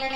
Hey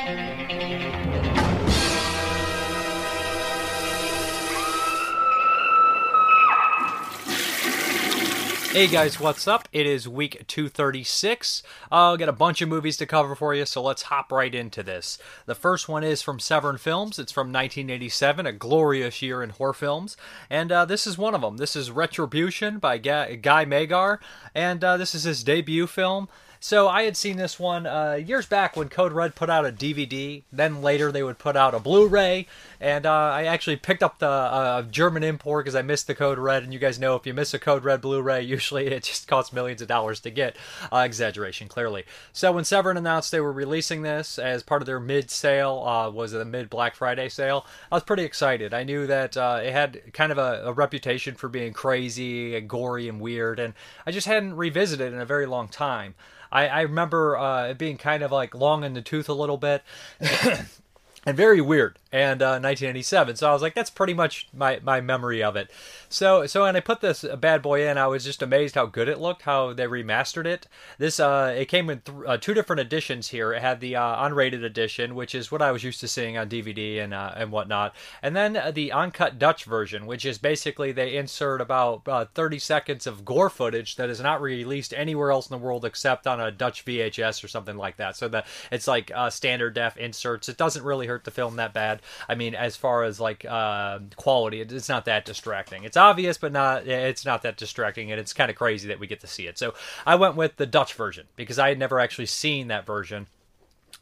guys, what's up? It is week 236. I'll get a bunch of movies to cover for you, so let's hop right into this. The first one is from Severin Films. It's from 1987, a glorious year in horror films, and uh, this is one of them. This is Retribution by Guy, Guy Magar, and uh, this is his debut film. So I had seen this one uh, years back when Code Red put out a DVD. Then later they would put out a Blu-ray, and uh, I actually picked up the uh, German import because I missed the Code Red. And you guys know if you miss a Code Red Blu-ray, usually it just costs millions of dollars to get. Uh, exaggeration, clearly. So when Severin announced they were releasing this as part of their mid-sale, uh, was it a mid Black Friday sale? I was pretty excited. I knew that uh, it had kind of a, a reputation for being crazy and gory and weird, and I just hadn't revisited in a very long time. I, I remember uh, it being kind of like long in the tooth a little bit. and very weird and uh, 1987 so i was like that's pretty much my, my memory of it. So so when i put this bad boy in i was just amazed how good it looked how they remastered it. This uh it came in th- uh, two different editions here. It had the uh, unrated edition which is what i was used to seeing on dvd and uh, and whatnot. And then the uncut dutch version which is basically they insert about uh, 30 seconds of gore footage that is not released anywhere else in the world except on a dutch vhs or something like that. So that it's like uh, standard def inserts. It doesn't really hurt hurt the film that bad. I mean, as far as like uh, quality, it's not that distracting. It's obvious, but not it's not that distracting, and it's kind of crazy that we get to see it. So I went with the Dutch version because I had never actually seen that version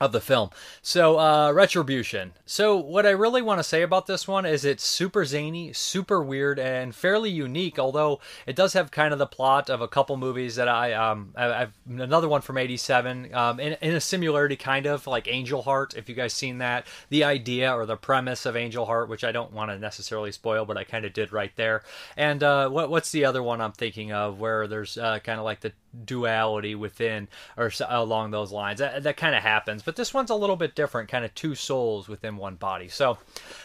of the film. So, uh, Retribution. So, what I really want to say about this one is it's super zany, super weird, and fairly unique. Although it does have kind of the plot of a couple movies that I um I, have another one from '87 um in, in a similarity kind of like Angel Heart. If you guys seen that, the idea or the premise of Angel Heart, which I don't want to necessarily spoil, but I kind of did right there. And uh, what what's the other one I'm thinking of where there's uh, kind of like the duality within or along those lines. That, that kind of happens, but this one's a little bit different, kind of two souls within one body. So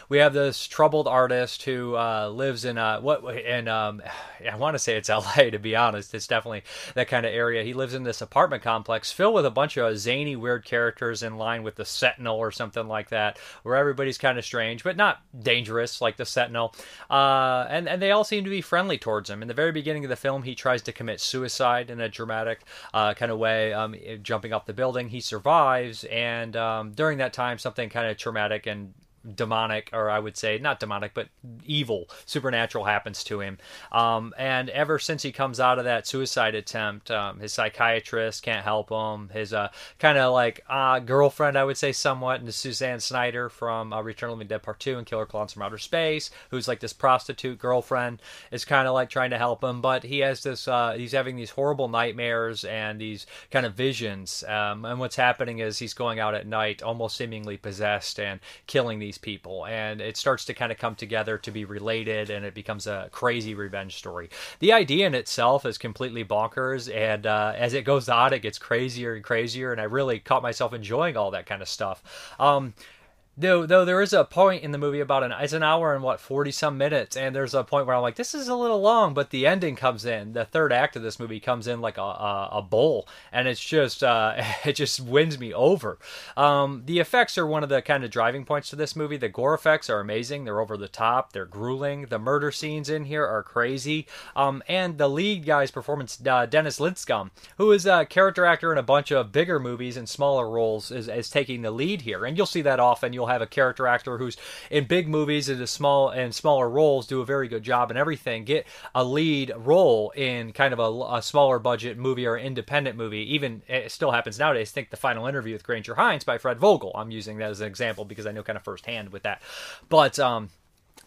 we have this troubled artist who uh, lives in uh, what and um, I want to say it's L.A. to be honest. It's definitely that kind of area. He lives in this apartment complex filled with a bunch of zany, weird characters in line with the Sentinel or something like that, where everybody's kind of strange but not dangerous like the Sentinel. Uh, and and they all seem to be friendly towards him. In the very beginning of the film, he tries to commit suicide in a dramatic uh, kind of way, um, jumping off the building. He survives, and um, during that time, something kind of traumatic and demonic, or I would say not demonic, but evil, supernatural happens to him. Um, and ever since he comes out of that suicide attempt, um, his psychiatrist can't help him. His uh, kind of like uh, girlfriend, I would say, somewhat, and Suzanne Snyder from uh, Return of the Dead Part 2 and Killer Clowns from Outer Space, who's like this prostitute girlfriend, is kind of like trying to help him, but he has this, uh, he's having these horrible nightmares and these kind of visions. Um, and what's happening is he's going out at night, almost seemingly possessed, and killing these people and it starts to kind of come together to be related and it becomes a crazy revenge story. The idea in itself is completely bonkers and uh, as it goes on it gets crazier and crazier and i really caught myself enjoying all that kind of stuff. Um, Though, though there is a point in the movie about an it's an hour and what forty some minutes, and there's a point where I'm like, this is a little long, but the ending comes in. The third act of this movie comes in like a a, a bowl, and it's just uh, it just wins me over. Um, the effects are one of the kind of driving points to this movie. The gore effects are amazing. They're over the top. They're grueling. The murder scenes in here are crazy. Um, and the lead guy's performance, uh, Dennis Lindstrom, who is a character actor in a bunch of bigger movies and smaller roles, is, is taking the lead here, and you'll see that often. You'll have a character actor who's in big movies and small and smaller roles do a very good job and everything. Get a lead role in kind of a, a smaller budget movie or independent movie. Even it still happens nowadays. Think the final interview with Granger Hines by Fred Vogel. I'm using that as an example because I know kind of firsthand with that. But um,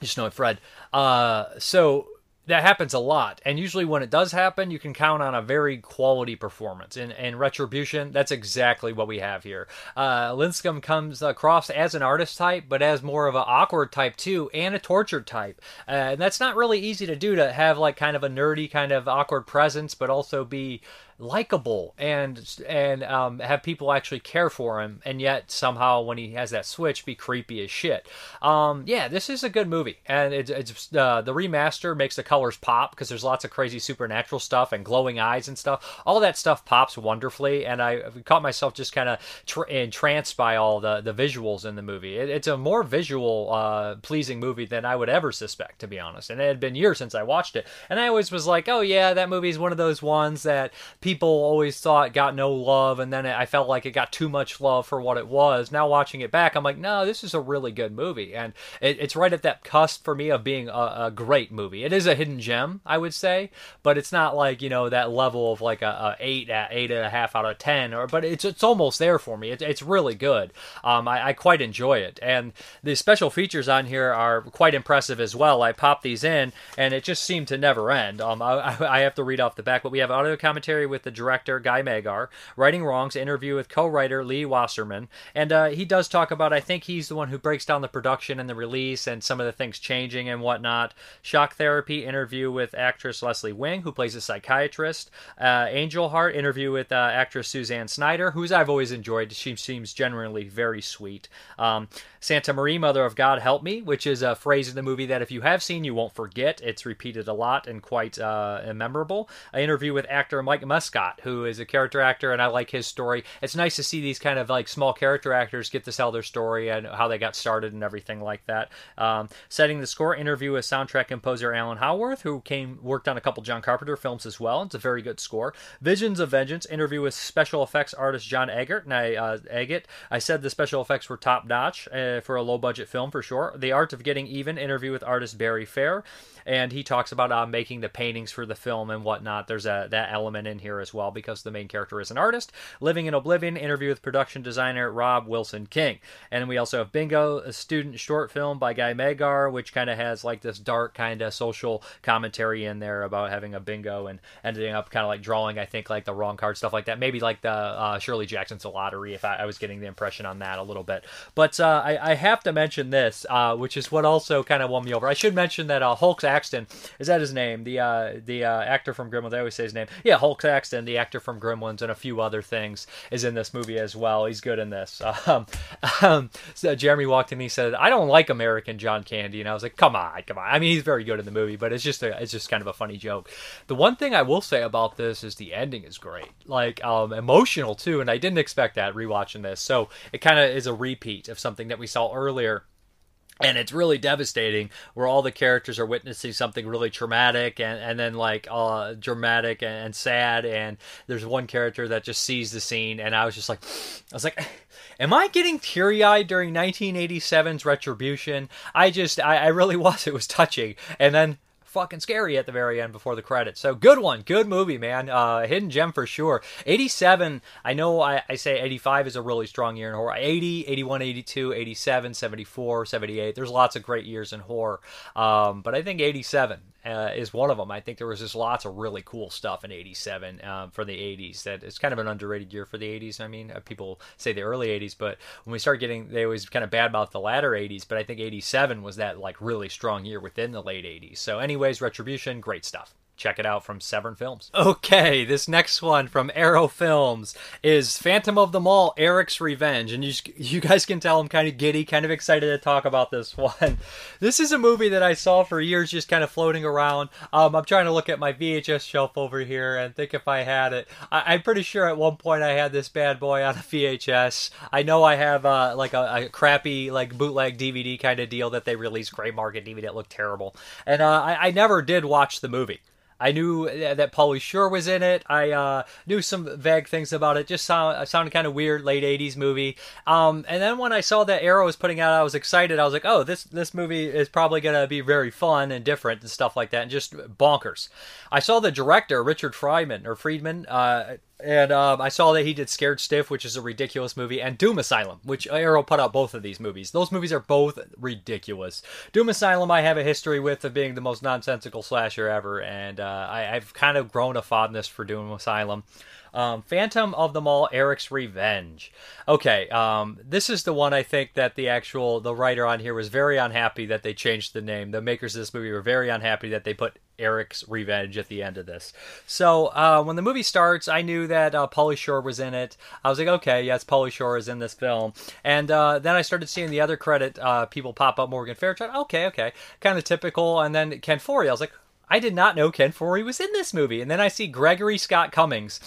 just know it, Fred. Uh, so that happens a lot. And usually when it does happen you can count on a very quality performance. And, in retribution that's exactly what we have here. Uh, lindstrom comes across as an artist type but as more of an awkward type too and a tortured type. Uh, and that's not really easy to do to have like kind of a nerdy kind of awkward presence but also be likable and and um, have people actually care for him, and yet somehow when he has that switch, be creepy as shit. Um, yeah, this is a good movie, and it's, it's uh, the remaster makes the colors pop because there's lots of crazy supernatural stuff and glowing eyes and stuff. All that stuff pops wonderfully, and I caught myself just kind of tr- entranced by all the the visuals in the movie. It, it's a more visual, uh, pleasing movie than I would ever suspect, to be honest. And it had been years since I watched it, and I always was like, oh yeah, that movie is one of those ones that people always thought got no love, and then I felt like it got too much love for what it was. Now watching it back, I'm like, no, this is a really good movie, and it, it's right at that cusp for me of being a, a, great movie. It is a hidden gem, I would say, but it's not like you know that level of like a, a eight at eight and a half out of ten, or but it's it's almost there for me. It, it's really good. Um, I, I quite enjoy it, and the special features on here are quite impressive as well. I pop these in, and it just seemed to never end. Um, I, I have to read off the back, but we have audio commentary with the director Guy Magar, Righting Wrongs interview with co-writer Lee Wasserman, and uh, he does talk about. I think he's the one who breaks down the production and the release and some of the things changing and whatnot. Shock therapy interview with actress Leslie Wing, who plays a psychiatrist. Uh, Angel Heart interview with uh, actress Suzanne Snyder, who's I've always enjoyed. She seems generally very sweet. Um, Santa Maria, Mother of God, Help Me, which is a phrase in the movie that if you have seen, you won't forget. It's repeated a lot and quite uh, memorable. An interview with actor Mike Muscat, who is a character actor, and I like his story. It's nice to see these kind of like small character actors get to tell their story and how they got started and everything like that. Um, setting the score interview with soundtrack composer Alan Howarth, who came worked on a couple John Carpenter films as well. It's a very good score. Visions of Vengeance interview with special effects artist John Eggert, and I uh, Eggert. I said the special effects were top notch. Uh, for a low budget film for sure. The Art of Getting Even interview with artist Barry Fair, and he talks about uh, making the paintings for the film and whatnot. There's a that element in here as well because the main character is an artist. Living in Oblivion interview with production designer Rob Wilson King, and we also have Bingo, a student short film by Guy Magar, which kind of has like this dark kind of social commentary in there about having a bingo and ending up kind of like drawing, I think, like the wrong card stuff like that. Maybe like the uh, Shirley Jackson's lottery, if I, I, was getting the impression on that a little bit. But uh, I, I, have to mention this, uh, which is what also kind of won me over. I should mention that uh, Hoyt Axton is that his name? The uh, the uh, actor from Gremlins. I always say his name. Yeah, Hoyt Axton, the actor from Gremlins and a few other things, is in this movie as well. He's good in this. Um, um, so Jeremy walked in and he said, "I don't like American John Candy," and I was like, "Come on, come on." I mean, he's very good in the movie, but it's just a, it's just kind of a funny joke. The one thing I will say about this is the ending is great, like um, emotional too, and I didn't expect that rewatching this. So it kind of is a repeat of something that we saw earlier and it's really devastating where all the characters are witnessing something really traumatic and, and then like uh, dramatic and, and sad. And there's one character that just sees the scene and i was just like i was like am i getting teary-eyed during 1987's retribution? I just I, I really was. It was touching. And then fucking scary at the very end before the credits. So good one, good movie, man. Uh, hidden gem for sure. 87, I know I, I say 85 is a really strong year in horror. 80, 81, 82, 87, 74, 78. There's lots of great years in horror. Um, but I think 87 uh, is one of them. I think there was just lots of really cool stuff in '87 um, for the '80s. That it's kind of an underrated year for the '80s. I mean, uh, people say the early '80s, but when we start getting, they always kind of bad about the latter '80s. But I think '87 was that like really strong year within the late '80s. So, anyways, Retribution, great stuff check it out from Severin Films. Okay, this next one from Arrow Films is Phantom of the Mall: Eric's Revenge, and you you guys can tell I'm kind of giddy, kind of excited to talk about this one. This is a movie that I saw for years, just kind of floating around. Um, I'm trying to look at my VHS shelf over here and think if I had it. I, am pretty sure at one point I had this bad boy on a VHS. I know I have uh, like a, a, crappy like bootleg DVD kind of deal that they released, gray market DVD that looked terrible, and uh, I, I never did watch the movie. I knew that Pauly Shore was in it. I uh, knew some vague things about it. Just sound, sounded kind of weird, late '80s movie. Um, and then when I saw that Arrow was putting out, I was excited. I was like, "Oh, this this movie is probably gonna be very fun and different and stuff like that, and just bonkers." I saw the director Richard Friedman or Friedman. Uh, and um, I saw that he did Scared Stiff, which is a ridiculous movie, and Doom Asylum, which Arrow put out both of these movies. Those movies are both ridiculous. Doom Asylum, I have a history with of being the most nonsensical slasher ever, and uh, I, have kind of grown a fondness for Doom Asylum. Um, Phantom of the Mall, Eric's Revenge. Okay, um, this is the one I think that the actual the writer on here was very unhappy that they changed the name. The makers of this movie were very unhappy that they put Eric's Revenge at the end of this. So uh, when the movie starts, I knew that uh, Pauly Shore was in it. I was like, okay, yes, Pauly Shore is in this film. And uh, then I started seeing the other credit uh, people pop up. Morgan Fairchild, okay, okay, kind of typical. And then Ken Foree, I was like, I did not know Ken Foree was in this movie. And then I see Gregory Scott Cummings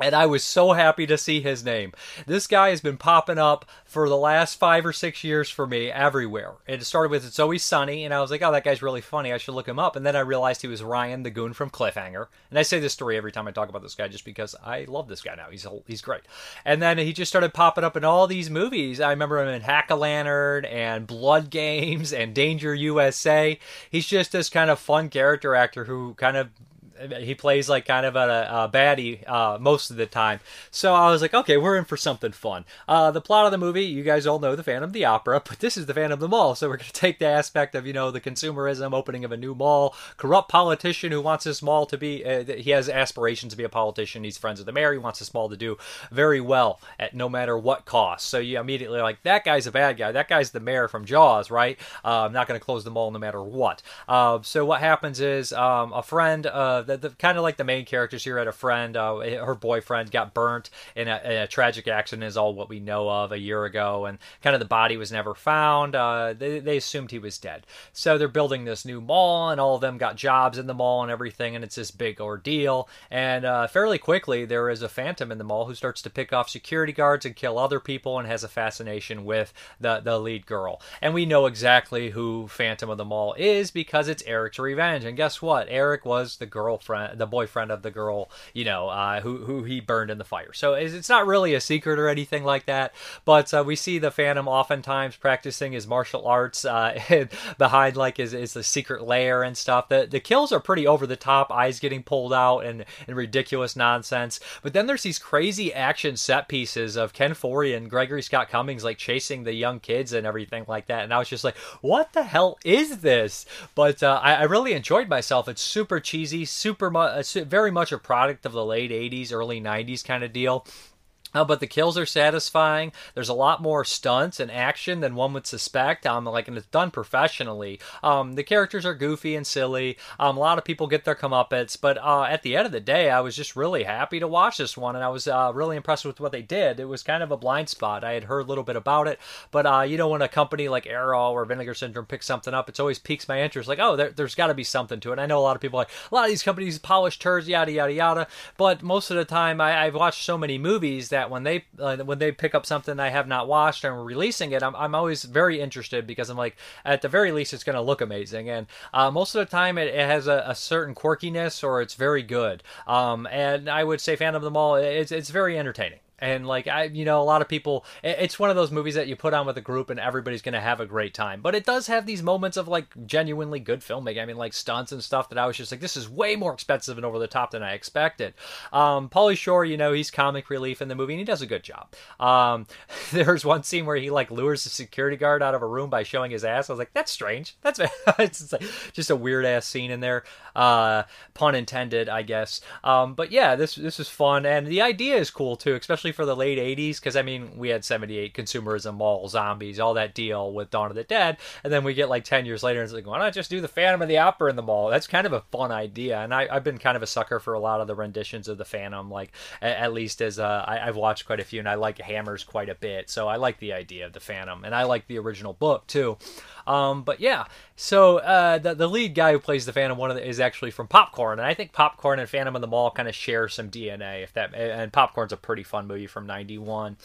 and I was so happy to see his name. This guy has been popping up for the last five or six years for me everywhere. It started with It's Always Sunny, and I was like, oh, that guy's really funny. I should look him up. And then I realized he was Ryan the Goon from Cliffhanger. And I say this story every time I talk about this guy just because I love this guy now. He's he's great. And then he just started popping up in all these movies. I remember him in Hack-O-Lantern and Blood Games and Danger USA. He's just this kind of fun character actor who kind of he plays like kind of a, a baddie uh, most of the time. So I was like, okay, we're in for something fun. Uh, the plot of the movie, you guys all know the Phantom of the Opera, but this is the Phantom of the Mall. So we're going to take the aspect of you know the consumerism, opening of a new mall, corrupt politician who wants this mall to be. Uh, he has aspirations to be a politician. He's friends with the mayor. He wants this mall to do very well at no matter what cost. So you immediately like that guy's a bad guy. That guy's the mayor from Jaws, right? Uh, I'm not going to close the mall no matter what. Uh, so what happens is um, a friend. Uh, the, the kind of like the main characters here had a friend. Uh, her boyfriend got burnt in a, in a, tragic accident, is all what we know of a year ago, and kind of the body was never found. Uh, they, they assumed he was dead. So they're building this new mall, and all of them got jobs in the mall and everything, and it's this big ordeal. And uh, fairly quickly, there is a phantom in the mall who starts to pick off security guards and kill other people, and has a fascination with the the lead girl. And we know exactly who Phantom of the Mall is because it's Eric's revenge. And guess what? Eric was the girlfriend, the boyfriend of the girl, you know, uh, who who he burned in the fire. So it's not really a secret or anything like that. But uh, we see the Phantom oftentimes practicing his martial arts uh, behind like his, his the secret lair and stuff. The the kills are pretty over the top, eyes getting pulled out and and ridiculous nonsense. But then there's these crazy action set pieces of Ken Foree and Gregory Scott Cummings like chasing the young kids and everything like that. And I was just like, what the hell is this? But uh, I, I really enjoyed myself. It's super cheesy, super very much a product of the late 80s, early 90s kind of deal. Uh, but the kills are satisfying. There's a lot more stunts and action than one would suspect. Um, like, and it's done professionally. Um, the characters are goofy and silly. Um, a lot of people get their comeuppance, but uh, at the end of the day, I was just really happy to watch this one, and I was uh, really impressed with what they did. It was kind of a blind spot. I had heard a little bit about it, but uh, you know, when a company like Arrow or Vinegar Syndrome picks something up, it's always piques my interest. Like, oh, there, has got to be something to it. I know a lot of people like a lot of these companies polish turds, yada yada yada. But most of the time, I, I've watched so many movies that that when they uh, when they pick up something I have not watched and releasing it, I'm, I'm always very interested because I'm like, at the very least, it's going to look amazing. And uh, most of the time, it, it has a, a, certain quirkiness or it's very good. Um, and I would say Phantom of the Mall, it's, it's very entertaining and like i you know a lot of people it's one of those movies that you put on with a group and everybody's gonna have a great time. But it does have these moments of like genuinely good filmmaking. I mean like stunts and stuff that i was just like this is way more expensive and over the top than i expected. Um pauly shore you know he's comic relief in the movie and he does a good job. Um there's one scene where he like lures the security guard out of a room by showing his ass. I was like that's strange. That's it's like just a weird ass scene in there. Uh pun intended i guess. Um but yeah this this is fun and the idea is cool too especially for the late 80s because I mean we had 78 consumerism mall zombies all that deal with Dawn of the Dead. And then we get like 10 years later and it's like why not just do the Phantom of the Opera in the mall? That's kind of a fun idea. And I, have been kind of a sucker for a lot of the renditions of the Phantom like at, at least as uh, I, I've watched quite a few and I like Hammers quite a bit. So I like the idea of the Phantom and I like the original book too. Um, but yeah, so uh, the the lead guy who plays the Phantom one the, is actually from Popcorn, and I think Popcorn and Phantom of the Mall kind of share some DNA. If that and Popcorn's a pretty fun movie from '91.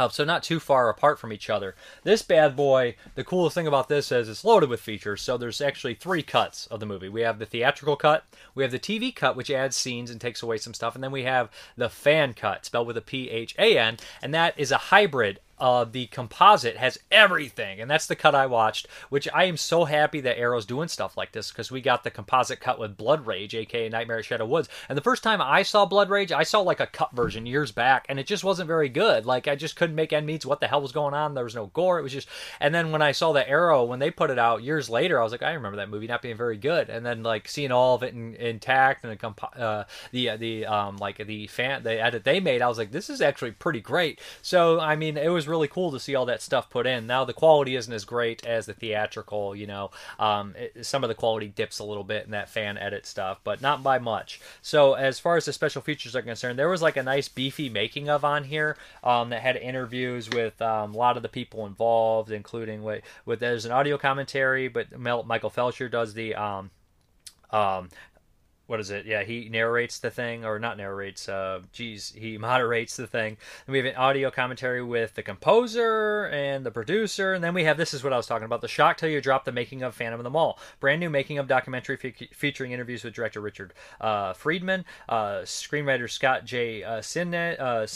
Uh, so not too far apart from each other. This bad boy, the coolest thing about this is it's loaded with features. So there's actually three cuts of the movie. We have the theatrical cut, we have the TV cut, which adds scenes and takes away some stuff, and then we have the fan cut, spelled with a P H A N, and that is a hybrid uh, the composite has everything, and that's the cut I watched. Which I am so happy that Arrow's doing stuff like this because we got the composite cut with Blood Rage, aka Nightmare Shadow Woods. And the first time I saw Blood Rage, I saw like a cut version years back, and it just wasn't very good. Like I just couldn't make end meets. What the hell was going on? There was no gore. It was just. And then when I saw the Arrow when they put it out years later, I was like, I remember that movie not being very good. And then like seeing all of it in, intact and the comp- uh, the the um like the fan the edit they made, I was like, this is actually pretty great. So I mean, it was really cool to see all that stuff put in. Now the quality isn't as great as the theatrical. You know, um, it, some of the quality dips a little bit in that fan edit stuff, but not by much. So as far as the special features are concerned, there was like a nice beefy making of on here um, that had interviews with um, a lot of the people involved, including with, with there's an audio commentary, but Michael Felsher does the um, um, what is it? Yeah, he narrates the thing, or not narrates. Uh, geez, he moderates the thing. And we have an audio commentary with the composer and the producer, and then we have this is what I was talking about: the shock till you drop the making of Phantom of the Mall, brand new making of documentary fe- featuring interviews with director Richard uh, Friedman, uh, screenwriter Scott J. Uh, Sidned, uh,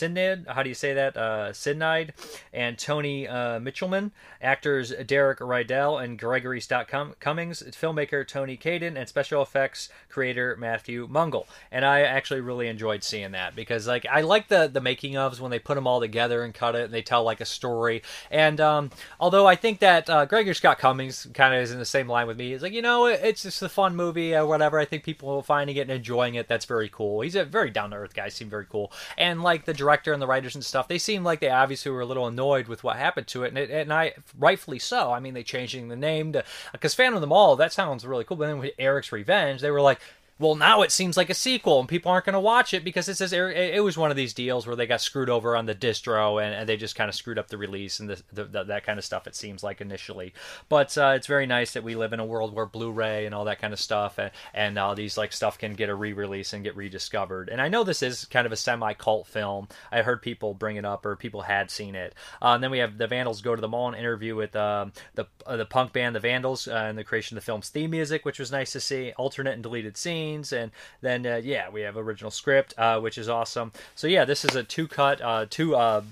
how do you say that? Uh, Sidnide, and Tony uh, Mitchelman, actors Derek Rydall and Gregory Scott Cummings, filmmaker Tony Caden, and special effects creator. Matthew Mungle, and I actually really enjoyed seeing that because like I like the the making ofs when they put them all together and cut it and they tell like a story. And um, although I think that uh, Gregory Scott Cummings kind of is in the same line with me, he's like you know it's just a fun movie or whatever. I think people finding it and enjoying it. That's very cool. He's a very down to earth guy. Seem very cool. And like the director and the writers and stuff, they seem like they obviously were a little annoyed with what happened to it, and it, and I rightfully so. I mean, they changing the name to because Phantom of the Mall that sounds really cool, but then with Eric's Revenge, they were like well, now it seems like a sequel, and people aren't going to watch it because it says it, was one of these deals where they got screwed over on the distro, and, and they just kind of screwed up the release and the, the, the, that kind of stuff. It seems like initially, but uh, it's very nice that we live in a world where Blu-ray and all that kind of stuff, and and all these like stuff can get a re-release and get rediscovered. And I know this is kind of a semi-cult film. I heard people bring it up, or people had seen it. Uh, and then we have the Vandals go to the mall and interview with um, the uh, the punk band the Vandals uh, and the creation of the film's theme music, which was nice to see. Alternate and deleted scenes scenes, and then uh, yeah, we have original script, uh, which is awesome. So yeah, this is a two cut, uh, two uh,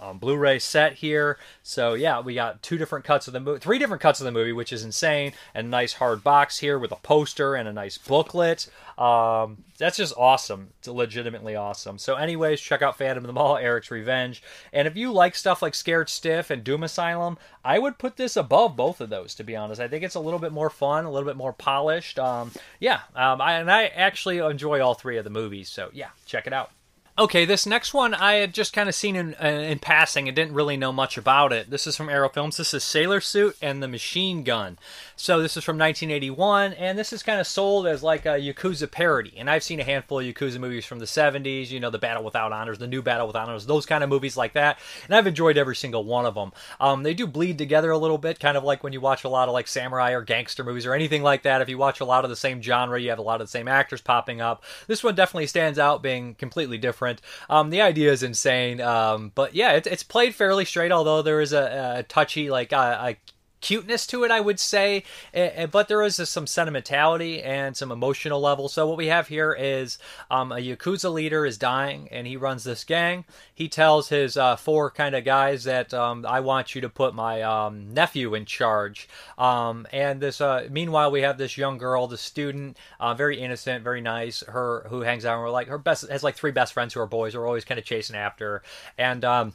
um, Blu-ray set here. So yeah, we got two different cuts of the movie, three different cuts of the movie, which is insane. And a nice hard box here with a poster and a nice booklet. Um, that's just awesome. It's legitimately awesome. So, anyways, check out Phantom of the Mall, Eric's Revenge. And if you like stuff like Scared Stiff and Doom Asylum, I would put this above both of those. To be honest, I think it's a little bit more fun, a little bit more polished. Um, yeah, um, I, and I actually enjoy all three of the movies. So yeah, check it out. Okay, this next one I had just kind of seen in, uh, in passing and didn't really know much about it. This is from Arrow Films. This is Sailor Suit and the Machine Gun. So this is from 1981, and this is kind of sold as like a Yakuza parody. And I've seen a handful of Yakuza movies from the 70s, you know, the Battle Without Honors, the new Battle Without Honors, those kind of movies like that. And I've enjoyed every single one of them. Um, they do bleed together a little bit, kind of like when you watch a lot of like samurai or gangster movies or anything like that. If you watch a lot of the same genre, you have a lot of the same actors popping up. This one definitely stands out being completely different. Um, the idea is insane, um, but yeah, it, it's played fairly straight. Although there is a, a touchy like a cuteness to it, I would say, but there is some sentimentality and some emotional level. So what we have here is um, a yakuza leader is dying, and he runs this gang. He tells his uh, four kind of guys that um, I want you to put my um, nephew in charge. Um, and this, uh, meanwhile, we have this young girl, the student, uh, very innocent, very nice. Her who hangs out with like her best has like three best friends who are boys who are always kind of chasing after and um,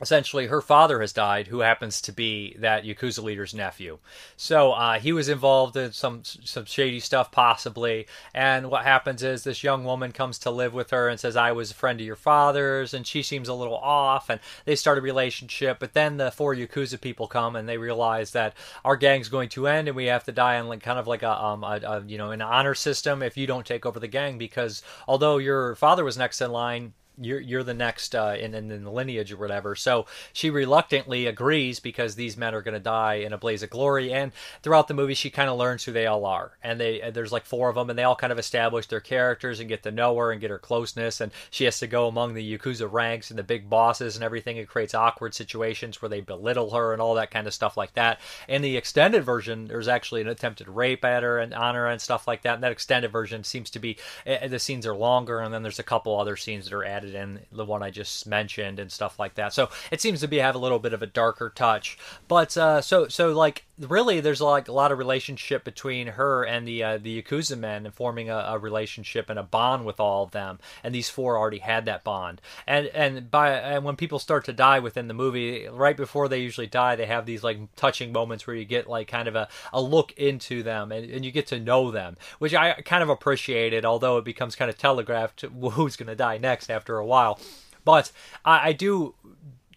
essentially her father has died who happens to be that yakuza leader's nephew. So uh, he was involved in some some shady stuff possibly. And what happens is this young woman comes to live with her and says i was a friend of your father's and she seems a little off and they start a relationship. But then the four yakuza people come and they realize that our gang's going to end and we have to die in like kind of like a, um, a, a you know an honor system if you don't take over the gang. Because although your father was next in line you're you're the next uh, in, in, the lineage or whatever. So she reluctantly agrees because these men are going to die in a blaze of glory. And throughout the movie, she kind of learns who they all are. And they there's like four of them, and they all kind of establish their characters and get to know her and get her closeness. And she has to go among the yakuza ranks and the big bosses and everything. It creates awkward situations where they belittle her and all that kind of stuff like that. In the extended version, there's actually an attempted rape at her and on her and stuff like that. And that extended version seems to be eh, the scenes are longer, and then there's a couple other scenes that are added added in the one I just mentioned and stuff like that. So it seems to be have a little bit of a darker touch. But uh, so so like really, there's like a lot of relationship between her and the uh, the Yakuza men, and forming a, a, relationship and a bond with all of them. And these four already had that bond. And and by and when people start to die within the movie, right before they usually die, they have these like touching moments where you get like kind of a, a look into them and, and you get to know them, which I kind of appreciated. Although it becomes kind of telegraphed who's going to die next after a while. But I, I do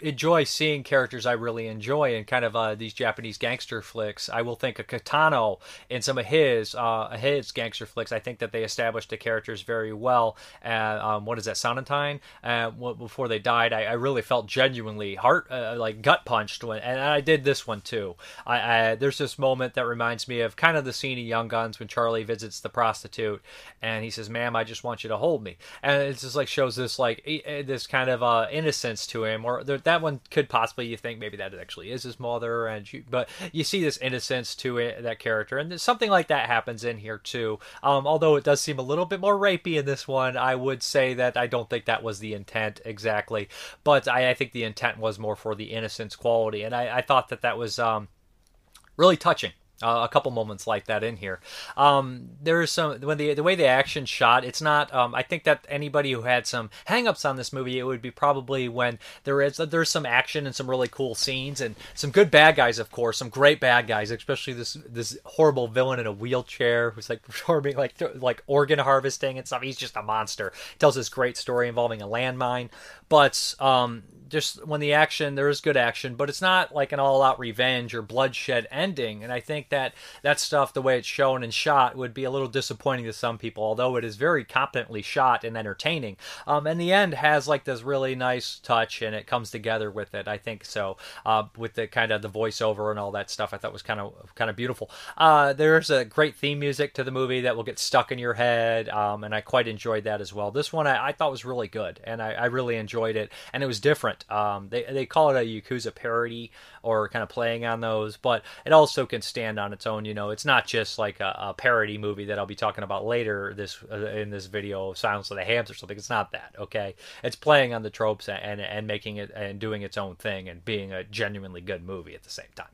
enjoy seeing characters I really enjoy in kind of uh, these Japanese gangster flicks. I will think of Kitano in some of his uh, his gangster flicks. I think that they established the characters very well. Uh, um, what is that, Sonatine? Uh, before they died, I, I, really felt genuinely heart uh, like gut punched when, and I did this one too. I, I, there's this moment that reminds me of kind of the scene in Young Guns when Charlie visits the prostitute and he says, "Ma'am, I just want you to hold me," and it just like shows this like this kind of uh, innocence to him, or that that one could possibly you think maybe that actually is his mother, and you, but you see this innocence to it that character, and something like that happens in here too. Um, although it does seem a little bit more rapey in this one, I would say that I don't think that was the intent exactly, but I, I think the intent was more for the innocence quality, and I, I thought that that was um, really touching uh, a couple moments like that in here. Um, there is some when the the way the action shot, it's not. Um, I think that anybody who had some hangups on this movie, it would be probably when there is there's some action and some really cool scenes and some good bad guys, of course, some great bad guys, especially this this horrible villain in a wheelchair who's like performing like like organ harvesting and stuff. He's just a monster. Tells this great story involving a landmine, but um, just when the action there is good action, but it's not like an all-out revenge or bloodshed ending. And I think that that stuff, the way it's shown and shot, would be a little disappointing to some people. Although it is very competently shot and entertaining, um, and the end has like this really nice touch, and it comes together with it. I think so. Uh, with the kind of the voiceover and all that stuff, I thought was kind of kind of beautiful. Uh, there's a great theme music to the movie that will get stuck in your head, um, and I quite enjoyed that as well. This one I, I thought was really good, and I, I really enjoyed it, and it was different. Um, they they call it a Yakuza parody or kind of playing on those, but it also can stand on its own. You know, it's not just like a, a parody movie that I'll be talking about later this uh, in this video, Silence of the Hams or something. It's not that. Okay, it's playing on the tropes and and making it and doing its own thing and being a genuinely good movie at the same time.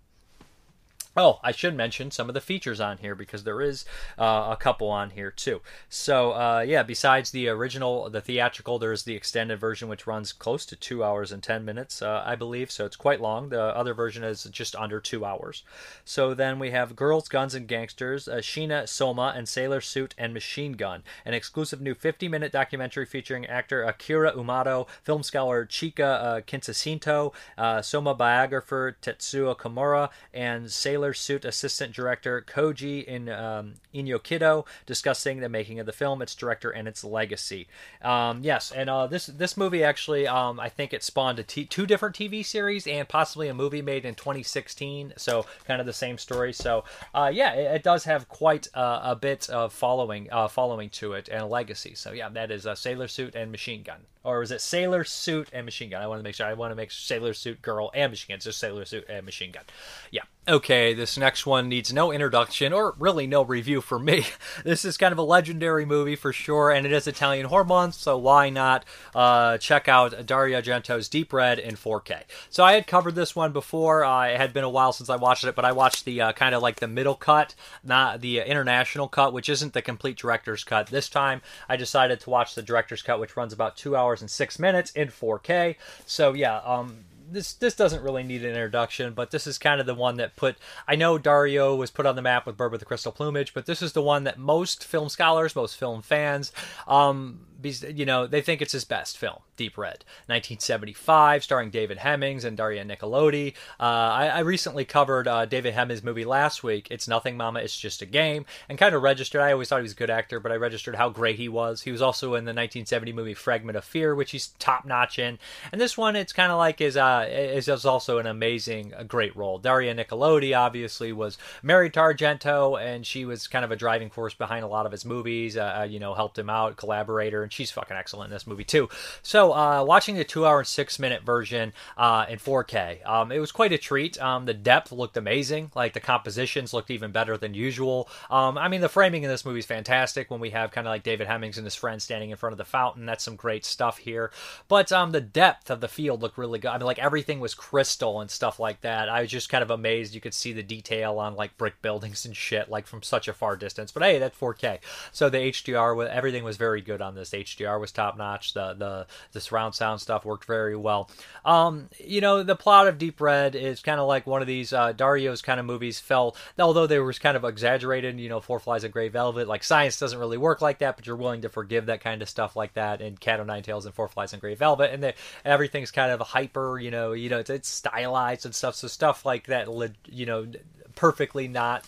Oh, I should mention some of the features on here because there is uh, a couple on here too. So, uh, yeah, besides the original, the theatrical, there's the extended version which runs close to two hours and 10 minutes, uh, I believe. So it's quite long. The other version is just under two hours. So then we have Girls, Guns, and Gangsters, uh, Sheena, Soma, and Sailor Suit and Machine Gun, an exclusive new 50 minute documentary featuring actor Akira Umato, film scholar Chika uh, Kinsasinto, uh, Soma biographer Tetsuo Komura, and Sailor Suit assistant director Koji in um, Inyokido discussing the making of the film, its director, and its legacy. Um, yes, and uh, this this movie actually, um, I think it spawned two different TV series and possibly a movie made in 2016. So kind of the same story. So uh, yeah, it, it, does have quite uh, a bit of following uh, following to it and a legacy. So yeah, that is a Sailor Suit and Machine Gun or is it Sailor Suit and Machine Gun? I want to make sure. I want to make Sailor Suit Girl and Machine Gun. It's just Sailor Suit and Machine Gun. Yeah. Okay, this next one needs no introduction or really no review for me. This is kind of a legendary movie for sure, and it is Italian Horror Month, so why not uh, check out Dario Argento's Deep Red in 4K? So I had covered this one before. Uh, it had been a while since I watched it, but I watched the uh, kind of like the middle cut, not the international cut, which isn't the complete director's cut. This time I decided to watch the director's cut, which runs about two hours and six minutes in 4K. So yeah, um, this this doesn't really need an introduction, but this is kind of the one that put. I know Dario was put on the map with Bird with the Crystal Plumage, but this is the one that most film scholars, most film fans, um, you know, they think it's his best film, Deep Red, 1975, starring David Hemmings and Daria Nicolodi. Uh, I, I, recently covered uh, David Hemmings' movie last week. It's Nothing, Mama. It's just a game, and kind of registered. I always thought he was a good actor, but I registered how great he was. He was also in the 1970 movie Fragment of Fear, which he's top notch in. And this one, it's kind of like is uh is, also an amazing, a great role. Daria Nicolodi obviously was married to Argento, and she was kind of a driving force behind a lot of his movies. Uh, uh you know, helped him out, collaborator and she's fucking excellent in this movie too. So, uh, watching the two hour and six minute version uh, in 4K, um, it was quite a treat. Um, the depth looked amazing, like the compositions looked even better than usual. Um, I mean, the framing in this movie is fantastic when we have kind of like David Hemmings and his friend standing in front of the fountain. That's some great stuff here. But um, the depth of the field looked really good. I mean, like everything was crystal and stuff like that. I was just kind of amazed. You could see the detail on like brick buildings and shit, like from such a far distance. But hey, that's 4K. So the HDR, everything was very good on this. HDR was top notch. The the the surround sound stuff worked very well. Um, you know, the plot of Deep Red is kind of like one of these uh, Dario's kind of movies. Felt although they were kind of exaggerated. You know, Four Flies of Grey Velvet. Like science doesn't really work like that, but you're willing to forgive that kind of stuff like that. And Cat o' Nine Tails and Four Flies and Grey Velvet, and everything's kind of hyper. You know, you know, it's, it's stylized and stuff. So stuff like that, you know, perfectly not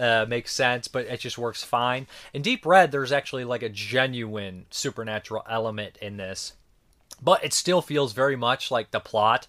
uh, makes sense, but it just works fine. In Deep Red, there's actually like a genuine supernatural element in this, but it still feels very much like the plot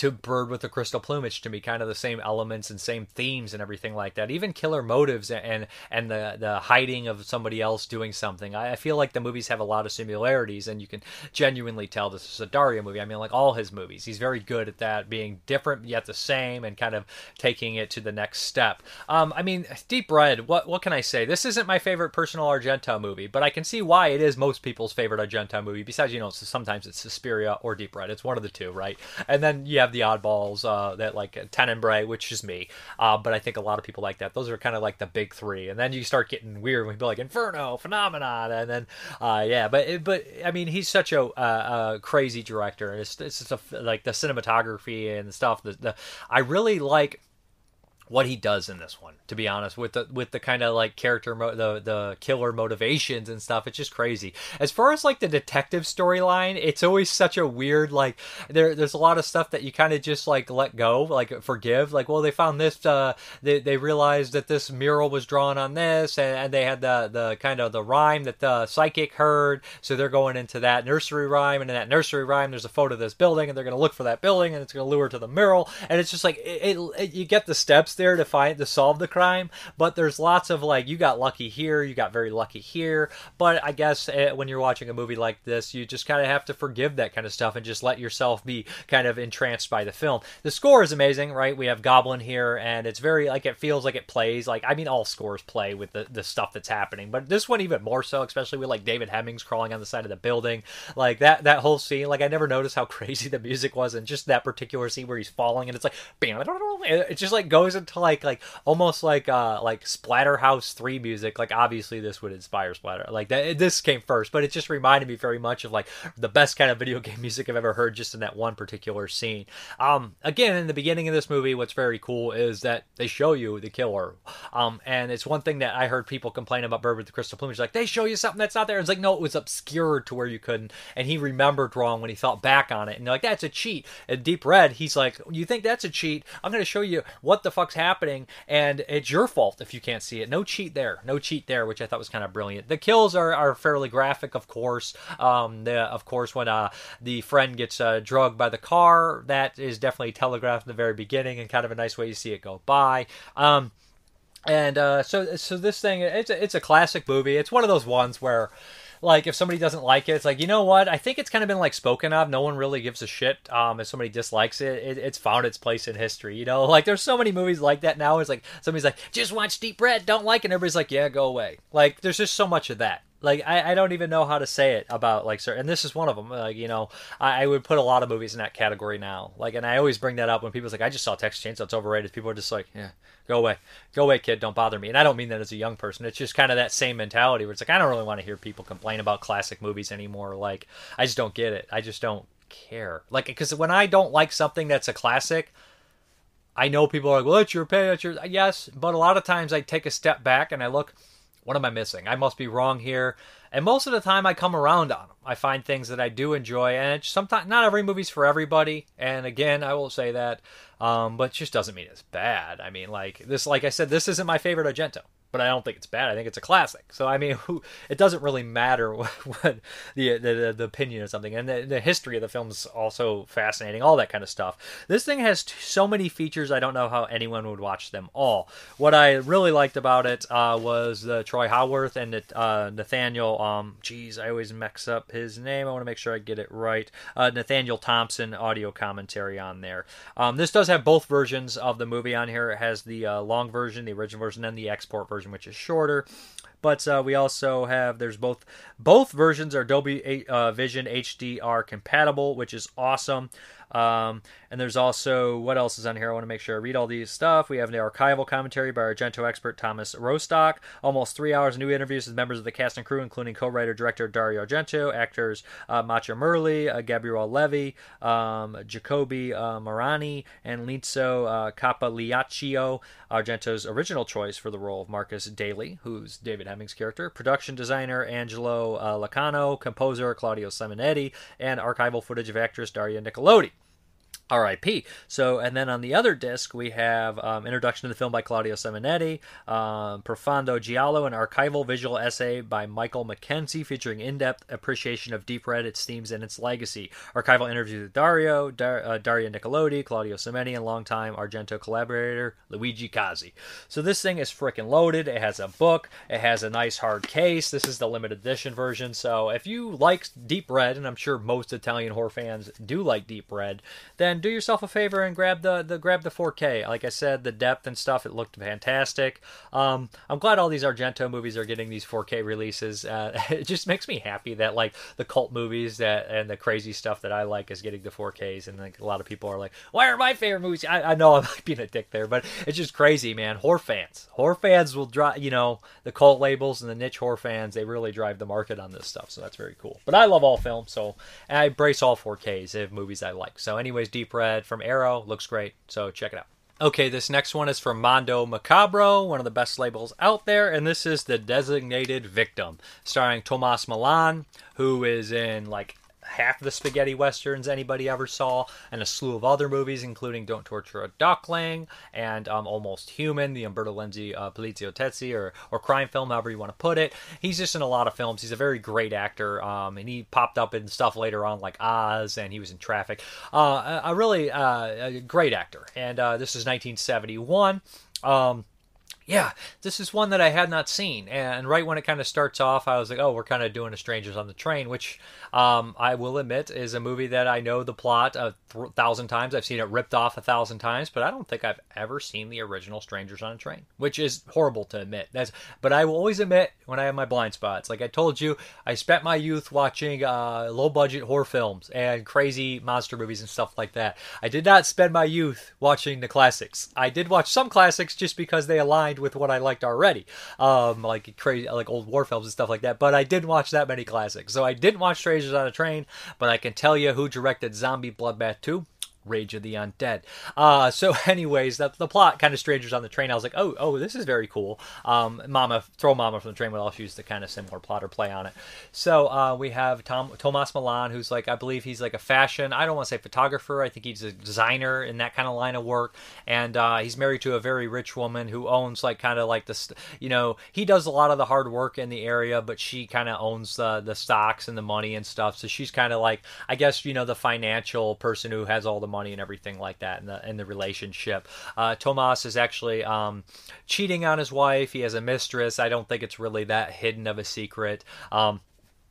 to Bird with the Crystal Plumage to me, kind of the same elements and same themes and everything like that. Even killer motives and and the the hiding of somebody else doing something. I, I feel like the movies have a lot of similarities, and you can genuinely tell this is a Dario movie. I mean, like all his movies, he's very good at that, being different yet the same, and kind of taking it to the next step. Um, I mean, Deep Red. What what can I say? This isn't my favorite personal Argento movie, but I can see why it is most people's favorite Argento movie. Besides, you know, sometimes it's Suspiria or Deep Red. It's one of the two, right? And then you have have the oddballs uh, that like Tenebrae, which is me, uh, but I think a lot of people like that. Those are kind of like the big three, and then you start getting weird when people like Inferno, Phenomenon, and then uh, yeah, but but I mean he's such a, a crazy director, and it's it's just a, like the cinematography and stuff. The, the I really like what he does in this one to be honest with the with the kind of like character mo- the the killer motivations and stuff it's just crazy. As far as like the detective storyline it's always such a weird like there there's a lot of stuff that you kind of just like let go like forgive like well they found this uh they, they realized that this mural was drawn on this and, and they had the the kind of the rhyme that the psychic heard so they're going into that nursery rhyme and in that nursery rhyme there's a photo of this building and they're going to look for that building and it's going to lure to the mural and it's just like it, it, it you get the steps there to find to solve the crime. But there's lots of like you got lucky here, you got very lucky here. But I guess uh, when you're watching a movie like this, you just kind of have to forgive that kind of stuff and just let yourself be kind of entranced by the film. The score is amazing, right? We have Goblin here, and it's very like it feels like it plays like I mean all scores play with the the stuff that's happening, but this one even more so, especially with like David Hemmings crawling on the side of the building, like that that whole scene. Like I never noticed how crazy the music was, and just that particular scene where he's falling, and it's like bam, it just like goes into like like almost like uh like Splatterhouse three music. Like obviously this would inspire Splatter. Like that this came first, but it just reminded me very much of like the best kind of video game music I've ever heard just in that one particular scene. Um again in the beginning of this movie, what's very cool is that they show you the killer. Um and it's one thing that I heard people complain about Bird with the Crystal Plumage, like they show you something that's not there. It's like no, it was obscured to where you couldn't, and he remembered wrong when he thought back on it, and they're like that's a cheat. In Deep Red, he's like, you think that's a cheat? I'm going to show you what the fuck's happening and it's your fault if you can't see it. No cheat there, no cheat there, which I thought was kind of brilliant. The kills are, are fairly graphic, of course. Um, the, of course, when uh, the friend gets uh, drugged by the car, that is definitely telegraphed in the very beginning, and kind of a nice way to see it go by. Um, and uh, so, so this thing, it's a, it's a classic movie. It's one of those ones where like if somebody doesn't like it, it's like you know what? I think it's kind of been like spoken of. No one really gives a shit. Um, if somebody dislikes it, it, it's found its place in history. You know, like there's so many movies like that now. It's like somebody's like, just watch Deep Red, don't like it. And everybody's like, yeah, go away. Like there's just so much of that like I, I don't even know how to say it about like certain and this is one of them like you know I, I, would put a lot of movies in that category now. Like and i always bring that up when people's like i just saw texas chainsaw it's overrated. People are just like yeah go away go away kid don't bother me. And i don't mean that as a young person it's just kind of that same mentality where it's like i don't really want to hear people complain about classic movies anymore like i just don't get it i just don't care. Like because when i don't like something that's a classic i know people are like well it's your opinion it's your yes but a lot of times i take a step back and i look what am I missing? I must be wrong here. And most of the time, I come around on them. I find things that I do enjoy, and sometimes not every movie's for everybody. And again, I will say that, um, but just doesn't mean it's bad. I mean, like this, like I said, this isn't my favorite Argento. But I don't think it's bad. I think it's a classic. So I mean, who, it doesn't really matter what, what the, the, the opinion of something, and the, the history of the film is also fascinating. All that kind of stuff. This thing has t- so many features. I don't know how anyone would watch them all. What I really liked about it uh, was the Troy Howarth and uh, Nathaniel. Um, geez, I always mix up his name. I want to make sure I get it right. Uh, Nathaniel Thompson audio commentary on there. Um, this does have both versions of the movie on here. It has the uh, long version, the original version, and the export version version, which is shorter. But uh, we also have there's both both versions are Dolby uh, Vision HDR compatible, which is awesome. Um, and there's also what else is on here? I want to make sure I read all these stuff. We have the archival commentary by Argento expert Thomas Rostock. Almost three hours of new interviews with members of the cast and crew, including co-writer director Dario Argento, actors uh, Macha Merli, uh, Gabriele Levi, um, Jacoby uh, Marani, and Linzo uh, Capagliaccio. Argento's original choice for the role of Marcus Daly, who's David Hemming's character. Production designer Angelo uh, Lacano, composer Claudio Simonetti, and archival footage of actress Daria Nicolodi. R.I.P. So, and then on the other disc, we have um, introduction to the film by Claudio Simonetti, um, Profondo Giallo, an archival visual essay by Michael Mackenzie featuring in-depth appreciation of Deep Red, its themes, and its legacy. Archival interview with Dario, Dar- uh, Daria Nicolodi, Claudio Simonetti, and longtime Argento collaborator Luigi Cozzi. So this thing is freaking loaded. It has a book. It has a nice hard case. This is the limited edition version. So if you like Deep Red, and I'm sure most Italian horror fans do like Deep Red, then do yourself a favor and grab the, the grab the 4K. Like I said, the depth and stuff it looked fantastic. Um, I'm glad all these Argento movies are getting these 4K releases. Uh, it just makes me happy that like the cult movies that and the crazy stuff that I like is getting the 4Ks. And like a lot of people are like, why are my favorite movies? I, I know I'm like, being a dick there, but it's just crazy, man. Horror fans, horror fans will drive. You know the cult labels and the niche horror fans. They really drive the market on this stuff. So that's very cool. But I love all films, so I embrace all 4Ks of movies I like. So anyways, deep Red from Arrow. Looks great, so check it out. Okay, this next one is from Mondo Macabro, one of the best labels out there, and this is The Designated Victim, starring Tomas Milian, who is in like half the spaghetti westerns anybody ever saw, and a slew of other movies, including Don't Torture a Duckling and um, Almost Human, the Umberto Lenzi uh, Poliziotteschi or, or crime film, however you want to put it. He's just in a lot of films. He's a very great actor, um, and he popped up in stuff later on like Oz, and he was in Traffic. Uh, a, a, really uh, a great actor, and uh, this is 1971. Um, yeah, this is one that I had not seen. And right when it kind of starts off, I was like, oh, we're kind of doing a Strangers on the Train, which um, I will admit is a movie that I know the plot a thousand times. I've seen it ripped off a thousand times, but I don't think I've ever seen the original Strangers on a Train, which is horrible to admit. That's, but I will always admit when I have my blind spots. Like I told you, I spent my youth watching uh, low budget horror films and crazy monster movies and stuff like that. I did not spend my youth watching the classics. I did watch some classics just because they aligned with what I liked already, um, like crazy, like old war films and stuff like that. But I didn't watch that many classics, so I didn't watch Strangers on a Train. But I can tell you who directed Zombie Bloodbath 2. Rage of the Undead. Uh, so, anyways, the, the plot kind of strangers on the train. I was like, oh, oh, this is very cool. Um, Mama, throw Mama from the train would also use the kind of similar plot or play on it. So uh, we have Tom Tomas Milan, who's like, I believe he's like a fashion. I don't want to say photographer. I think he's a designer in that kind of line of work. And uh, he's married to a very rich woman who owns like kind of like this. You know, he does a lot of the hard work in the area, but she kind of owns the the stocks and the money and stuff. So she's kind of like, I guess you know, the financial person who has all the money and everything like that in the in the relationship. Uh, Tomas is actually um, cheating on his wife. He has a mistress. I don't think it's really that hidden of a secret. Um,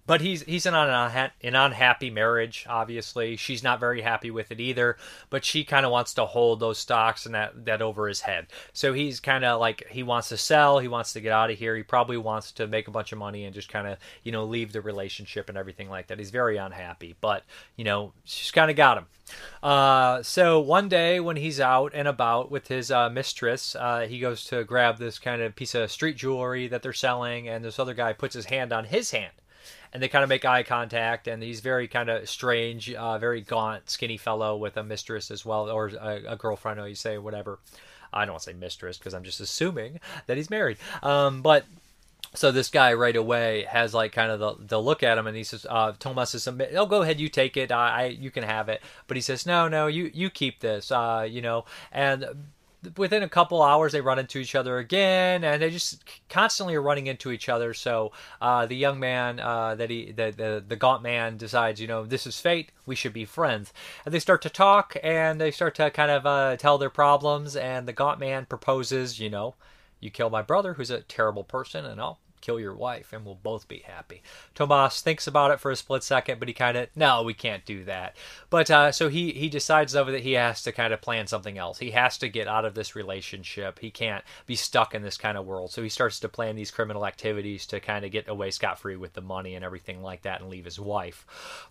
but he's he's in an, an unhappy marriage. Obviously, she's not very happy with it either. But she kind of wants to hold those stocks and that that over his head. So he's kind of like he wants to sell. He wants to get out of here. He probably wants to make a bunch of money and just kind of you know leave the relationship and everything like that. He's very unhappy. But you know she's kind of got him. Uh, so one day when he's out and about with his uh, mistress, uh, he goes to grab this kind of piece of street jewelry that they're selling, and this other guy puts his hand on his hand and they kind of make eye contact and he's very kind of strange uh, very gaunt skinny fellow with a mistress as well or a, a girlfriend or you say whatever. I don't want to say mistress because i'm just assuming that he's married. Um, but so this guy right away has like kind of the, the look at him and he says uh, Tomas says oh go ahead you take it. I, I you can have it. But he says no no you you keep this uh, you know. And within a couple hours they run into each other again and they just constantly are running into each other. So uh, the young man uh, that he the, the the gaunt man decides you know this is fate we should be friends. And they start to talk and they start to kind of uh, tell their problems and the gaunt man proposes you know you kill my brother who's a terrible person and I'll kill your wife and we'll both be happy. Tomas thinks about it for a split second, but he kind of, no, we can't do that. But uh, so he, he decides over that he has to kind of plan something else. He has to get out of this relationship. He can't be stuck in this kind of world. So he starts to plan these criminal activities to kind of get away scot free with the money and everything like that and leave his wife.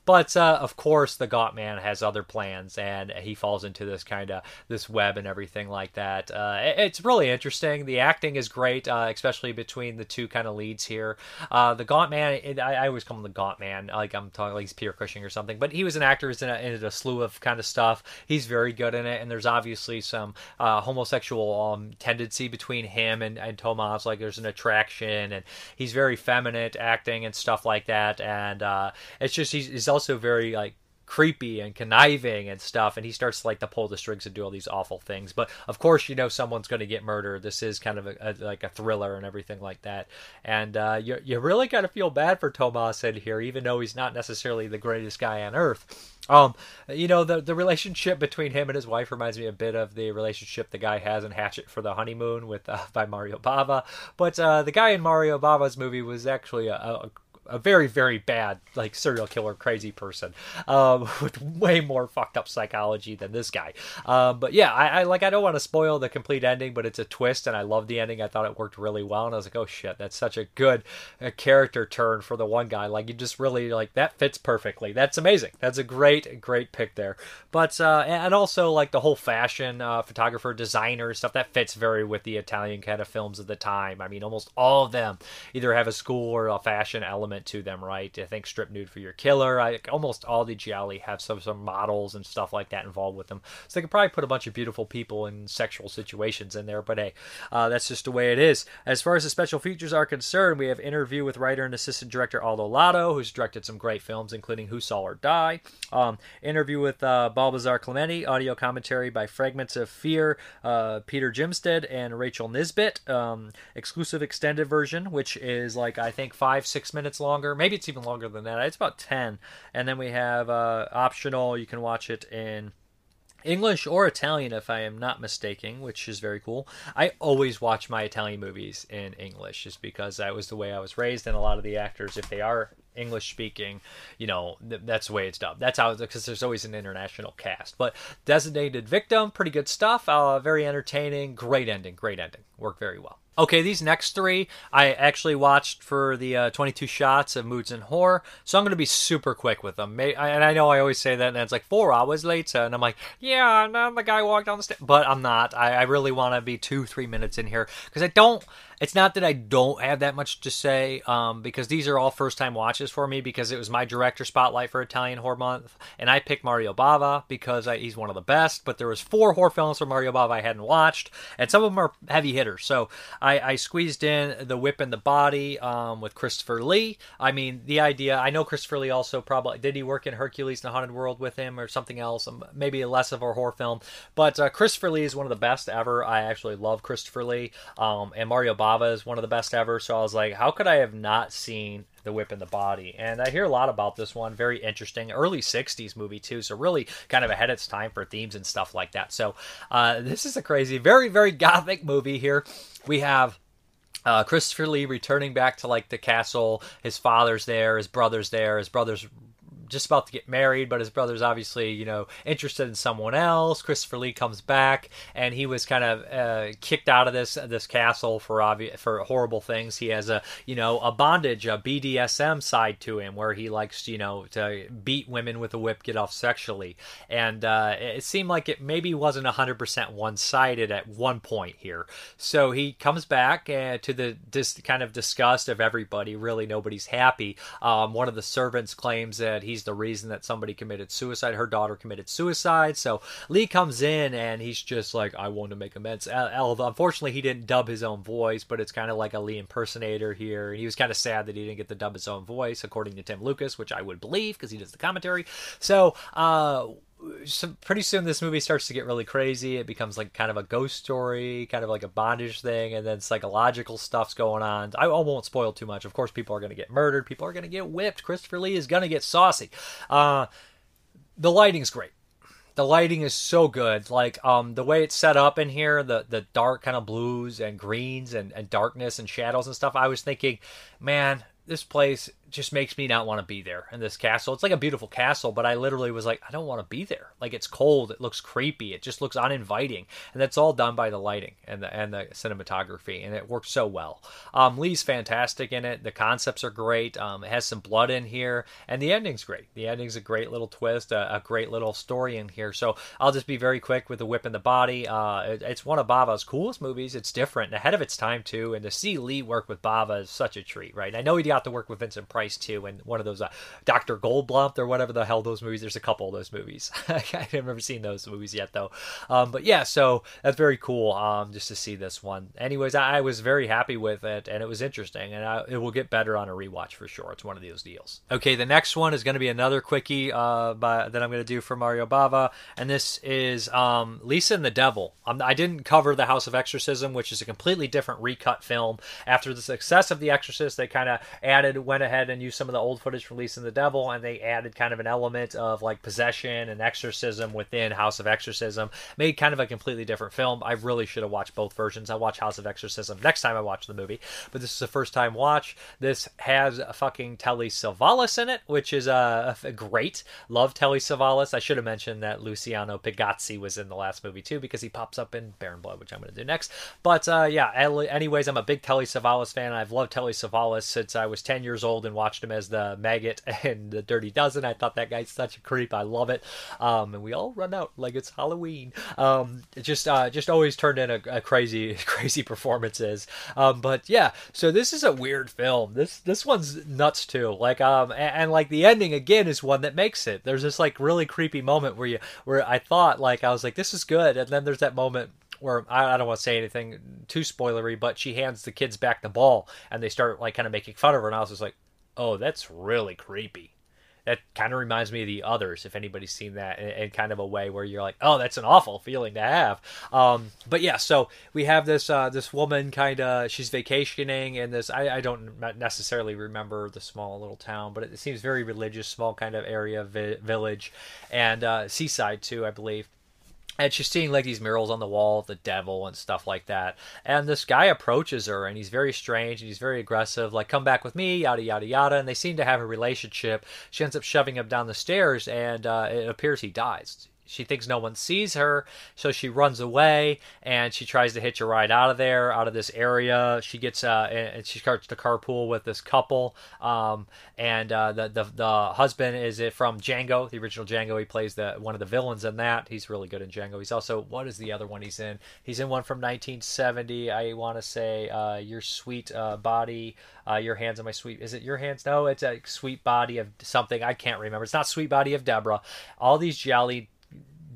But uh, of course, the Gaunt Man has other plans and he falls into this kind of this web and everything like that. Uh, it's really interesting. The acting is great, uh, especially between the two kind of leads here. Uh, the Gaunt Man, it, I, I, always call him the Gaunt Man, like I'm talking like he's Peter Cushing or something, but he was an actor in a, in a slew of kind of stuff. He's very good in it, and there's obviously some uh, homosexual um, tendency between him and, and Tomas. Like there's an attraction, and he's very feminine acting and stuff like that. And uh, it's just he's, he's also very like creepy and conniving and stuff and he starts like to pull the strings and do all these awful things. But of course you know someone's going to get murdered. This is kind of a, a, like a thriller and everything like that. And uh, you, you really got to feel bad for tomas in here even though he's not necessarily the greatest guy on earth. Um, you know the the relationship between him and his wife reminds me a bit of the relationship the guy has in Hatchet for the Honeymoon with uh, by Mario Bava, but uh, the guy in Mario Bava's movie was actually a, a a very very bad like serial killer crazy person um, with way more fucked up psychology than this guy. Um, but yeah I, I, like i don't want to spoil the complete ending but it's a twist and i love the ending. I thought it worked really well and i was like oh shit that's such a good uh, character turn for the one guy. Like you just really like that fits perfectly. That's amazing. That's a great great pick there. But uh, and also like the whole fashion uh, photographer designer stuff that fits very with the italian kind of films of the time. I mean almost all of them either have a school or a fashion element element to them, right? I think Strip Nude for Your Killer. I almost all the gialli have some some models and stuff like that involved with them, so they could probably put a bunch of beautiful people in sexual situations in there. But hey, uh, that's just the way it is. As far as the special features are concerned, we have interview with writer and assistant director Aldo Lado, who's directed some great films, including Who Saw Her Die. Um, interview with uh, Balthazar Clementi, audio commentary by Fragments of Fear, uh, Peter Jilmstad, and Rachel Nisbet. Um, exclusive extended version, which is like I think five six minutes long longer. Maybe it's even longer than that. It's about 10. And then we have uh, optional. You can watch it in English or Italian, if I am not mistaken, which is very cool. I always watch my Italian movies in English just because that was the way I was raised, and a lot of the actors, if they are English speaking, you know, th- that's the way it's dubbed. That's how, because there's always an international cast. But Designated Victim, pretty good stuff. Uh, very entertaining. Great ending. Great ending. Worked very well. Okay, these next three I actually watched for the uh, 22 shots of Moodz and Horror, so I'm going to be super quick with them. May- and I know I always say that, and it's like four hours later, and I'm like, yeah, and then the guy walked down the stairs, but I'm not. I, I really want to be two, three minutes in here because I don't it's not that I don't have that much to say, um, because these are all first time watches for me because it was my director spotlight for Italian Horror Month, and I picked Mario Bava because I, he's one of the best. But there was four horror films from Mario Bava I hadn't watched, and some of them are heavy hitters. So I, I squeezed in The Whip and the Body um, with Christopher Lee. I mean, the idea. I know Christopher Lee also probably did he work in Hercules and the Haunted World with him or something else, um, maybe less of a horror film. But uh, Christopher Lee is one of the best ever. I actually love Christopher Lee, um, and Mario Bava Bava is one of the best ever. So I was like, how could I have not seen the whip and the body? And i hear a lot about this one. Very interesting. Early 60s movie too. So really kind of ahead of its time for themes and stuff like that. So uh, this is a crazy very very gothic movie here. We have uh, Christopher Lee returning back to like the castle. His father's there, his brother's there. His brother's just about to get married, but his brother's obviously, you know, interested in someone else. Christopher Lee comes back, and he was kind of uh, kicked out of this this castle for obvi- for horrible things. He has a, you know, a bondage, a BDSM side to him, where he likes, you know, to beat women with a whip, get off sexually, and uh, it seemed like it maybe wasn't hundred percent one sided at one point here. So he comes back uh, to the this kind of disgust of everybody. Really, nobody's happy. Um, one of the servants claims that he's he's the reason that somebody committed suicide. Her daughter committed suicide. So Lee comes in and he's just like, I want to make amends. Although, Unfortunately, he didn't dub his own voice, but it's kind of like a Lee impersonator here. He was kind of sad that he didn't get to dub his own voice, according to Tim Lucas, which I would believe because he does the commentary. So, uh, so pretty soon this movie starts to get really crazy. It becomes like kind of a ghost story, kind of like a bondage thing, and then psychological stuff's going on. I, won't spoil too much. Of course, people are going to get murdered. People are going to get whipped. Christopher Lee is going to get saucy. Uh, the lighting's great. The lighting is so good. Like um, the way it's set up in here, the the dark kind of blues and greens and, and darkness and shadows and stuff. I was thinking, man, this place just makes me not want to be there in this castle. It's like a beautiful castle, but I literally was like, I don't want to be there. Like it's cold, it looks creepy, it just looks uninviting, and that's all done by the lighting and the and the cinematography, and it works so well. Um, Lee's fantastic in it. The concepts are great. Um, it has some blood in here, and the ending's great. The ending's a great little twist, a, a great little story in here. So I'll just be very quick with the whip and the body. Uh, it, it's one of Bava's coolest movies. It's different, ahead of its time too, and to see Lee work with Bava is such a treat, right? I know he got to work with Vincent. Price too, and one of those uh, Doctor Goldfoot or whatever the hell those movies. There's a couple of those movies. I haven't ever seen those movies yet though. Um, but yeah, so that's very cool. Um, just to see this one. Anyways, I, I, was very happy with it, and it was interesting, and I, it will get better on a rewatch for sure. It's one of those deals. Okay, the next one is going to be another quickie uh, by, that I'm going to do for Mario Bava, and this is um, Lisa and the Devil. Um, I didn't cover the House of Exorcism, which is a completely different recut film. After the success of The Exorcist, they kind of added, went ahead and used some of the old footage from Lisa and the Devil, and they added kind of an element of like possession and exorcism within House of Exorcism. Made kind of a completely different film. I really should have watched both versions. I'll watch House of Exorcism next time I watch the movie, but this is a first time watch. This has a fucking Telly Savalas in it, which is uh, great. Love Telly Savalas. I should have mentioned that Luciano Pigozzi was in the last movie too because he pops up in Baron Blood, which I'm going to do next. But uh, yeah, anyways, I'm a big Telly Savalas fan. I've loved Telly Savalas since I was 10 years old and watched him as the maggot and the Dirty Dozen. I thought that guy's such a creep. I love it. Um, and we all run out like it's Halloween. Um, just uh, just always turned in a, a crazy crazy performances. Um, but yeah, so this is a weird film. This this one's nuts too. Like um and, and like the ending again is one that makes it. There's this like really creepy moment where you where I thought like I was like this is good, and then there's that moment where I, I, don't want to say anything too spoilery, but she hands the kids back the ball and they start like kind of making fun of her, and I was just like, oh, that's really creepy. That kind of reminds me of the others, if anybody's seen that, in, in, kind of a way where you're like, oh, that's an awful feeling to have. Um, but yeah, so we have this uh, this woman kind of she's vacationing in this. I, I, don't necessarily remember the small little town, but it seems very religious, small kind of area vi- village, and uh, seaside too, I believe and she's seeing like these murals on the wall of the devil and stuff like that. And this guy approaches her, and he's very strange and he's very aggressive, like "come back with me," yada yada yada. And they seem to have a relationship. She ends up shoving him down the stairs, and uh, it appears he dies she thinks no one sees her, so she runs away and she tries to hitch a ride out of there, out of this area. She gets uh, and she starts to carpool with this couple. Um, and uh, the, the the husband is it from Django, the original Django. He plays the one of the villains in that. He's really good in Django. He's also what is the other one he's in? He's in one from 1970. I want to say uh, Your Sweet uh, Body. Uh, your hands on my sweet. Is it your hands? No, it's a sweet body of something. I can't remember. It's not sweet body of Deborah. All these gialli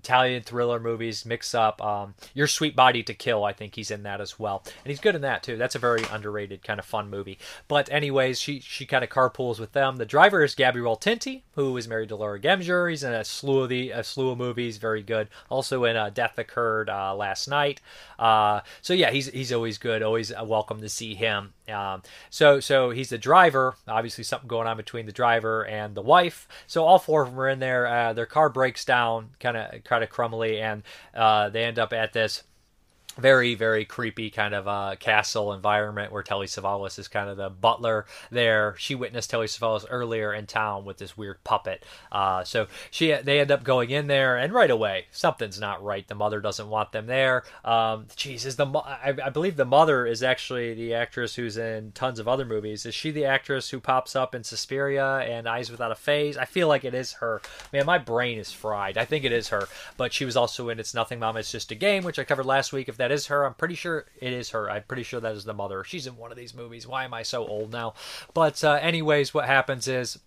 Italian thriller movies mix up. Um, Your Sweet Body to Kill, I think he's in that as well, and he's good in that too. That's a very underrated kind of fun movie. But anyways, she she kind of carpools with them. The driver is Gabriel Tinti, who is married to Laura Gemser. He's in a slew of the a slew of movies, very good. Also in uh, Death Occurred uh, last night. Uh, so yeah, he's he's always good. Always welcome to see him. Um, so so he's the driver. Obviously, something going on between the driver and the wife. So all four of them are in there. Uh, their car breaks down, kind of kind of crumbly, and uh, they end up at this very very creepy kind of uh, castle environment where Telly Savalas is kind of the butler there. She witnessed Telly Savalas earlier in town with this weird puppet. Uh, so she they end up going in there and right away something's not right. The mother doesn't want them there. Um, geez, is the I, I believe the mother is actually the actress who's in tons of other movies. Is she the actress who pops up in Suspiria and Eyes Without a Face? I feel like it is her. Man, my brain is fried. I think it is her, but she was also in It's Nothing Mama. It's Just a Game, which I covered last week. If that is her. I'm pretty sure it is her. I'm pretty sure that is the mother. She's in one of these movies. Why am I so old now? But uh, anyways, what happens is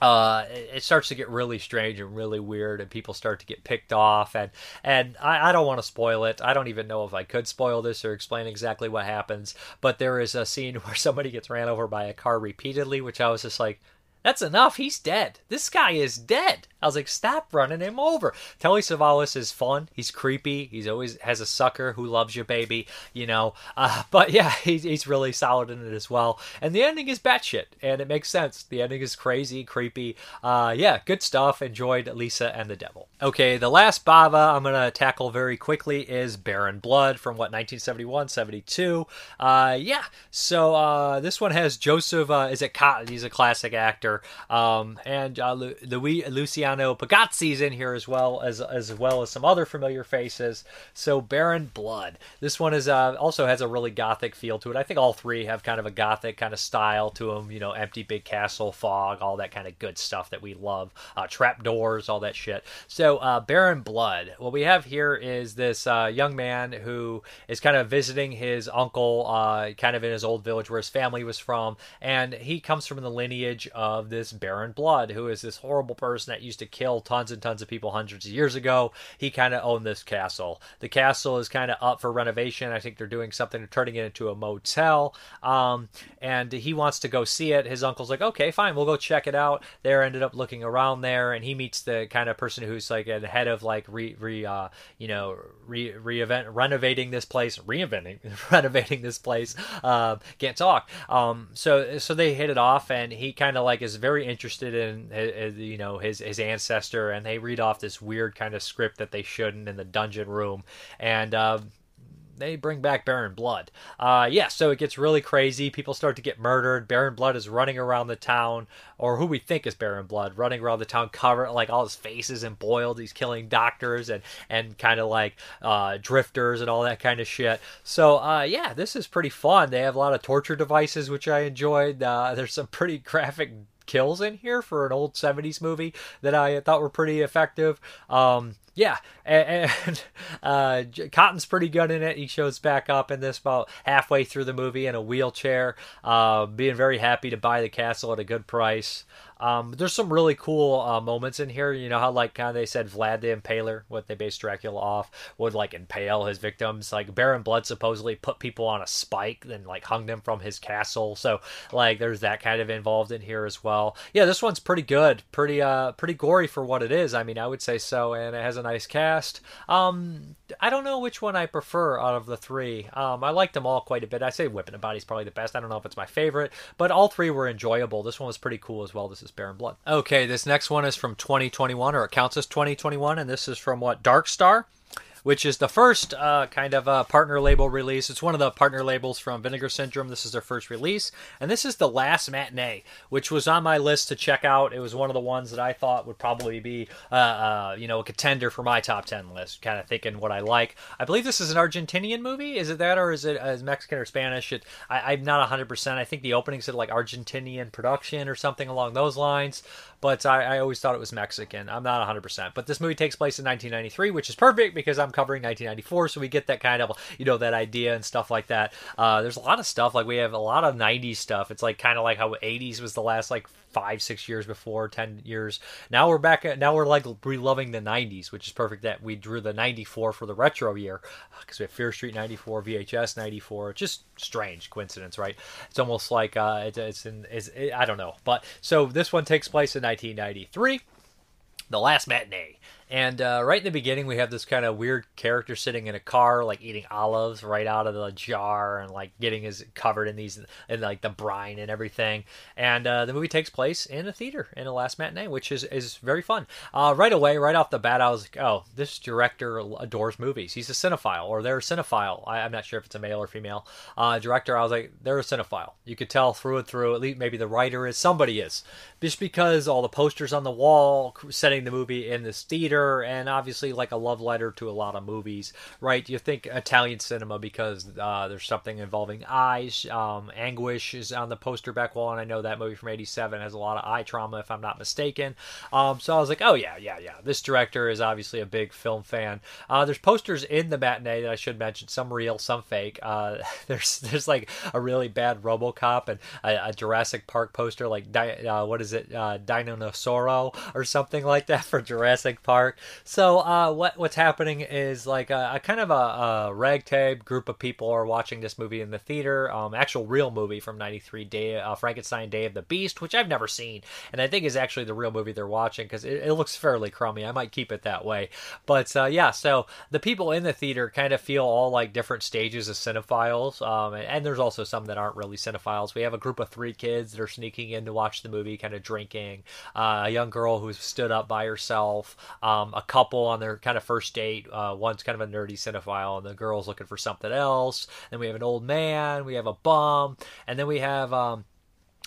uh, it starts to get really strange and really weird, and people start to get picked off. And and I, I don't want to spoil it. I don't even know if I could spoil this or explain exactly what happens. But there is a scene where somebody gets ran over by a car repeatedly, which I was just like, That's enough. He's dead. This guy is dead. I was like, stop running him over. Telly Savalas is fun. He's creepy. He's always has a sucker who loves your baby, you know. Uh, but yeah, he's, he's really solid in it as well. And the ending is batshit, and it makes sense. The ending is crazy, creepy. Uh, yeah, good stuff. Enjoyed Lisa and the Devil. Okay, the last Bava I'm gonna tackle very quickly is Baron Blood from what 1971, 72. Uh, yeah, so uh, this one has Joseph. Uh, is it Cotten? He's a classic actor. Um, and uh, Louis Luciano Pigozzi's in here as well as as well as some other familiar faces. So Baron Blood. This one is uh, also has a really gothic feel to it. I think all three have kind of a gothic kind of style to them. You know, empty big castle, fog, all that kind of good stuff that we love. Uh, trap doors, all that shit. So uh, Baron Blood. What we have here is this uh, young man who is kind of visiting his uncle, uh, kind of in his old village where his family was from, and he comes from the lineage of this Baron Blood, who is this horrible person that used to kill tons and tons of people hundreds of years ago. He kind of owned this castle. The castle is kind of up for renovation. I think they're doing something, turning it into a motel. Um, and he wants to go see it. His uncle's like, okay, fine, we'll go check it out. There, ended up looking around there, and he meets the kind of person who's like the head of like re, re uh, you know, re, re-event, renovating this place, reinventing, renovating this place. Uh, can't talk. Um, so so they hit it off, and he kind of like is very interested in, his, you know, his his ancestor, and they read off this weird kind of script that they shouldn't in the dungeon room, and. Uh, they bring back Baron Blood. Uh, yeah, so it gets really crazy. People start to get murdered. Baron Blood is running around the town, or who we think is Baron Blood, running around the town, covered like all his faces and boiled. He's killing doctors and and kind of like uh, drifters and all that kind of shit. So uh, yeah, this is pretty fun. They have a lot of torture devices, which I enjoyed. Uh, there's some pretty graphic kills in here for an old 70s movie that I thought were pretty effective. Um, yeah, and, and uh, Cotten's pretty good in it. He shows back up in this about halfway through the movie in a wheelchair, uh, being very happy to buy the castle at a good price. Um, there's some really cool uh, moments in here. You know how like kind of they said Vlad the Impaler, what they based Dracula off, would like impale his victims. Like Baron Blood supposedly put people on a spike, then like hung them from his castle. So like there's that kind of involved in here as well. Yeah, this one's pretty good, pretty uh pretty gory for what it is. I mean, I would say so, and it has a nice cast. Um, I don't know which one I prefer out of the three. Um, I liked them all quite a bit. I say Whip and the Body's probably the best. I don't know if it's my favorite, but all three were enjoyable. This one was pretty cool as well. This is Baron Blood. Okay, this next one is from 2021, or it counts as 2021, and this is from what? Dark Star? Which is the first uh, kind of uh, partner label release. It's one of the partner labels from Vinegar Syndrome. This is their first release, and this is the last matinee, which was on my list to check out. It was one of the ones that I thought would probably be, uh, uh you know, a contender for my top ten list. Kind of thinking what I like. I believe this is an Argentinian movie. Is it that, or is it uh, Mexican or Spanish? It, I, am not 100. percent I think the opening said like Argentinian production or something along those lines but I, I, always thought it was Mexican. I'm not 100%. But this movie takes place in 1993, which is perfect because I'm covering 1994, so we get that kind of, you know, that idea and stuff like that. Uh, there's a lot of stuff. Like, we have a lot of 90s stuff. It's like kind of like how 80s was the last, like, five, six years before, 10 years. Now we're back, now we're like reloving the 90s, which is perfect that we drew the 94 for the retro year because we have Fear Street 94, VHS 94. Just strange coincidence, right? It's almost like uh, it, it's in, it's, it, I don't know. But so this one takes place in 1993, the last matinee. And uh, right in the beginning, we have this kind of weird character sitting in a car, like eating olives right out of the jar, and like getting his covered in these, in like the brine and everything. And uh, the movie takes place in a theater in a last matinee, which is is very fun. Uh, right away, right off the bat, I was like, oh, this director adores movies. He's a cinephile, or they're a cinephile. I, am not sure if it's a male or female uh, director. I was like, they're a cinephile. You could tell through and through. At least maybe the writer is. Somebody is, just because all the posters on the wall setting the movie in this theater and obviously like a love letter to a lot of movies, right? You think Italian cinema because uh, there's something involving eyes. Um, Anguish is on the poster back wall, and I know that movie from '87 has a lot of eye trauma, if I'm not mistaken. Um, so I was like, oh yeah, yeah, yeah. This director is obviously a big film fan. Uh, there's posters in the matinee that I should mention, some real, some fake. Uh, there's there's like a really bad RoboCop and a, a Jurassic Park poster, like uh, what is it, uh, Dinosauro or something like that for Jurassic Park. Start. So uh, what what's happening is like a, a kind of a, a, ragtag group of people are watching this movie in the theater. Um, actual real movie from '93, Day uh, Frankenstein Day of the Beast, which I've never seen, and I think is actually the real movie they're watching because it, it, looks fairly crummy. I might keep it that way, but uh, yeah. So the people in the theater kind of feel all like different stages of cinephiles, um, and, and there's also some that aren't really cinephiles. We have a group of three kids that are sneaking in to watch the movie, kind of drinking. Uh, a young girl who's stood up by herself. Um, a couple on their kind of first date. Uh, one's kind of a nerdy cinephile, and the girl's looking for something else. Then we have an old man. We have a bum, and then we have. Um,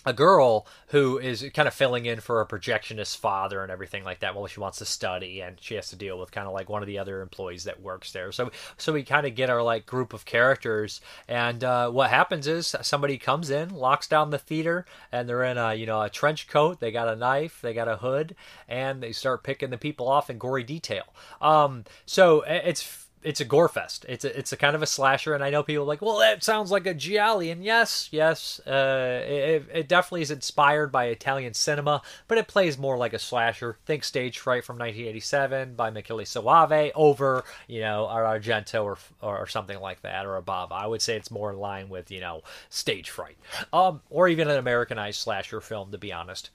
a girl who is kind of filling in for a projectionist father and everything like that. Well, she wants to study and she has to deal with kind of like one of the other employees that works there. So, so we kind of get our like group of characters, and uh, what happens is somebody comes in, locks down the theater, and they're in a you know a trench coat. They got a knife, they got a hood, and they start picking the people off in gory detail. Um, so it's it's a gore fest. It's a it's a kind of a slasher, and I know people like, well, that sounds like a gialli, and yes, yes, uh, it, it definitely is inspired by Italian cinema, but it plays more like a slasher. Think Stage Fright from 1987 by Michele Soavi over you know Argento or or something like that or above. I would say it's more in line with you know Stage Fright, um, or even an Americanized slasher film, to be honest.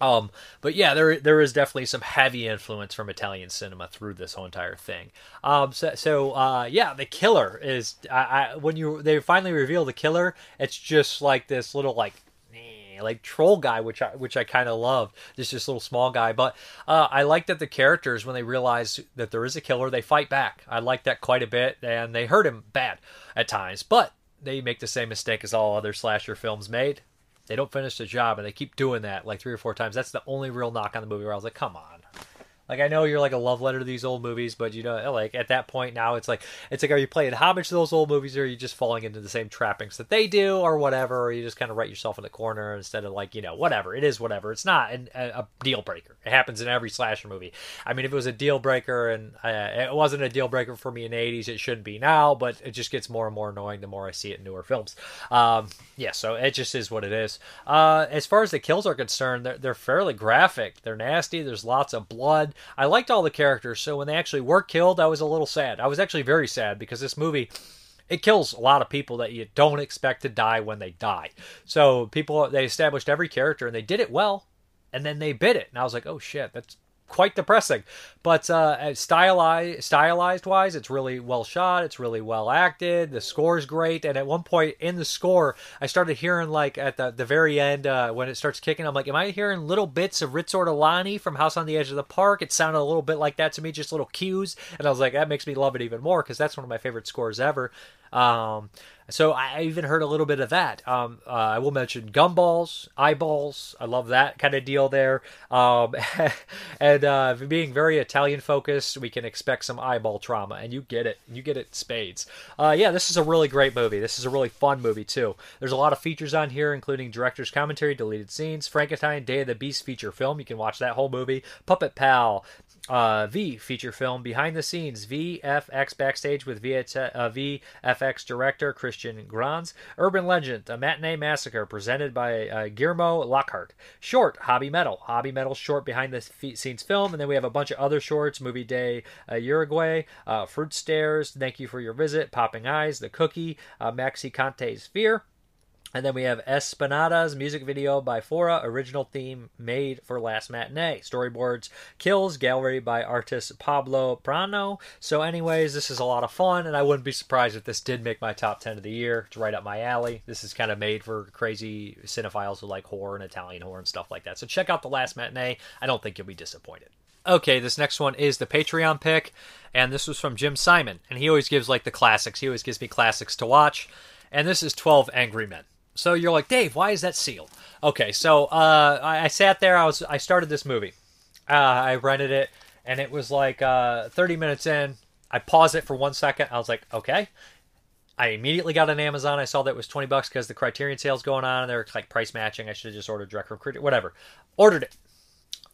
Um, but yeah, there there is definitely some heavy influence from Italian cinema through this whole entire thing. Um, so, so uh, yeah, the killer is I, I, when you they finally reveal the killer, it's just like this little like eh, like troll guy, which I which I kind of love. Just this little small guy, but uh, I like that the characters when they realize that there is a killer, they fight back. I like that quite a bit, and they hurt him bad at times, but they make the same mistake as all other slasher films made they don't finish the job and they keep doing that like three or four times. That's the only real knock on the movie where I was like, come on. Like I know you're like a love letter to these old movies, but you know, like at that point now, it's like it's like, are you playing homage to those old movies, or are you just falling into the same trappings that they do, or whatever, or you just kind of write yourself in the corner instead of like you know whatever it is, whatever. It's not an, a, deal breaker. It happens in every slasher movie. I mean, if it was a deal breaker, and uh, it wasn't a deal breaker for me in the '80s, it shouldn't be now, but it just gets more and more annoying the more I see it in newer films. Um, yeah, so it just is what it is. Uh, as far as the kills are concerned, they're, they're fairly graphic. They're nasty. There's lots of blood. I liked all the characters, so when they actually were killed, I was a little sad. I was actually very sad because this movie it kills a lot of people that you don't expect to die when they die. So people they established every character and they did it well, and then they bit it, and I was like, oh shit, that's quite depressing. But uh, stylized, stylized wise, it's really well shot. It's really well acted. The score's great. And at one point in the score, I started hearing like at the the very end uh, when it starts kicking, I'm like, am I hearing little bits of Riz Ortolani from House on the Edge of the Park? It sounded a little bit like that to me, just little cues. And I was like, that makes me love it even more because that's one of my favorite scores ever. Um, so I even heard a little bit of that. Um, uh, I will mention gumballs, eyeballs. I love that kind of deal there. Um, and uh, being very Italian focused, we can expect some eyeball trauma, and you get it. You get it spades. Uh, yeah, this is a really great movie. This is a really fun movie too. There's a lot of features on here, including director's commentary, deleted scenes, Frankenstein, Day of the Beast feature film. You can watch that whole movie. Puppet Pal, uh, V feature film behind the scenes VFX backstage with uh, VFX director Christian Granz. Urban Legend a matinee massacre presented by uh, Guillermo Lockhart. Short Hobby Metal. Hobby Metal short behind the scenes film and then we have a bunch of other shorts. Movie Day uh, Uruguay uh, Fruit Stairs Thank You for Your Visit Popping Eyes The Cookie uh, Maxi Conte's Fear and then we have Espinada's music video by Fora, original theme made for Last Matinee. Storyboards, Kills, gallery by artist Pablo Prano. So, anyways, this is a lot of fun, and I wouldn't be surprised if this did make my top 10 of the year. It's right up my alley. This is kind of made for crazy cinephiles who like horror and Italian horror and stuff like that. So, check out The Last Matinee. I don't think you'll be disappointed. Okay, this next one is the Patreon pick, and this was from Jim Simon. And he always gives like the classics, he always gives me classics to watch. And this is 12 Angry Men. So you're like, Dave, why is that sealed? Okay, so uh, I, I, sat there. I was I started this movie. Uh, I rented it, and it was like uh, 30 minutes in. I paused it for one second. I was like, okay. I immediately got on Amazon. I saw that it was 20 bucks because the Criterion sale's going on, and they're like price matching. I should have just ordered direct from Criterion. Whatever. Ordered it.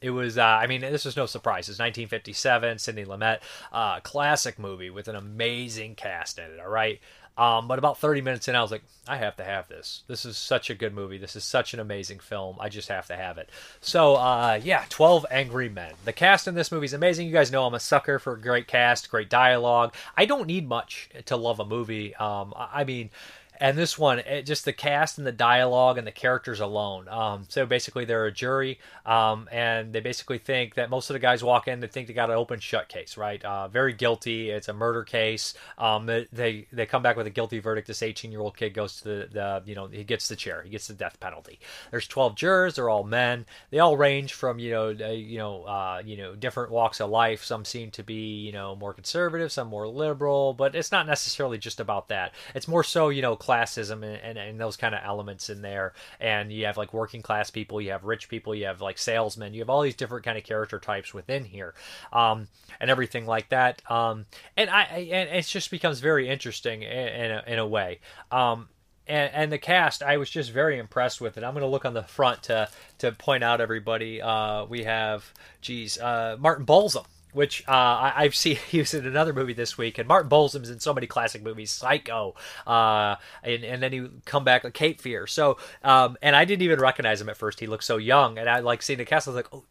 It was, uh, I mean, this is no surprise. It's 1957, Sidney Lumet, uh, classic movie with an amazing cast in it. All right, Um, but about 30 minutes in, I was like, I have to have this. This is such a good movie. This is such an amazing film. I just have to have it. So, uh, yeah, 12 Angry Men. The cast in this movie is amazing. You guys know I'm a sucker for great cast, great dialogue. I don't need much to love a movie. Um, I mean, and this one, it, just the cast and the dialogue and the characters alone. Um, so basically, they're a jury, um, and they basically think that most of the guys walk in, they think they got an open shut case, right? Uh, very guilty. It's a murder case. Um, they they come back with a guilty verdict. This 18 year old kid goes to the, the you know he gets the chair. He gets the death penalty. There's 12 jurors. They're all men. They all range from you know uh, you know uh, you know different walks of life. Some seem to be you know more conservative, some more liberal, but it's not necessarily just about that. It's more so you know classism and, and, and, those kind of elements in there. And you have like working class people, you have rich people, you have like salesmen, you have all these different kind of character types within here, um, and everything like that. Um, and I and it just becomes very interesting in, in, a, in a way. Um, and, and, the cast, I was just very impressed with it. I'm going to look on the front to to point out everybody. Uh, we have, geez, uh, Martin Balsam which uh, I, have seen was in another movie this week, and Martin Balsam's in so many classic movies, Psycho, uh, and and then he come back with Cape Fear. So, um, and I didn't even recognize him at first. He looked so young, and I like seeing the cast. I was like, oh.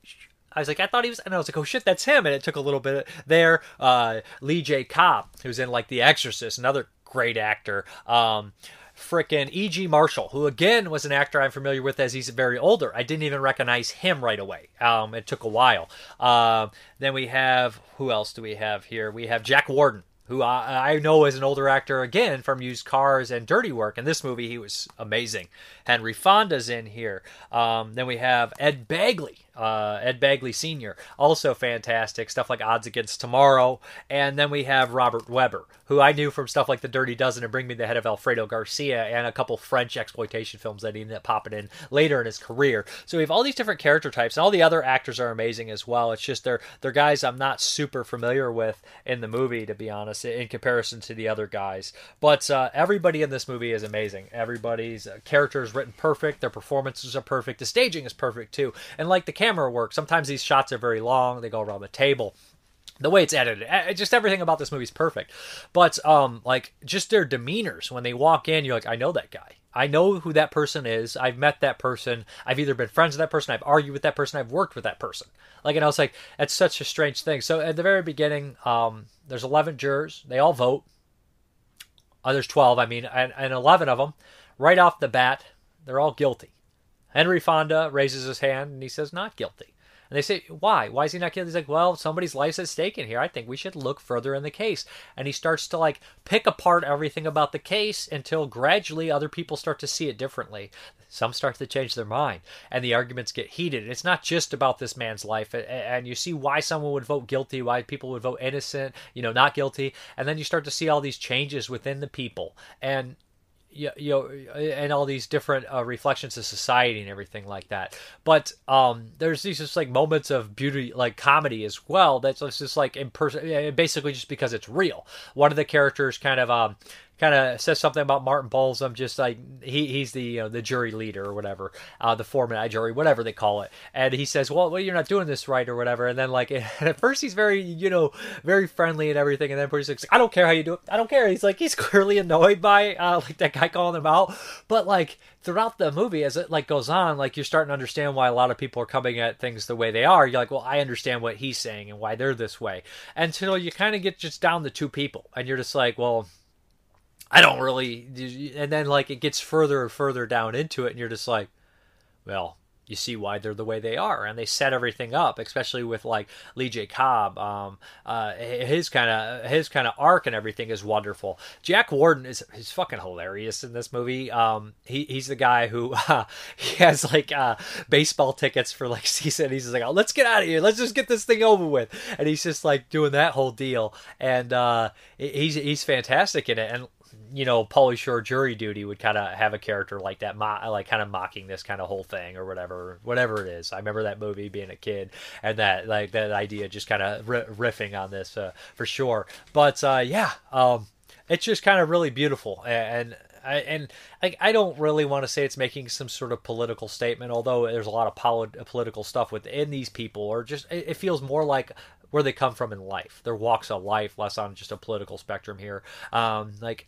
I was like, I thought he was, and I was like, oh shit, that's him. And it took a little bit there. Uh, Lee J. Cobb, who's in like The Exorcist, another great actor. Um, frickin' E.G. Marshall, who again was an actor I'm familiar with as he's very older. I didn't even recognize him right away. Um, it took a while. Uh, then we have who else do we have here? We have Jack Warden. Who I, I know as an older actor again from Used Cars and Dirty Work. In this movie, he was amazing. Henry Fonda's in here. Um, then we have Ed Begley, uh, Ed Begley Sr., also fantastic. Stuff like Odds Against Tomorrow. And then we have Robert Webber, who I knew from stuff like The Dirty Dozen and Bring Me the Head of Alfredo Garcia and a couple French exploitation films that he ended up popping in later in his career. So we have all these different character types, and all the other actors are amazing as well. It's just they're, they're guys I'm not super familiar with in the movie, to be honest, in comparison to the other guys. But uh, everybody in this movie is amazing. Everybody's uh, character is written perfect, their performances are perfect, the staging is perfect too. And like the camera work. Sometimes these shots are very long; they go around the table. The way it's edited just everything about this movie is perfect. But um like just their demeanors. When they walk in you're like i know that guy. I know who that person is. I've met that person. I've either been friends with that person. I've argued with that person. I've worked with that person. Like and i was like that's such a strange thing. So at the very beginning um there's 11 jurors. They all vote. Uh, there's 12 i mean and, and 11 of them right off the bat they're all guilty Henry Fonda raises his hand and he says, not guilty. And they say, why? Why is he not guilty? He's like, well, somebody's life's at stake in here. I think we should look further in the case. And he starts to like pick apart everything about the case until gradually other people start to see it differently. Some start to change their mind and the arguments get heated. It's not just about this man's life. And you see why someone would vote guilty, why people would vote innocent, you know, not guilty. And then you start to see all these changes within the people. And you, you know, and all these different uh, reflections of society and everything like that. But um, there's these just like moments of beauty, like comedy as well. That's just like in person, basically just because it's real. One of the characters kind of um, kind of says something about Martin Balsam, just like he, he's the you know, the jury leader or whatever, uh, the foreman jury, whatever they call it. And he says, well, well, you're not doing this right or whatever. And then like, at first he's very, you know, very friendly and everything. And then he's like, I don't care how you do it. I don't care. He's like, he's clearly annoyed by uh, like that guy calling him out. But like throughout the movie, as it like goes on, like you're starting to understand why a lot of people are coming at things the way they are. You're like, well, I understand what he's saying and why they're this way. Until you kind of get just down to two people, and you're just like, well, I don't really. And then like it gets further and further down into it, and you're just like, well, you see why they're the way they are, and they set everything up, especially with like Lee J. Cobb. Um, uh, his kind of his kind of arc and everything is wonderful. Jack Warden is is fucking hilarious in this movie. Um, he he's the guy who uh, he has like uh, baseball tickets for like season. He's like, oh, let's get out of here. Let's just get this thing over with. And he's just like doing that whole deal, and uh, he's he's fantastic in it. And you know, Pauly Shore jury duty would kind of have a character like that, mo- like kind of mocking this kind of whole thing or whatever, whatever it is. I remember that movie being a kid and that like that idea just kind of riffing on this uh, for sure. But uh, yeah, um, it's just kind of really beautiful and. I, and I, I don't really want to say it's making some sort of political statement, although there's a lot of polit- political stuff within these people, or just it, it feels more like where they come from in life, their walks of life, less on just a political spectrum here. Um, like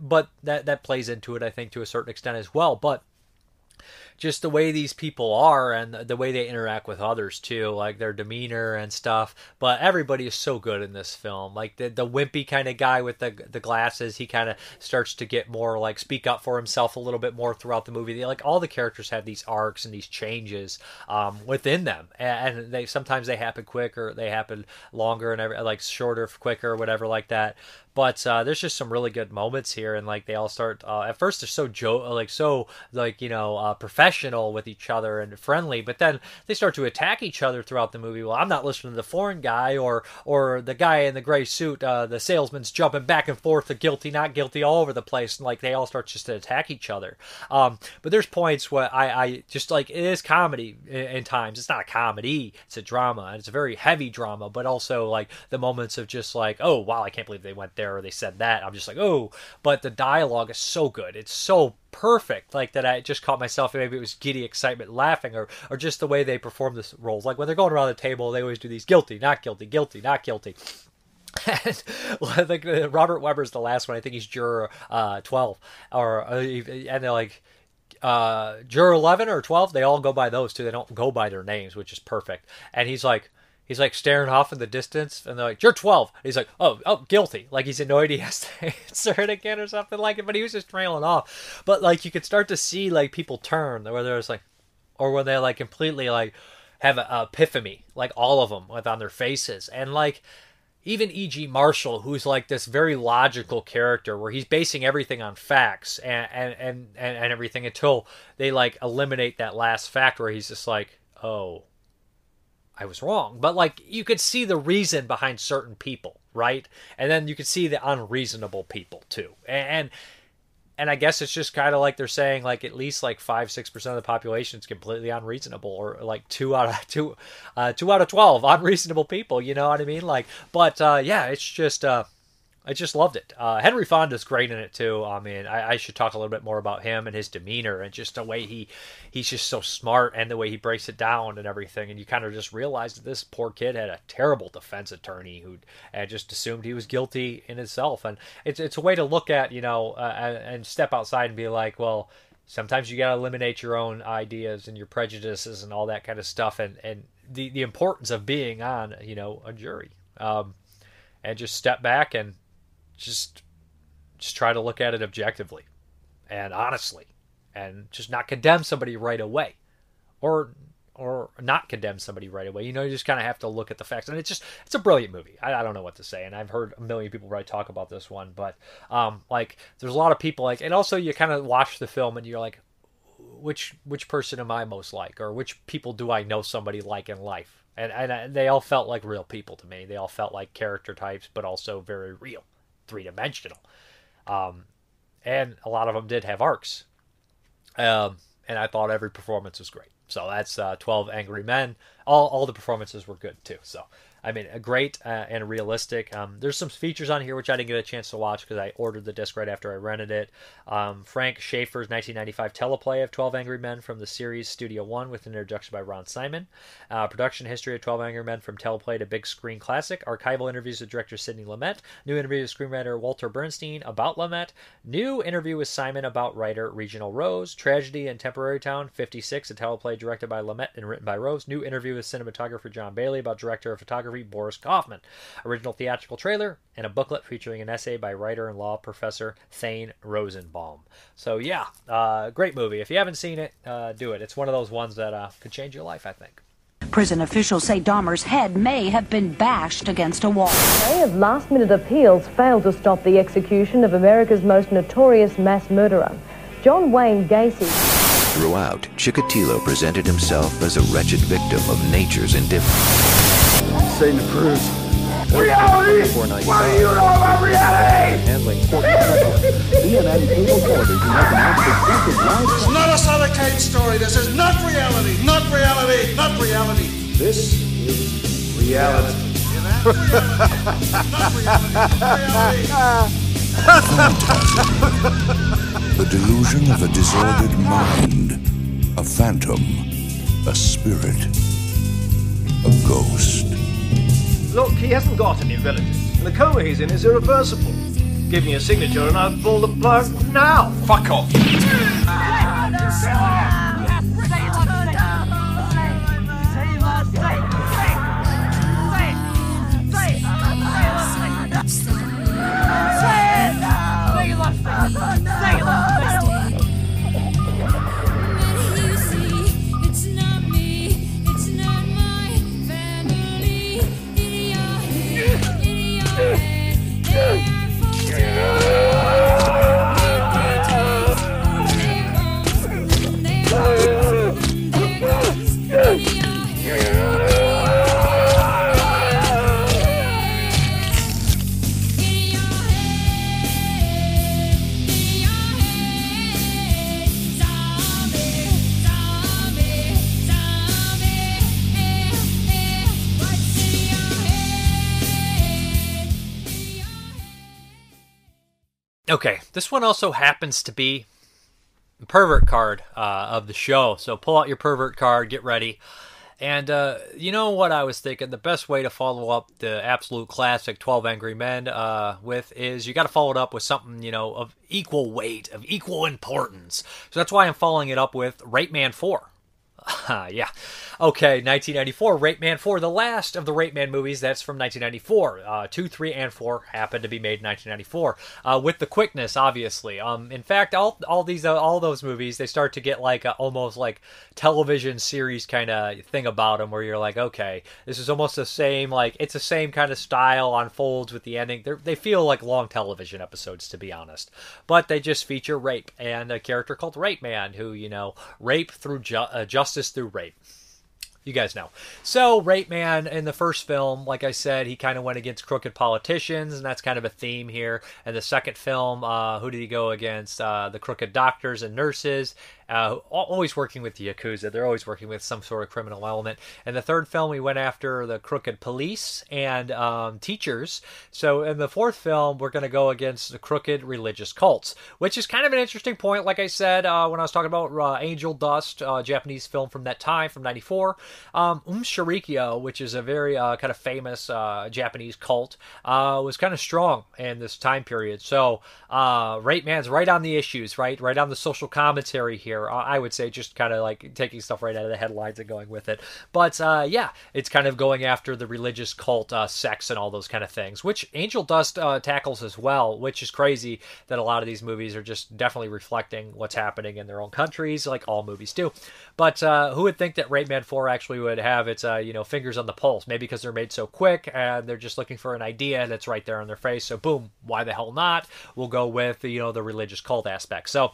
but that that plays into it, I think, to a certain extent as well. But just the way these people are and the way they interact with others too, like their demeanor and stuff. But everybody is so good in this film. Like the the wimpy kind of guy with the the glasses, he kind of starts to get more like speak up for himself a little bit more throughout the movie. They, like all the characters have these arcs and these changes um, within them, and they sometimes they happen quicker, they happen longer, and every, like shorter, quicker, whatever like that. But uh, there's just some really good moments here, and like they all start. Uh, at first, they're so jo- like so like you know uh, professional with each other and friendly, but then they start to attack each other throughout the movie. Well, I'm not listening to the foreign guy or or the guy in the gray suit. Uh, the salesman's jumping back and forth, the guilty, not guilty, all over the place, and like they all start just to attack each other. Um, but there's points where I, I just like it is comedy in, in times. It's not a comedy; it's a drama, and it's a very heavy drama. But also like the moments of just like, oh wow, I can't believe they went there or they said that. I'm just like, oh, but the dialogue is so good. It's so perfect, like that. I just caught myself. Maybe it was giddy excitement, laughing, or or just the way they perform the roles. Like when they're going around the table, they always do these guilty, not guilty, guilty, not guilty. and think uh, Robert Webber's the last one. I think he's juror uh, twelve, or uh, and they're like uh, juror eleven or twelve. They all go by those two. They don't go by their names, which is perfect. And he's like, he's like staring off in the distance, and they're like, "You're 12." And he's like, "Oh, oh, guilty." Like he's annoyed he has to answer it again or something like it. But he was just trailing off. But like you could start to see like people turn, where there's like, or where they like completely like have an epiphany, like all of them, with on their faces, and like even E.G. Marshall, who's like this very logical character, where he's basing everything on facts and and and, and everything until they like eliminate that last fact where he's just like, oh I was wrong. But like you could see the reason behind certain people, right? And then you could see the unreasonable people too. And and I guess it's just kind of like they're saying like at least like five six percent of the population is completely unreasonable, or like two out of two, uh, two out of twelve unreasonable people. You know what I mean? Like, but uh, yeah, it's just. Uh, I just loved it. Uh, Henry Fonda's great in it too. I mean, I, I, should talk a little bit more about him and his demeanor and just the way he he's just so smart and the way he breaks it down and everything. And you kind of just realize that this poor kid had a terrible defense attorney who had just assumed he was guilty in himself. And it's it's a way to look at you know uh, and, and step outside and be like, well, sometimes you got to eliminate your own ideas and your prejudices and all that kind of stuff and and the the importance of being on you know a jury. Um, and just step back and just just try to look at it objectively and honestly and just not condemn somebody right away or or not condemn somebody right away. You know you just kind of have to look at the facts. And it's just it's a brilliant movie. I, I, don't know what to say. And i've heard a million people write talk about this one but um like there's a lot of people like and also you kind of watch the film and you're like which which person am i most like? Or which people do i know somebody like in life? And and they all felt like real people to me. They all felt like character types but also very real three dimensional. Um, and a lot of them did have arcs. Um, and I thought every performance was great. So that's uh, 12 Angry Men. All, all the performances were good too. So I mean, great uh, and realistic. Um, there's some features on here which I didn't get a chance to watch because I ordered the disc right after I rented it. Um, Frank Schaefer's 1995 teleplay of 12 Angry Men from the series Studio One with an introduction by Ron Simon. Uh, production history of 12 Angry Men from teleplay to big screen classic. Archival interviews with director Sidney Lumet. New interview with screenwriter Walter Bernstein about Lumet. New interview with Simon about writer Reginald Rose. Tragedy in Temporary Town 56, a teleplay directed by Lumet and written by Rose. New interview with cinematographer John Bailey about director of photography Boris Kaufman. Original theatrical trailer and a booklet featuring an essay by writer and law professor Thane Rosenbaum. So yeah, uh, great movie. If you haven't seen it, uh, do it. It's one of those ones that uh, could change your life, I think. Prison officials say Dahmer's head may have been bashed against a wall. A of last-minute appeals failed to stop the execution of America's most notorious mass murderer, John Wayne Gacy. Throughout, Chikatilo presented himself as a wretched victim of nature's indifference. Satan approves. Reality! What do you know about reality? Handling CNN cable television has announced exclusive. This is not a Solitaire story. This is not reality. Not reality. Not reality. This is reality. the delusion of a disordered mind, a phantom, a spirit, a ghost. Look, he hasn't got any relatives, and the coma he's in is irreversible. Give me a signature and I'll pull the plug now. Fuck off. Ah, Okay, this one also happens to be the pervert card uh, of the show. So pull out your pervert card, get ready. And uh, you know what I was thinking? The best way to follow up the absolute classic 12 Angry Men uh, with is you got to follow it up with something, you know, of equal weight, of equal importance. So that's why I'm following it up with Rape Man 4. yeah. Okay, 1994, Rape Man 4, the last of the Rape Man movies. That's from 1994. Uh, 2, 3, and 4 happened to be made in 1994. Uh, with the quickness, obviously. Um, in fact, all all these uh, all those movies, they start to get like a, almost like television series kind of thing about them, where you're like, okay, this is almost the same. Like it's the same kind of style unfolds with the ending. They're, they feel like long television episodes, to be honest. But they just feature rape and a character called Rape Man, who you know, rape through ju- uh, justice through rape you guys know. So, Rape Man in the first film, like I said, he kind of went against crooked politicians, and that's kind of a theme here. And the second film, uh, who did he go against? Uh, the crooked doctors and nurses uh, always working with the Yakuza. They're always working with some sort of criminal element. And the third film, we went after the crooked police and um, teachers. So in the fourth film, we're going to go against the crooked religious cults, which is kind of an interesting point. Like I said uh, when I was talking about uh, Angel Dust, uh, Japanese film from that time, from '94, um, which is a very uh, kind of famous uh, Japanese cult, was kind of strong in this time period. So Rape Man's right on the issues, right, right on the social commentary here I would say just kind of like taking stuff right out of the headlines and going with it. But uh, yeah, it's kind of going after the religious cult, uh, sex, and all those kind of things, which Angel Dust uh, tackles as well. Which is crazy that a lot of these movies are just definitely reflecting what's happening in their own countries, like all movies do. But uh, who would think that Rape Man Four actually would have its uh, you know fingers on the pulse? Maybe because they're made so quick and they're just looking for an idea that's right there on their face. So boom, why the hell not? We'll go with you know the religious cult aspect. So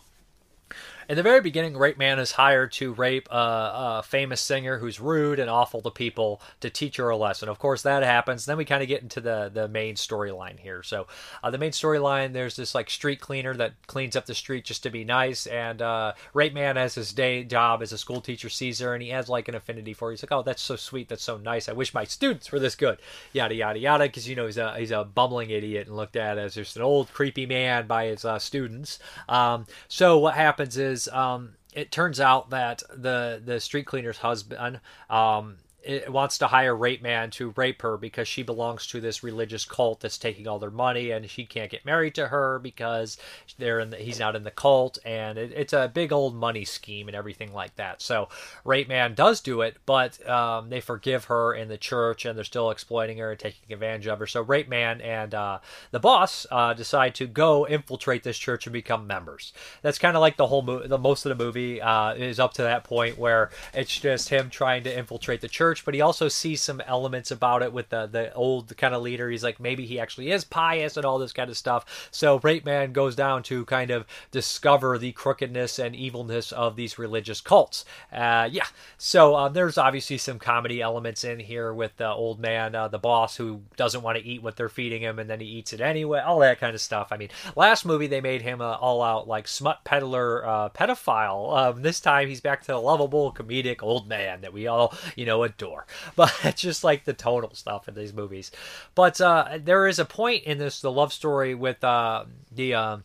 in the very beginning, Rape Man is hired to rape a, a, famous singer who's rude and awful to people to teach her a lesson. Of course, that happens. Then we kind of get into the the main storyline here. So, uh, the main storyline there's this like street cleaner that cleans up the street just to be nice, and uh, Rape Man has his day job as a school teacher, sees her, and he has like an affinity for her. He's like, "Oh, that's so sweet. That's so nice. I wish my students were this good." Yada yada yada. Because you know he's a he's a bumbling idiot and looked at as just an old creepy man by his uh, students. Um, so what happens is um, it turns out that the the street cleaner's husband um, it wants to hire Rape Man to rape her because she belongs to this religious cult that's taking all their money, and she can't get married to her because they're in the, he's not in the cult, and it, it's a big old money scheme and everything like that. So Rape Man does do it, but um, they forgive her in the church, and they're still exploiting her and taking advantage of her. So Rape Man and uh, the boss uh, decide to go infiltrate this church and become members. That's kind of like the whole movie. The most of the movie uh, is up to that point where it's just him trying to infiltrate the church church, but he also sees some elements about it with the the old kind of leader. He's like maybe he actually is pious and all this kind of stuff. So Rape Man goes down to kind of discover the crookedness and evilness of these religious cults. Uh, yeah, so um, there's obviously some comedy elements in here with the old man, uh, the boss, who doesn't want to eat what they're feeding him, and then he eats it anyway. All that kind of stuff. I mean, last movie they made him a all out like smut peddler uh, pedophile. Um, this time he's back to the lovable comedic old man that we all you know door. But it's just like the total stuff in these movies. But uh, there is a point in this the love story with uh, the. Uh,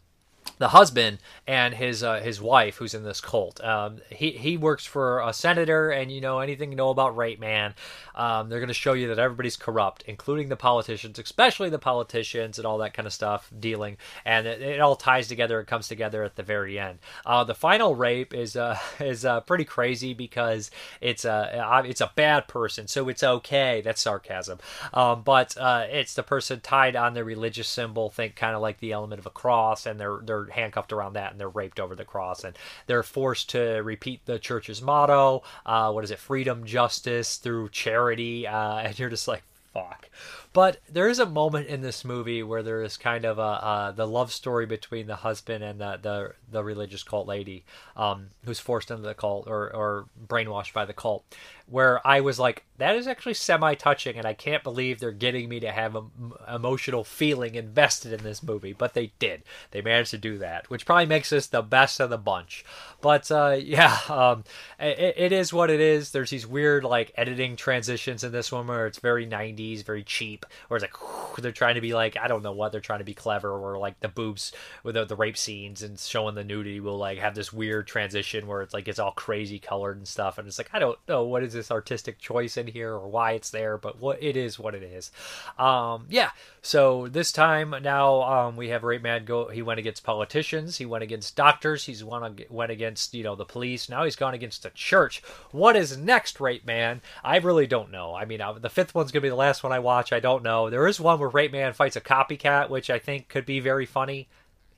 the husband and his uh, his wife who's in this cult. Um, he he works for a senator, and you know anything you know about Rape Man, um, they're going to show you that everybody's corrupt, including the politicians, especially the politicians and all that kind of stuff dealing, and it, it all ties together. It comes together at the very end. Uh, the final rape is uh, is uh, pretty crazy because it's a it's a bad person, so it's okay. That's sarcasm, um, but uh, it's the person tied on their religious symbol. Think kind of like the element of a cross, and they're they're handcuffed around that and they're raped over the cross. And they're forced to repeat the church's motto uh, what is it? Freedom justice through charity. Uh, and you're just like fuck. But there is a moment in this movie where there is kind of a uh, the love story between the husband and the the, the religious cult lady um, who's forced into the cult or, or brainwashed by the cult where I was like, that is actually semi touching, and I can't believe they're getting me to have an emotional feeling invested in this movie. But they did. They managed to do that, which probably makes this the best of the bunch. But uh, yeah, um, it, it is what it is. There's these weird like editing transitions in this one where it's very 90s, very cheap, or it's like they're trying to be like I don't know what they're trying to be clever, or like the boobs with the, the rape scenes and showing the nudity will like have this weird transition where it's like it's all crazy colored and stuff, and it's like I don't know what is this artistic choice in here or why it's there, but what it is what it is. Um, yeah. So this time now um, we have Rape Man go. He went against politicians. He went against doctors. He's went went against you know the police. Now he's gone against the church. What is next, Rape Man? I really don't know. I mean, uh, the fifth one's gonna be the last one I watch. I don't know. There is one where Rape Man fights a copycat, which I think could be very funny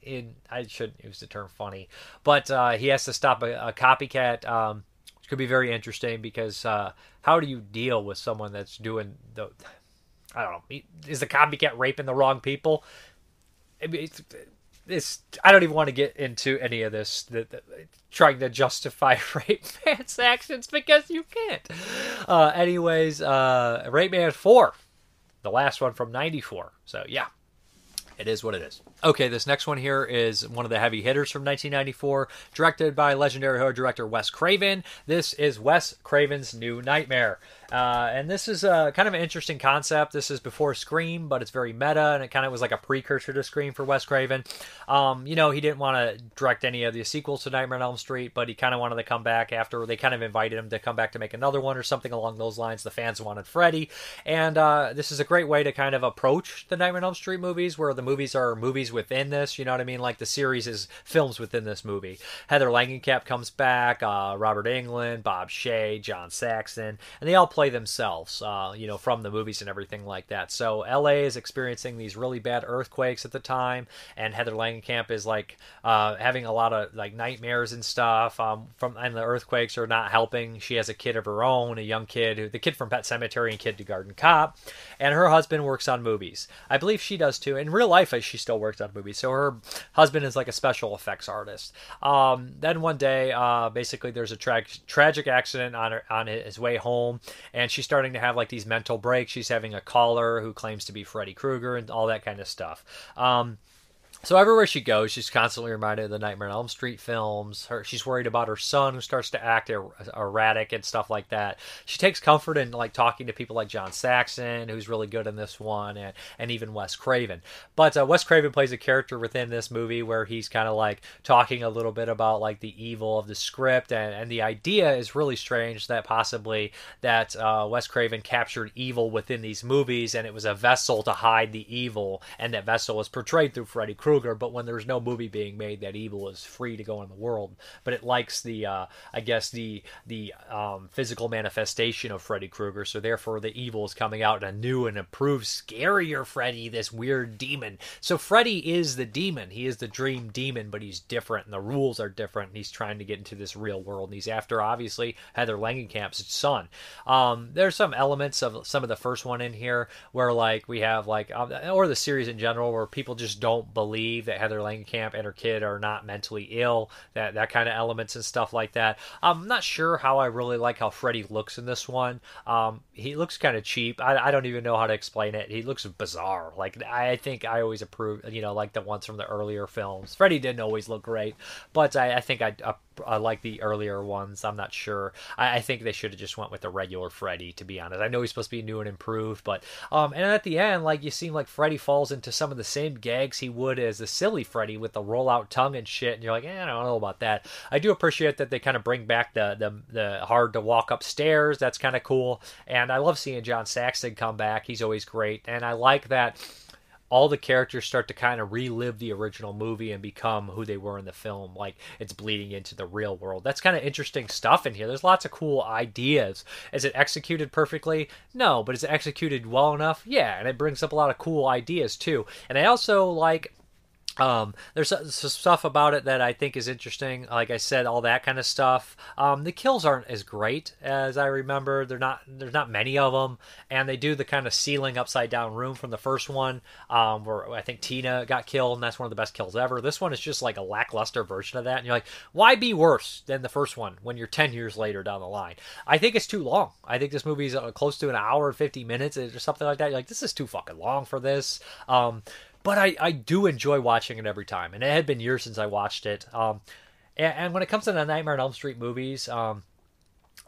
in I shouldn't use the term funny, but uh, he has to stop a, a copycat um, could be very interesting because uh, how do you deal with someone that's doing the I don't know is the copycat raping the wrong people? I mean, it's, it's I don't even want to get into any of this the, the, trying to justify Rape Man's actions because you can't. Uh, anyways, uh, Rape Man four, the last one from '94. So yeah, it is what it is. Okay, this next one here is one of the heavy hitters from 1994, directed by legendary horror director Wes Craven. This is Wes Craven's New Nightmare. Uh, and this is a, kind of an interesting concept. This is before Scream, but it's very meta, and it kind of was like a precursor to Scream for Wes Craven. Um, you know, he didn't want to direct any of the sequels to Nightmare on Elm Street, but he kind of wanted to come back after they kind of invited him to come back to make another one or something along those lines. The fans wanted Freddy, and uh, this is a great way to kind of approach the Nightmare on Elm Street movies, where the movies are movies within this. You know what I mean? Like the series is films within this movie. Heather Langenkamp comes back, uh, Robert Englund, Bob Shaye, John Saxon, and they all play themselves, uh, you know, from the movies and everything like that. So LA is experiencing these really bad earthquakes at the time, and Heather Langenkamp is like uh, having a lot of like nightmares and stuff. Um, from and the earthquakes are not helping. She has a kid of her own, a young kid, who the kid from Pet Sematary and Kindergarten Cop, and her husband works on movies. I believe she does too. In real life, she still works on movies. So her husband is like a special effects artist. Um, then one day, uh, basically, there's a tra- tragic accident on her, on his way home, and she's starting to have like these mental breaks. She's having a caller who claims to be Freddy Krueger and all that kind of stuff. Um, so everywhere she goes, she's constantly reminded of the Nightmare on Elm Street films. Her, she's worried about her son who starts to act er- erratic and stuff like that. She takes comfort in like talking to people like John Saxon, who's really good in this one, and, and even Wes Craven. But uh, Wes Craven plays a character within this movie where he's kind of like talking a little bit about like the evil of the script, and, and the idea is really strange that possibly that uh, Wes Craven captured evil within these movies, and it was a vessel to hide the evil, and that vessel was portrayed through Freddy Krueger Krueger, but when there's no movie being made, that evil is free to go in the world. But it likes the, uh, I guess the the um, physical manifestation of Freddy Krueger, so therefore the evil is coming out in a new and improved, scarier Freddy, this weird demon. So Freddy is the demon. He is the dream demon, but he's different, and the rules are different. And he's trying to get into this real world, and he's after obviously Heather Langenkamp's son. Um, there's some elements of some of the first one in here where like we have like um, or the series in general where people just don't believe believe that Heather Langenkamp and her kid are not mentally ill, that that kind of elements and stuff like that. I'm not sure how I really like how Freddy looks in this one. Um, he looks kind of cheap. I, I don't even know how to explain it. He looks bizarre. Like I think I always approve, you know, like the ones from the earlier films. Freddy didn't always look great, but I, I think I, I I like the earlier ones. I'm not sure. I, I think they should have just went with the regular Freddy. To be honest, I know he's supposed to be new and improved, but um, and at the end, like you seem like Freddy falls into some of the same gags he would as the silly Freddy with the rollout tongue and shit, and you're like, eh, I don't know about that. I do appreciate that they kind of bring back the the, the hard to walk upstairs. That's kind of cool, and I love seeing John Saxon come back. He's always great, and I like that all the characters start to kind of relive the original movie and become who they were in the film. Like it's bleeding into the real world. That's kind of interesting stuff in here. There's lots of cool ideas. Is it executed perfectly? No, but is it executed well enough? Yeah, and it brings up a lot of cool ideas too. And I also like um, there's some stuff about it that I think is interesting. Like I said, all that kind of stuff. Um, the kills aren't as great as I remember. They're not. There's not many of them, and they do the kind of ceiling upside down room from the first one, um, where I think Tina got killed, and that's one of the best kills ever. This one is just like a lackluster version of that, and you're like, why be worse than the first one when you're ten years later down the line? I think it's too long. I think this movie's uh, close to an hour and fifty minutes or something like that. You're like, this is too fucking long for this. Um, but I, I do enjoy watching it every time, and it had been years since I watched it. Um, and, and, when it comes to the Nightmare on Elm Street movies, um,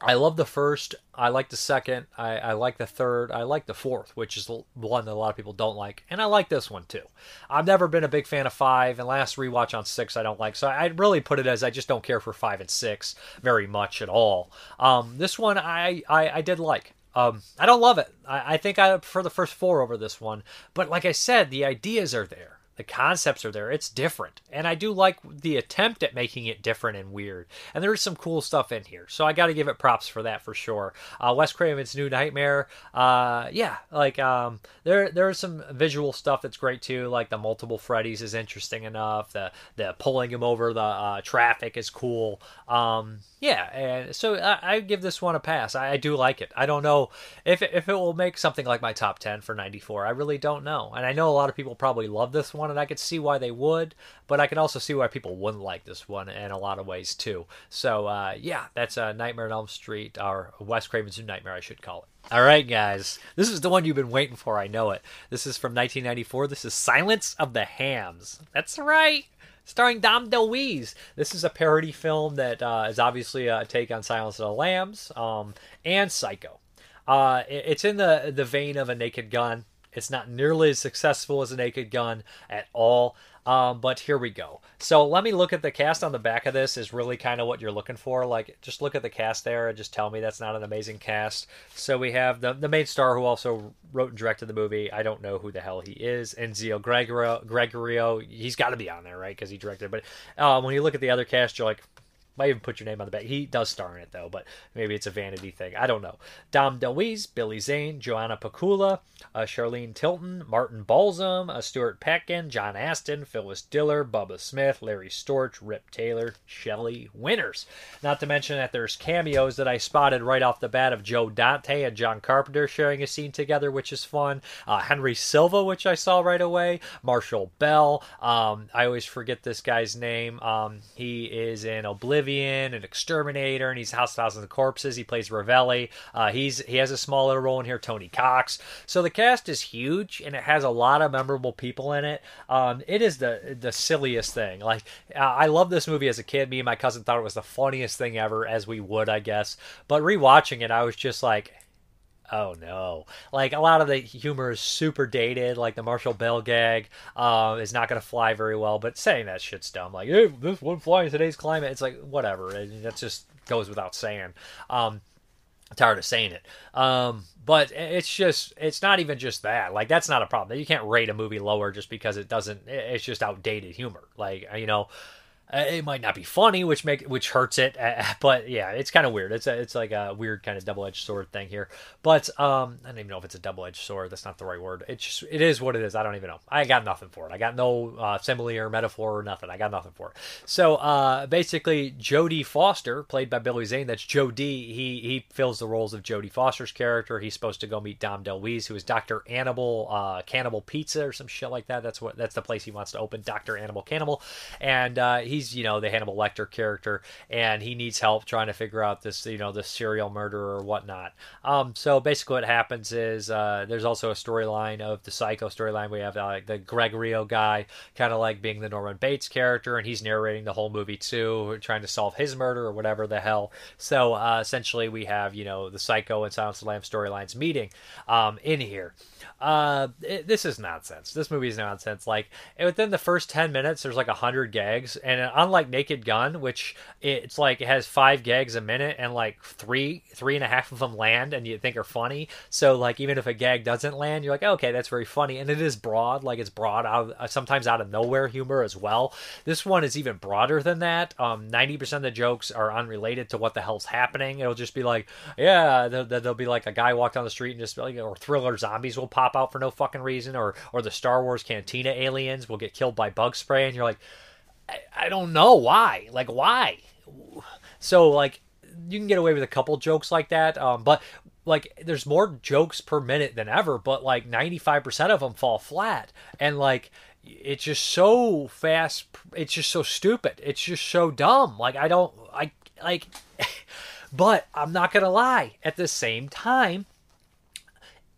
I love the first. I like the second. I, I like the third. I like the fourth, which is one that a lot of people don't like, and I like this one too. I've never been a big fan of five, and last rewatch on six I don't like, so I really put it as I just don't care for five and six very much at all. Um, this one I, I I did like. Um, I don't love it. I, I think I prefer the first four over this one. But like I said, the ideas are there the concepts are there. It's different. And I do like the attempt at making it different and weird. And there is some cool stuff in here. So I got to give it props for that for sure. Uh, Wes Craven's New Nightmare. Uh, yeah, like um, there there's some visual stuff that's great too. Like the multiple Freddys is interesting enough. The the pulling him over the uh, traffic is cool. Um, yeah, and so I, I, give this one a pass. I, I, do like it. I don't know if if it will make something like my top ten for '94. I really don't know. And I know a lot of people probably love this one, and I could see why they would. But I can also see why people wouldn't like this one in a lot of ways too. So uh, yeah, that's a uh, Nightmare on Elm Street, or Wes Craven's New Nightmare, I should call it. All right, guys, this is the one you've been waiting for. I know it. This is from 1994. This is Silence of the Hams. That's right starring Dom DeLuise. This is a parody film that uh, is obviously a take on Silence of the Lambs um, and Psycho. Uh, it's in the the vein of a Naked Gun. It's not nearly as successful as a Naked Gun at all. Um, but here we go. So let me look at the cast on the back of this is really kind of what you're looking for. Like just look at the cast there and just tell me that's not an amazing cast. So we have the the main star who also wrote and directed the movie. I don't know who the hell he is. Enzio Gregorio, Gregorio he's got to be on there, right? Because he directed. But um, when you look at the other cast, you're like, might even put your name on the back. He does star in it though, but maybe it's a vanity thing. I don't know. Dom DeLuise, Billy Zane, Joanna Pacula, uh, Charlene Tilton, Martin Balsam, uh, Stuart Pankin, John Astin, Phyllis Diller, Bubba Smith, Larry Storch, Rip Taylor, Shelley Winters. Not to mention that there's cameos that I spotted right off the bat of Joe Dante and John Carpenter sharing a scene together, which is fun. Uh, Henry Silva, which I saw right away. Marshall Bell. Um, I always forget this guy's name. Um, he is in Oblivion Oblivion and Exterminator, and he's House of Thousands of Corpses. He plays Ravelli. Uh, he's he has a small little role in here. Tony Cox. So the cast is huge, and it has a lot of memorable people in it. Um, it is the the silliest thing. Like uh, I love this movie as a kid. Me and my cousin thought it was the funniest thing ever, as we would, I guess. But rewatching it, I was just like, oh no. Like a lot of the humor is super dated like the marshall bell gag uh, is not going to fly very well but saying that shit's dumb like hey, this wouldn't fly in today's climate. It's like whatever that just goes without saying. Um tired of saying it. Um but it's just it's not even just that. Like that's not a problem. You can't rate a movie lower just because it doesn't it's just outdated humor. Like you know uh, it might not be funny, which make which hurts it, uh, but yeah, it's kind of weird. It's a, it's like a weird kind of double edged sword thing here. But um, I don't even know if it's a double edged sword. That's not the right word. It's just it is what it is. I don't even know. I got nothing for it. I got no uh, simile or metaphor or nothing. I got nothing for it. So uh, basically, Jodie Foster, played by Billy Zane, that's D. He he fills the roles of Jodie Foster's character. He's supposed to go meet Dom DeLuise, who is Doctor Animal uh, Cannibal Pizza or some shit like that. That's what that's the place he wants to open, Doctor Animal Cannibal, and uh, he he's you know the Hannibal Lecter character, and he needs help trying to figure out this you know this serial murderer or whatnot. Um, so basically, what happens is uh, there's also a storyline of the Psycho storyline. We have uh, the Gregorio guy, kind of like being the Norman Bates character, and he's narrating the whole movie too, trying to solve his murder or whatever the hell. So uh, essentially, we have you know the Psycho and Silence of the Lambs storylines meeting um, in here. Uh, it, this is nonsense. This movie is nonsense. Like within the first ten minutes, there's like hundred gags, and unlike Naked Gun, which it's like it has five gags a minute, and like three, three and a half of them land, and you think are funny. So like even if a gag doesn't land, you're like, okay, that's very funny, and it is broad. Like it's broad out, of, sometimes out of nowhere humor as well. This one is even broader than that. Um, ninety percent of the jokes are unrelated to what the hell's happening. It'll just be like, yeah, there'll, there'll be like a guy walk down the street and just like, or thriller zombies will pop out for no fucking reason, or or the Star Wars Cantina aliens will get killed by bug spray, and you're like, I, I don't know why, like why. So like you can get away with a couple jokes like that, um, but like there's more jokes per minute than ever, but like 95% of them fall flat, and like it's just so fast. It's just so stupid. It's just so dumb. Like I don't I like. but I'm not gonna lie. At the same time,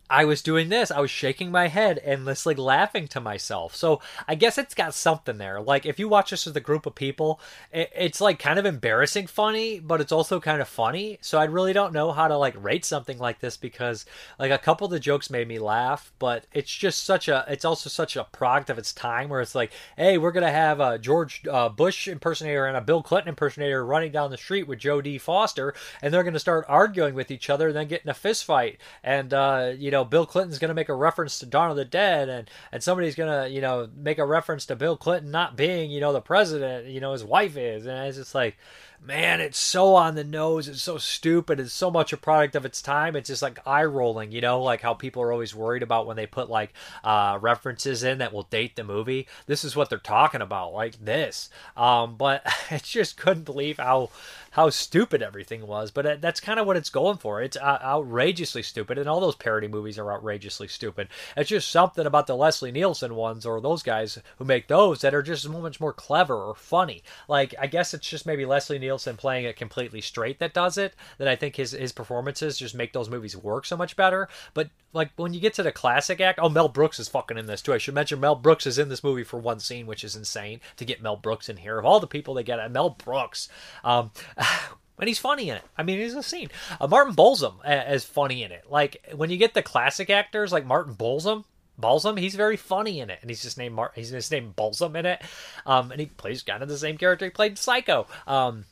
I was doing this. I was shaking my head and just like laughing to myself. So I guess it's got something there. Like if you watch this with a group of people, it's like kind of embarrassing funny, but it's also kind of funny. So I really don't know how to like rate something like this because like a couple of the jokes made me laugh, but it's just such a. It's also such a product of its time where it's like, hey, we're gonna have a George uh, Bush impersonator and a Bill Clinton impersonator running down the street with Jodie Foster, and they're gonna start arguing with each other and then get in a fist fight, and uh, you know know, Bill Clinton's going to make a reference to Dawn of the Dead, and and somebody's going to, you know, make a reference to Bill Clinton not being, you know, the president, you know, his wife is, and it's just like, man, it's so on the nose. It's so stupid. It's so much a product of its time. It's just like eye rolling, you know, like how people are always worried about when they put like uh, references in that will date the movie. This is what they're talking about, like this. Um, but I just couldn't believe how how stupid everything was. But uh, that's kind of what it's going for. It's uh, outrageously stupid, and all those parody movies are outrageously stupid. It's just something about the Leslie Nielsen ones or those guys who make those that are just much more clever or funny. Like I guess it's just maybe Leslie Nielsen playing it completely straight that does it. That I think his his performances just make those movies work so much better. But like when you get to the classic act, oh Mel Brooks is fucking in this too. I should mention Mel Brooks is in this movie for one scene, which is insane to get Mel Brooks in here. Of all the people they get, Mel Brooks. Um, and he's funny in it. I mean, he's a scene. Uh, Martin Balsam is funny in it. Like when you get the classic actors like Martin Balsam, Balsam, he's very funny in it, and he's just named Mar- he's just named Balsam in it. Um, and he plays kind of the same character he played in Psycho. Um,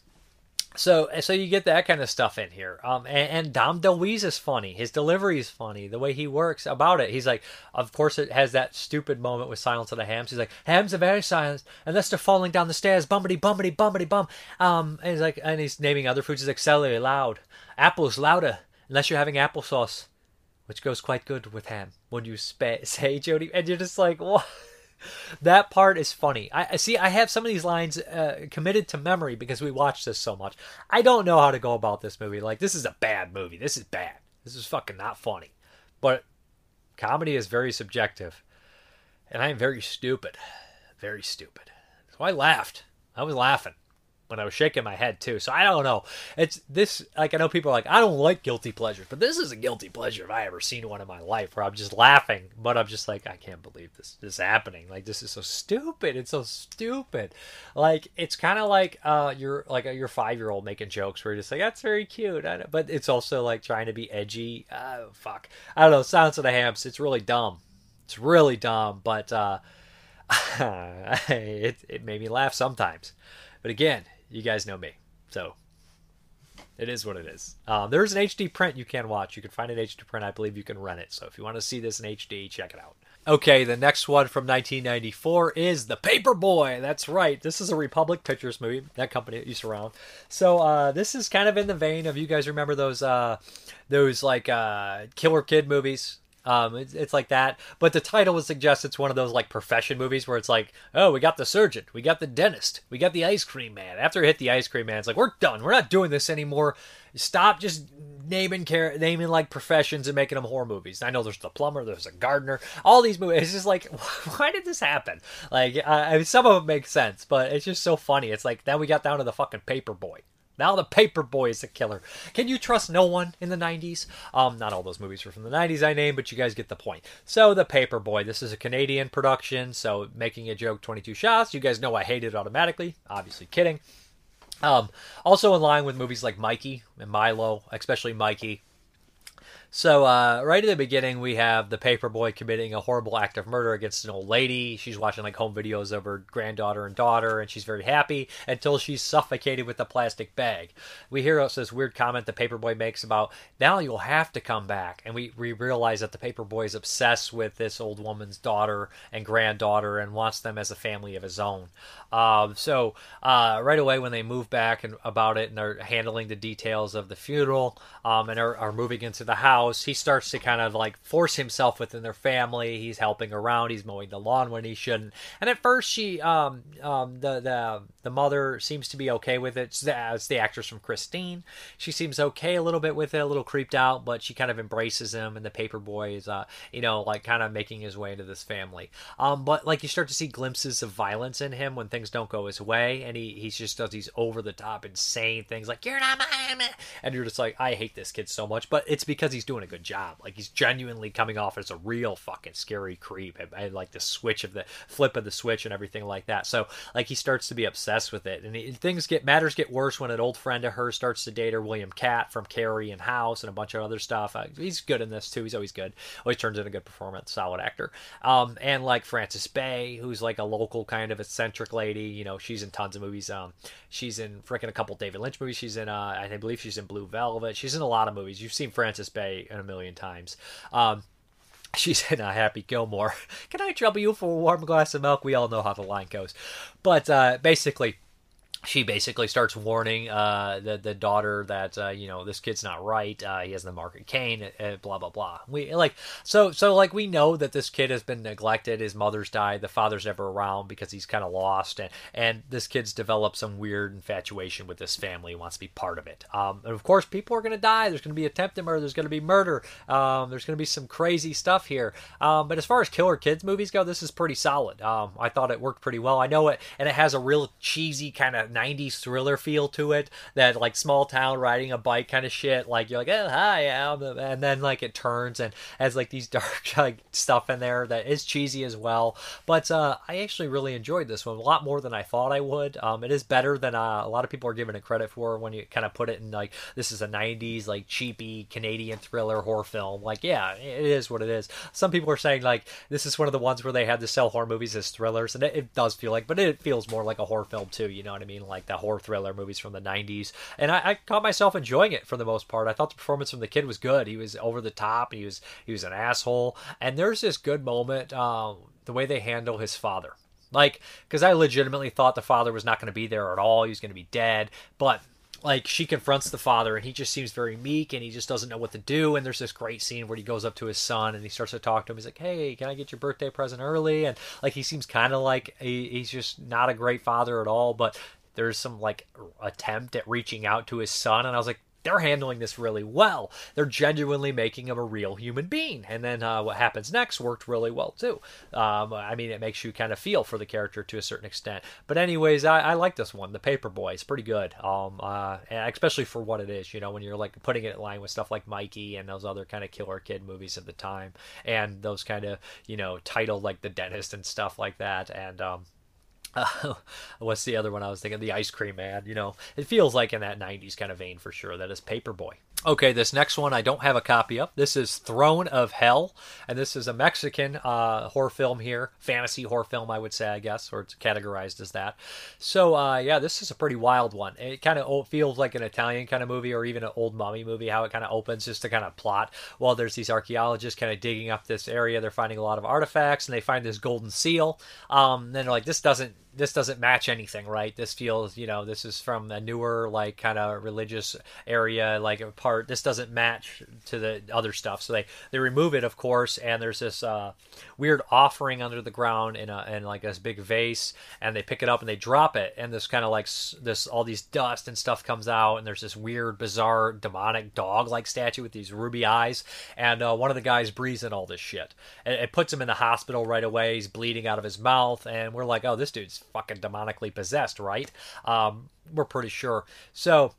so so you get that kind of stuff in here. Um, and, and Dom DeLuise is funny. His delivery is funny. The way he works about it. He's like, of course, it has that stupid moment with Silence of the Hams. He's like, Hams are very silent unless they're falling down the stairs. Bumpity bumpity bumpity bum. Um, and he's like, and he's naming other foods. He's like, celery loud, apples louder unless you're having applesauce, which goes quite good with ham. When you spa- say Jody, and you're just like, what? That part is funny. I see. I have some of these lines uh, committed to memory because we watched this so much. I don't know how to go about this movie. Like, this is a bad movie. This is bad. This is fucking not funny. But comedy is very subjective, and I am very stupid, very stupid. So I laughed. I was laughing when I was shaking my head too. So I don't know. It's this like I know people are like I don't like guilty pleasures, but this is a guilty pleasure if I ever seen one in my life where I'm just laughing, but I'm just like I can't believe this this is happening. Like this is so stupid. It's so stupid. Like it's kind of like uh you're like a, your five year old making jokes where you're just like that's very cute, but it's also like trying to be edgy. Oh fuck, I don't know. Silence of the Hams. It's really dumb. It's really dumb, but uh, it it made me laugh sometimes. But again, you guys know me. So it is what it is. Um, there's an HD print you can watch. You can find an HD print. I believe you can rent it. So if you want to see this in HD, check it out. Okay, the next one from 1994 is The Paper Boy. That's right. This is a Republic Pictures movie. That company that used to around. So uh, this is kind of in the vein of you guys remember those uh, those like uh, Killer Kid movies Um, it's, it's like that, but the title would suggest it's one of those like profession movies where it's like, oh, we got the surgeon, we got the dentist, we got the ice cream man. After it hit the ice cream man, it's like we're done. We're not doing this anymore. Stop just naming char- naming like professions and making them horror movies. I know there's the plumber, there's a gardener, all these movies. It's just like, why did this happen? Like, I mean, some of them make sense, but it's just so funny. It's like then we got down to the fucking paper boy. Now the paper boy is a killer. Can you trust no one in the 90s? Um, not all those movies were from the 90s I named, but you guys get the point. So the paper boy, this is a Canadian production, so making a joke 22 shots. You guys know I hate it automatically. Obviously kidding. Um, also in line with movies like Mikey and Milo, especially Mikey. So, uh, right at the beginning, we have the paperboy committing a horrible act of murder against an old lady. She's watching like home videos of her granddaughter and daughter, and she's very happy until she's suffocated with a plastic bag. We hear this weird comment the paperboy makes about now you'll have to come back, and we, we realize that the paperboy is obsessed with this old woman's daughter and granddaughter and wants them as a family of his own. Um, so, uh, right away when they move back and about it and are handling the details of the funeral um, and are, are moving into the house house, he starts to kind of like force himself within their family. He's helping around. He's mowing the lawn when he shouldn't. And at first, she, um, um, the the the mother seems to be okay with it. As the actress from Christine, she seems okay a little bit with it, a little creeped out, but she kind of embraces him. And the paper boy is, uh, you know, like kind of making his way into this family. Um, but like you start to see glimpses of violence in him when things don't go his way, and he he just does these over the top insane things like "You're not my," and you're just like, I hate this kid so much. But it's because he's doing a good job. Like he's genuinely coming off as a real fucking scary creep. I, I like the switch of the flip of the switch and everything like that. So like he starts to be obsessed with it, and he, things get matters get worse when an old friend of hers starts to date her, William Katt from Carrie and House and a bunch of other stuff. Uh, he's good in this too. He's always good. Always turns in a good performance. Solid actor. Um, and like Frances Bay, who's like a local kind of eccentric lady. You know, she's in tons of movies. Um, she's in freaking a couple David Lynch movies. She's in uh, I believe she's in Blue Velvet. She's in a lot of movies. You've seen Frances Bay in a million times. Um, she's in a Happy Gilmore. Can I trouble you for a warm glass of milk? We all know how the line goes. But uh, basically, she basically starts warning uh, the the daughter that uh, you know this kid's not right. Uh, he has the mark of Cain. Uh, blah blah blah. We like so so like we know that this kid has been neglected. His mother's died. The father's never around because he's kind of lost. And and this kid's developed some weird infatuation with this family. He wants to be part of it. Um, and of course, people are going to die. There's going to be attempted murder. There's going to be murder. Um, there's going to be some crazy stuff here. Um, but as far as killer kids movies go, this is pretty solid. Um, I thought it worked pretty well. I know it, and it has a real cheesy kind of 90s thriller feel to it that like small town riding a bike kind of shit like you're like oh hi and then like it turns and has like these dark like stuff in there that is cheesy as well. But uh, I actually really enjoyed this one a lot more than I thought I would. Um, it is better than uh, a lot of people are giving it credit for when you kind of put it in like this is a 90s like cheapy Canadian thriller horror film. Like yeah it is what it is. Some people are saying like this is one of the ones where they had to sell horror movies as thrillers and it, it does feel like but it feels more like a horror film too you know what I mean like the horror thriller movies from the 90s. And I, I caught myself enjoying it for the most part. I thought the performance from the kid was good. He was over the top. He was he was an asshole. And there's this good moment, um, the way they handle his father. Like, because I legitimately thought the father was not going to be there at all. He was going to be dead. But like she confronts the father and he just seems very meek and he just doesn't know what to do and there's this great scene where he goes up to his son and he starts to talk to him he's like hey can i get your birthday present early and like he seems kind of like he, he's just not a great father at all but there's some like attempt at reaching out to his son and i was like they're handling this really well. They're genuinely making him a real human being. And then uh, what happens next worked really well too. Um, i mean it makes you kind of feel for the character to a certain extent. But anyways i, I like this one the paper boy. It's pretty good. Um, uh, especially for what it is you know when you're like putting it in line with stuff like mikey and those other kind of killer kid movies of the time and those kind of you know title like the dentist and stuff like that and um, uh, what's the other one I was thinking? The Ice Cream Man. You know, it feels like in that 90s kind of vein for sure. That is Paperboy. Okay, this next one I don't have a copy of. This is Throne of Hell, and this is a Mexican uh, horror film here, fantasy horror film, I would say, I guess, or it's categorized as that. So, uh, yeah, this is a pretty wild one. It kind of feels like an Italian kind of movie, or even an old mummy movie. How it kind of opens, just to kind of plot. While there's these archaeologists kind of digging up this area, they're finding a lot of artifacts, and they find this golden seal. Um, then they're like, this doesn't this doesn't match anything, right? This feels, you know, this is from a newer, like, kind of religious area, like a part. This doesn't match to the other stuff, so they they remove it, of course. And there's this uh, weird offering under the ground in a in like this big vase, and they pick it up and they drop it, and this kind of like this all these dust and stuff comes out, and there's this weird, bizarre, demonic dog-like statue with these ruby eyes, and uh, one of the guys breathes in all this shit. And it puts him in the hospital right away. He's bleeding out of his mouth, and we're like, oh, this dude's fucking demonically possessed, right? Um, we're pretty sure. So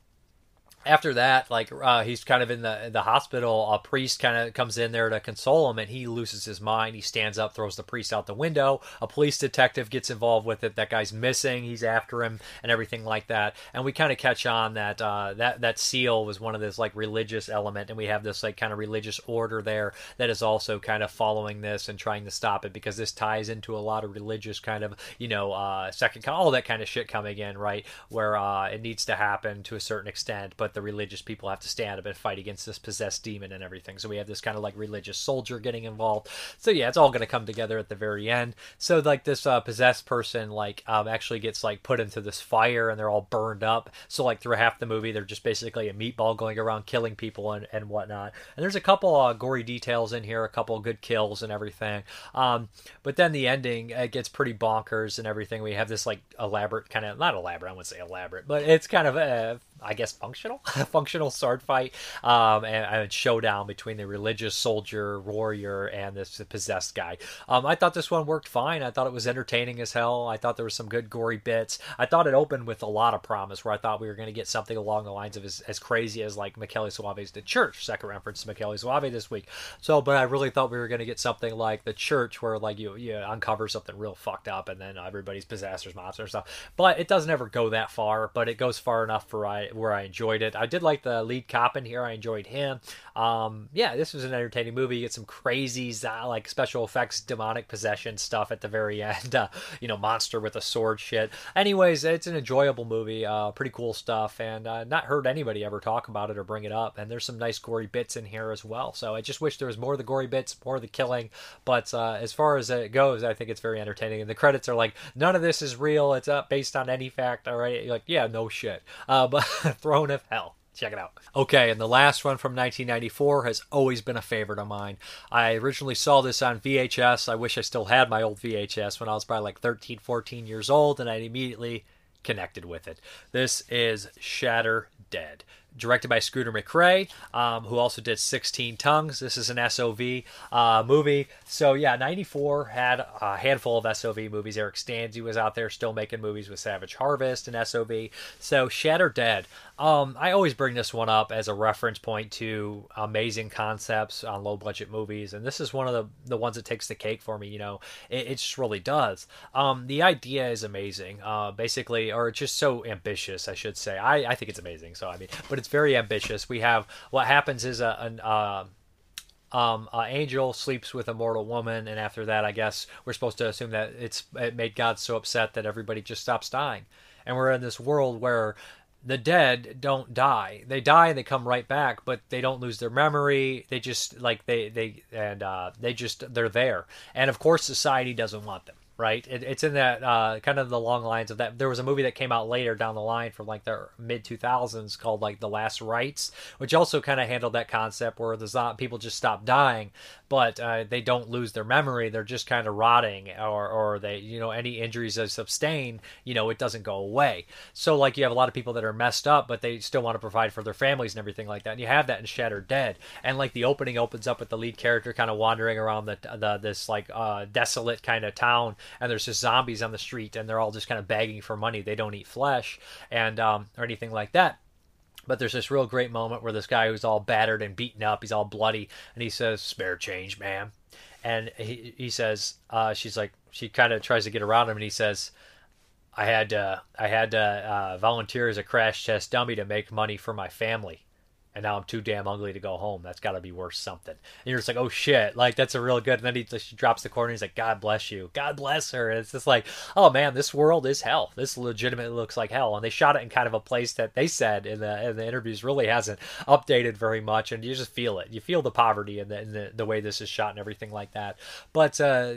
after that, like uh, he's kind of in the the hospital. A priest kind of comes in there to console him, and he loses his mind. He stands up, throws the priest out the window. A police detective gets involved with it. That guy's missing. He's after him, and everything like that. And we kind of catch on that uh, that that seal was one of this like religious element, and we have this like kind of religious order there that is also kind of following this and trying to stop it because this ties into a lot of religious kind of you know uh, second all that kind of shit coming in right where uh, it needs to happen to a certain extent, but the religious people have to stand up and fight against this possessed demon and everything. So we have this kind of like religious soldier getting involved. So yeah, it's all going to come together at the very end. So like this uh, possessed person like um, actually gets like put into this fire and they're all burned up. So like through half the movie, they're just basically a meatball going around killing people and, and whatnot. And there's a couple uh, gory details in here, a couple good kills and everything. Um, but then the ending it gets pretty bonkers and everything. We have this like elaborate kind of not elaborate, I wouldn't say elaborate, but it's kind of uh, I guess functional, functional sword fight, um, and, a showdown between the religious soldier warrior and this possessed guy. Um, I thought this one worked fine. I thought it was entertaining as hell. I thought there was some good gory bits. I thought it opened with a lot of promise, where I thought we were going to get something along the lines of as, as crazy as like Michele Soavi's The Church. Second reference to Michele Soavi this week. So, but I really thought we were going to get something like The Church, where like you you uncover something real fucked up, and then everybody's possessed or monsters or stuff. But it doesn't ever go that far. But it goes far enough for I where I enjoyed it. I did like the lead cop in here. I enjoyed him. Um, yeah, this was an entertaining movie. You get some crazy like special effects, demonic possession stuff at the very end. Uh, you know, monster with a sword shit. Anyways, it's an enjoyable movie. Uh, pretty cool stuff, and uh, not heard anybody ever talk about it or bring it up. And there's some nice gory bits in here as well. So I just wish there was more of the gory bits, more of the killing. But uh, as far as it goes, I think it's very entertaining. And the credits are like, none of this is real. It's not based on any fact. All right, You're like yeah, no shit. Uh, but Throne of Hell. Check it out. Okay, and the last one from 1994 has always been a favorite of mine. I originally saw this on VHS. I wish I still had my old VHS when I was probably like 13, 14 years old, and I immediately connected with it. This is Shatter Dead directed by Scooter McCrae, um, who also did 16 Tongues. This is an SOV uh, movie. So, yeah, 94 had a handful of SOV movies. Eric Stanze was out there still making movies with Savage Harvest and SOV. So, Shatter Dead. Um, I always bring this one up as a reference point to amazing concepts on low budget movies, and this is one of the, the ones that takes the cake for me. You know, it, it just really does. Um, the idea is amazing, uh, basically, or it's just so ambitious, I should say. I, I think it's amazing. So I mean, but it's very ambitious. We have what happens is a an uh, um, angel sleeps with a mortal woman, and after that, I guess we're supposed to assume that it's it made God so upset that everybody just stops dying, and we're in this world where the dead don't die. They die and they come right back, but they don't lose their memory. They just like they they and uh, they just they're there, and of course society doesn't want them right? It, it's in that uh, kind of the long lines of that. There was a movie that came out later down the line from like the mid 2000s called like The Last Rites, which also kind of handled that concept where the people just stop dying, but uh, they don't lose their memory. They're just kind of rotting, or or they you know any injuries they sustain, you know, it doesn't go away. So like you have a lot of people that are messed up, but they still want to provide for their families and everything like that. And you have that in Shatter Dead, and like the opening opens up with the lead character kind of wandering around the the this like uh, desolate kind of town and there's just zombies on the street, and they're all just kind of begging for money. They don't eat flesh, and um, or anything like that. But there's this real great moment where this guy who's all battered and beaten up, he's all bloody, and he says, "Spare change, ma'am." And he he says, uh, she's like, she kind of tries to get around him, and he says, "I had uh, I had to uh, volunteer as a crash test dummy to make money for my family." And now I'm too damn ugly to go home. That's got to be worth something. And you're just like, oh shit, like that's a real good. And then he she drops the corner. And he's like, God bless you, God bless her. And it's just like, oh man, this world is hell. This legitimately looks like hell. And they shot it in kind of a place that they said in the in the interviews really hasn't updated very much. And you just feel it. You feel the poverty and the, the, the way this is shot and everything like that. But uh,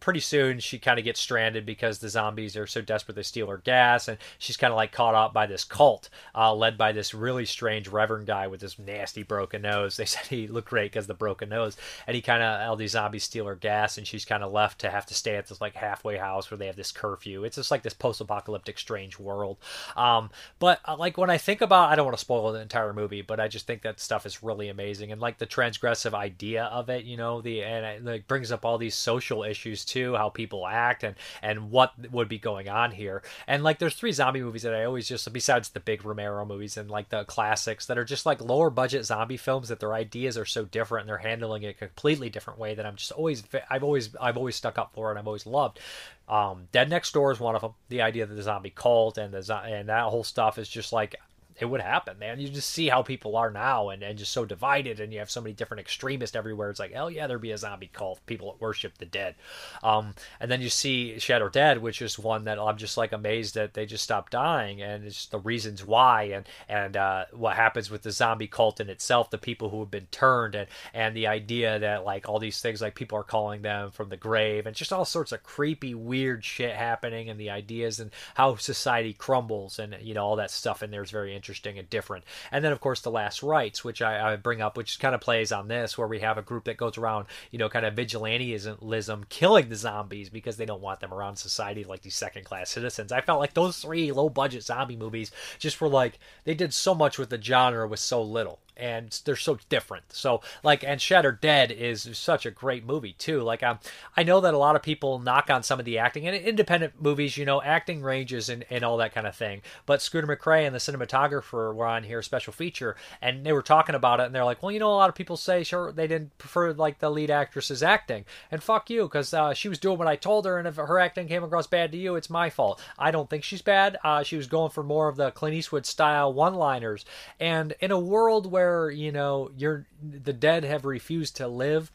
pretty soon she kind of gets stranded because the zombies are so desperate they steal her gas, and she's kind of like caught up by this cult uh, led by this really strange reverend guy with this nasty broken nose. They said he looked great because the broken nose, and he kind of all these zombies steal her gas, and she's kind of left to have to stay at this like halfway house where they have this curfew. It's just like this post-apocalyptic strange world. Um, but uh, like when I think about, I don't want to spoil the entire movie, but I just think that stuff is really amazing, and like the transgressive idea of it, you know, the and it like brings up all these social issues too, how people act and and what would be going on here. And like there's three zombie movies that I always just besides the big Romero movies and like the classics that are just like lower budget zombie films that their ideas are so different and they're handling it a completely different way that I'm just always I've always I've always stuck up for and I've always loved. Um, Dead Next Door is one of them. The idea of the zombie cult and the and that whole stuff is just like it would happen, man. You just see how people are now and, and just so divided, and you have so many different extremists everywhere. It's like, hell yeah, there'd be a zombie cult, people that worship the dead. Um, and then you see Shatter Dead, which is one that I'm just like amazed that they just stopped dying, and it's the reasons why, and and uh, what happens with the zombie cult in itself, the people who have been turned, and and the idea that like all these things, like people are calling them from the grave, and just all sorts of creepy, weird shit happening, and the ideas and how society crumbles, and you know all that stuff in there is very interesting interesting and different. And then, of course, The Last Rites, which I, I bring up, which kind of plays on this, where we have a group that goes around, you know, kind of vigilantism, killing the zombies because they don't want them around society like these second class citizens. I felt like those three low budget zombie movies just were like, they did so much with the genre with so little and they're so different. So like, and Shatter Dead is such a great movie too. Like, um, I know that a lot of people knock on some of the acting and independent movies, you know, acting ranges and, and all that kind of thing. But Scooter McCrae and the cinematographer were on here special feature, and they were talking about it, and they're like, well, you know, a lot of people say sure they didn't prefer like the lead actress's acting, and fuck you, because uh, she was doing what I told her, and if her acting came across bad to you, it's my fault. I don't think she's bad. Uh, she was going for more of the Clint Eastwood style one-liners, and in a world where where you know you're the dead have refused to live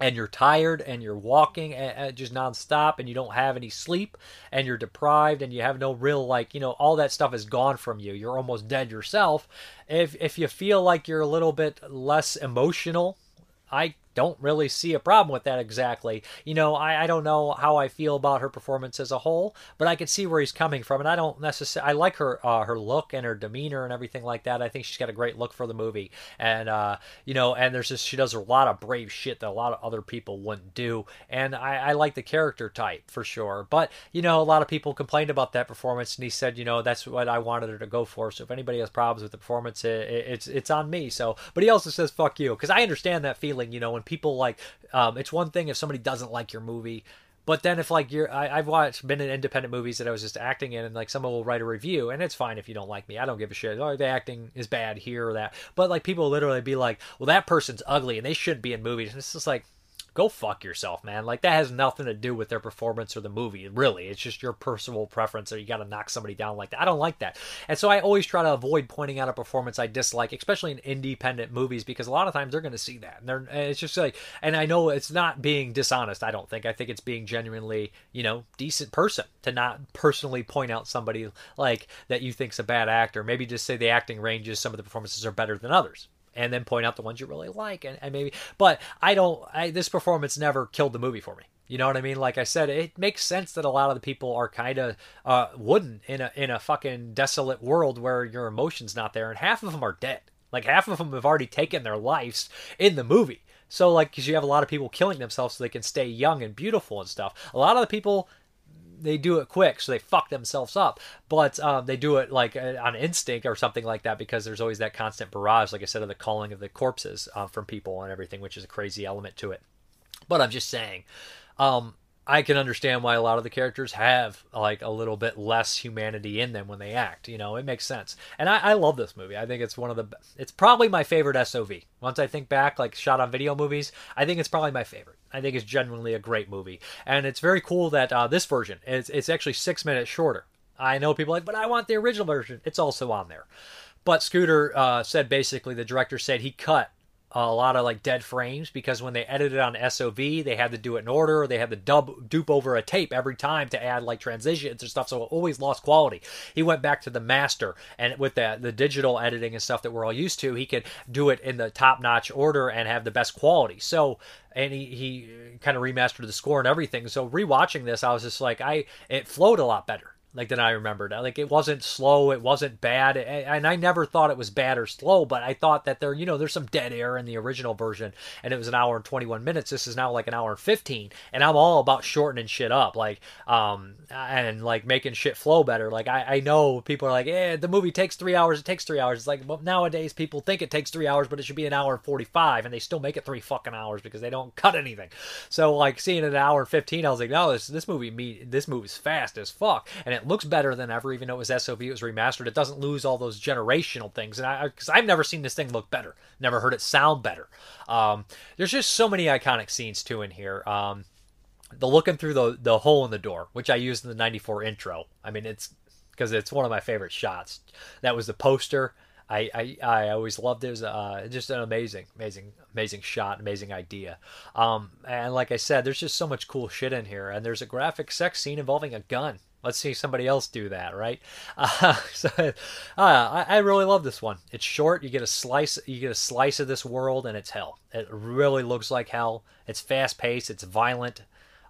and you're tired and you're walking just nonstop and you don't have any sleep and you're deprived and you have no real like you know all that stuff is gone from you. You're almost dead yourself. If if you feel like you're a little bit less emotional i don't really see a problem with that exactly. You know, I, I don't know how I feel about her performance as a whole, but I can see where he's coming from, and I don't necessarily. I like her uh, her look and her demeanor and everything like that. I think she's got a great look for the movie, and uh, you know, and there's just she does a lot of brave shit that a lot of other people wouldn't do, and I, I like the character type for sure. But you know, a lot of people complained about that performance, and he said, you know, that's what I wanted her to go for. So if anybody has problems with the performance, it, it, it's it's on me. So, but he also says fuck you because I understand that feeling. You know, when people like um, it's one thing if somebody doesn't like your movie but then if like you're I, have watched been in independent movies that i was just acting in and like someone will write a review and it's fine if you don't like me. I don't give a shit. Oh the acting is bad here or that. But like people literally be like well that person's ugly and they shouldn't be in movies. And it's just like go fuck yourself, man. Like that has nothing to do with their performance or the movie. Really, it's just your personal preference, or you got to knock somebody down like that. I don't like that, and so I always try to avoid pointing out a performance I dislike, especially in independent movies, because a lot of times they're going to see that, and they're it's just like, and I know it's not being dishonest. I don't think. I think it's being genuinely, you know, decent person to not personally point out somebody like that you think's a bad actor. Maybe just say the acting ranges, some of the performances are better than others and then point out the ones you really like and, and maybe but i don't I, this performance never killed the movie for me. You know what i mean? Like i said it makes sense that a lot of the people are kind of uh, wooden in a in a fucking desolate world where your emotions not there and half of them are dead. Like half of them have already taken their lives in the movie. So like because you have a lot of people killing themselves so they can stay young and beautiful and stuff. A lot of the people they do it quick, so they fuck themselves up. But um, they do it like uh, on instinct or something like that because there's always that constant barrage, like I said, of the calling of the corpses uh, from people and everything, which is a crazy element to it. But I'm just saying, um, I can understand why a lot of the characters have like a little bit less humanity in them when they act. You know, it makes sense. And I, I love this movie. I think it's one of the. It's probably my favorite SOV. Once I think back, like shot on video movies, I think it's probably my favorite. I think it's genuinely a great movie, and it's very cool that uh, this version is it's actually six minutes shorter. I know people like, but I want the original version. It's also on there. But Scooter uh, said basically the director said he cut a lot of like dead frames because when they edited on SOV, they had to do it in order. They had to dub dupe over a tape every time to add like transitions and stuff, so it always lost quality. He went back to the master, and with the the digital editing and stuff that we're all used to, he could do it in the top notch order and have the best quality. So and he, he kind of remastered the score and everything. So rewatching this, I was just like, I it flowed a lot better like than I remembered. Like it wasn't slow, it wasn't bad, and I never thought it was bad or slow. But I thought that there, you know, there's some dead air in the original version, and it was an hour and 21 minutes. This is now like an hour and 15, and I'm all about shortening shit up, like um and like making shit flow better. Like I, I know people are like, eh, the movie takes three hours. It takes three hours. It's like well, nowadays people think it takes three hours, but it should be an hour and 45, and they still make it three fucking hours because they don't cut anything. So like seeing an hour and 15, I was like, no, this this movie me this movie's fast as fuck, and it looks better than ever, even though it was SOV, it was remastered. It doesn't lose all those generational things, and I because I've never seen this thing look better, never heard it sound better. Um, there's just so many iconic scenes too in here. Um, the looking through the the hole in the door, which I used in the '94 intro. I mean, it's because it's one of my favorite shots. That was the poster. I, I, I always loved it. It was uh, just an amazing, amazing, amazing shot, amazing idea. Um, and like I said, there's just so much cool shit in here. And there's a graphic sex scene involving a gun. Let's see somebody else do that, right? Uh, so uh, I, I really love this one. It's short. You get a slice. You get a slice of this world, and it's hell. It really looks like hell. It's fast paced. It's violent.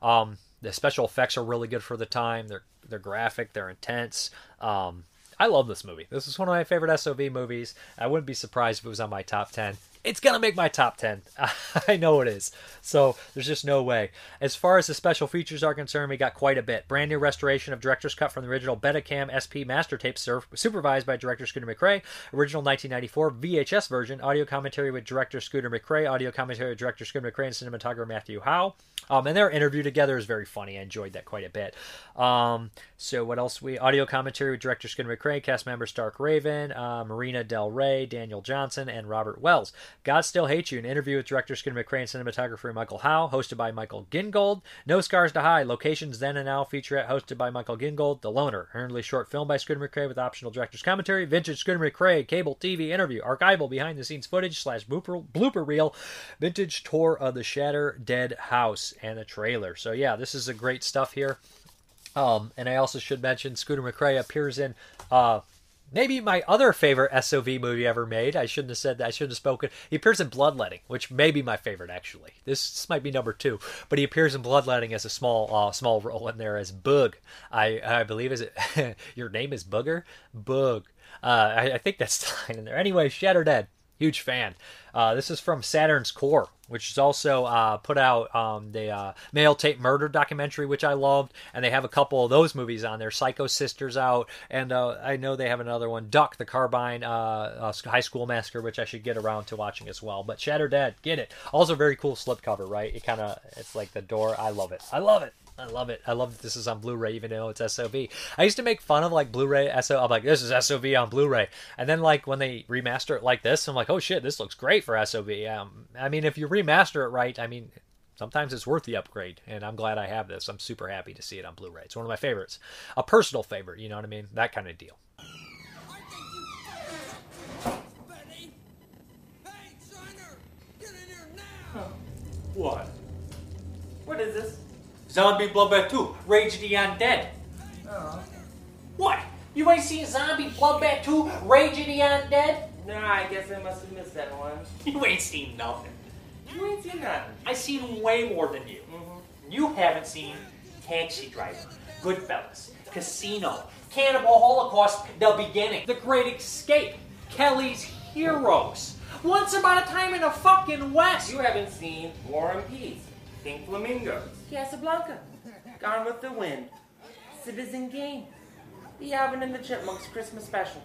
Um, the special effects are really good for the time. They're they're graphic. They're intense. Um, I love this movie. This is one of my favorite SOV movies. I wouldn't be surprised if it was on my top 10. It's to make my top 10. I know it is. So there's just no way. As far as the special features are concerned, we got quite a bit. Brand new restoration of director's cut from the original Betacam SP master tape supervised by director Scooter McCrae. Original 1994 VHS version. Audio commentary with director Scooter McCrae. Audio commentary with director Scooter McCrae and cinematographer Matthew Howe. Um, and their interview together is very funny. I enjoyed that quite a bit. Um, so what else? We audio commentary with director Scooter McCrae, cast members Stark Raven, uh, Marina Del Rey, Daniel Johnson, and Robert Wells. God Still Hates You, an interview with director Scooter McCrae and cinematographer Michael Howe, hosted by Michael Gingold. No Scars to Hide, locations then and now featurette hosted by Michael Gingold. The Loner, earnedly short film by Scooter McCrae with optional director's commentary. Vintage Scooter McCrae, cable TV interview, archival behind the scenes footage slash blooper, blooper reel, vintage tour of the Shatter Dead House, and a trailer. So yeah, this is a great stuff here. Um, and I also should mention Scooter McCrae appears in uh, maybe my other favorite SOV movie ever made. I shouldn't have said that. I shouldn't have spoken. He appears in Bloodletting, which may be my favorite actually. This, this might be number two, but he appears in Bloodletting as a small uh, small role in there as Bug. I I believe is it your name is Booger Bug. Uh, I, I think that's the line in there. Anyway, Shatter Dead. Huge fan. Uh, this is from Saturn's Core, which is also uh, put out um, the uh, Male Tape Murder documentary, which I loved, and they have a couple of those movies on there. Psycho Sisters out, and uh, I know they have another one, Duck the Carbine uh, High School Massacre, which I should get around to watching as well. But Shatter Dead, get it. Also, very cool slipcover, right? It kind of it's like the door. I love it. I love it. I love it. I love that this is on Blu-ray, even though it's SOV. I used to make fun of like Blu-ray SO. I'm like, this is SOV on Blu-ray, and then like when they remaster it like this, I'm like, oh shit, this looks great for SOV. Um, I mean, if you remaster it right, I mean, sometimes it's worth the upgrade, and I'm glad I have this. I'm super happy to see it on Blu-ray. It's one of my favorites, a personal favorite. You know what I mean? That kind of deal. What? What is this? Zombie Bloodbath 2, Rage of the Undead. Oh. What? You ain't seen Zombie Bloodbath 2, Rage of the Undead? Nah, I guess I must have missed that one. You ain't seen nothing. You ain't seen nothing. I seen way more than you. Mm-hmm. You haven't seen Taxi Driver, Goodfellas, Casino, Cannibal Holocaust, The Beginning, The Great Escape, Kelly's Heroes. Once Upon a Time in the fucking West. You haven't seen War and Peace, Pink Flamingos, Casablanca, Gone with the Wind, Citizen Kane, The Alvin and the Chipmunks Christmas Special.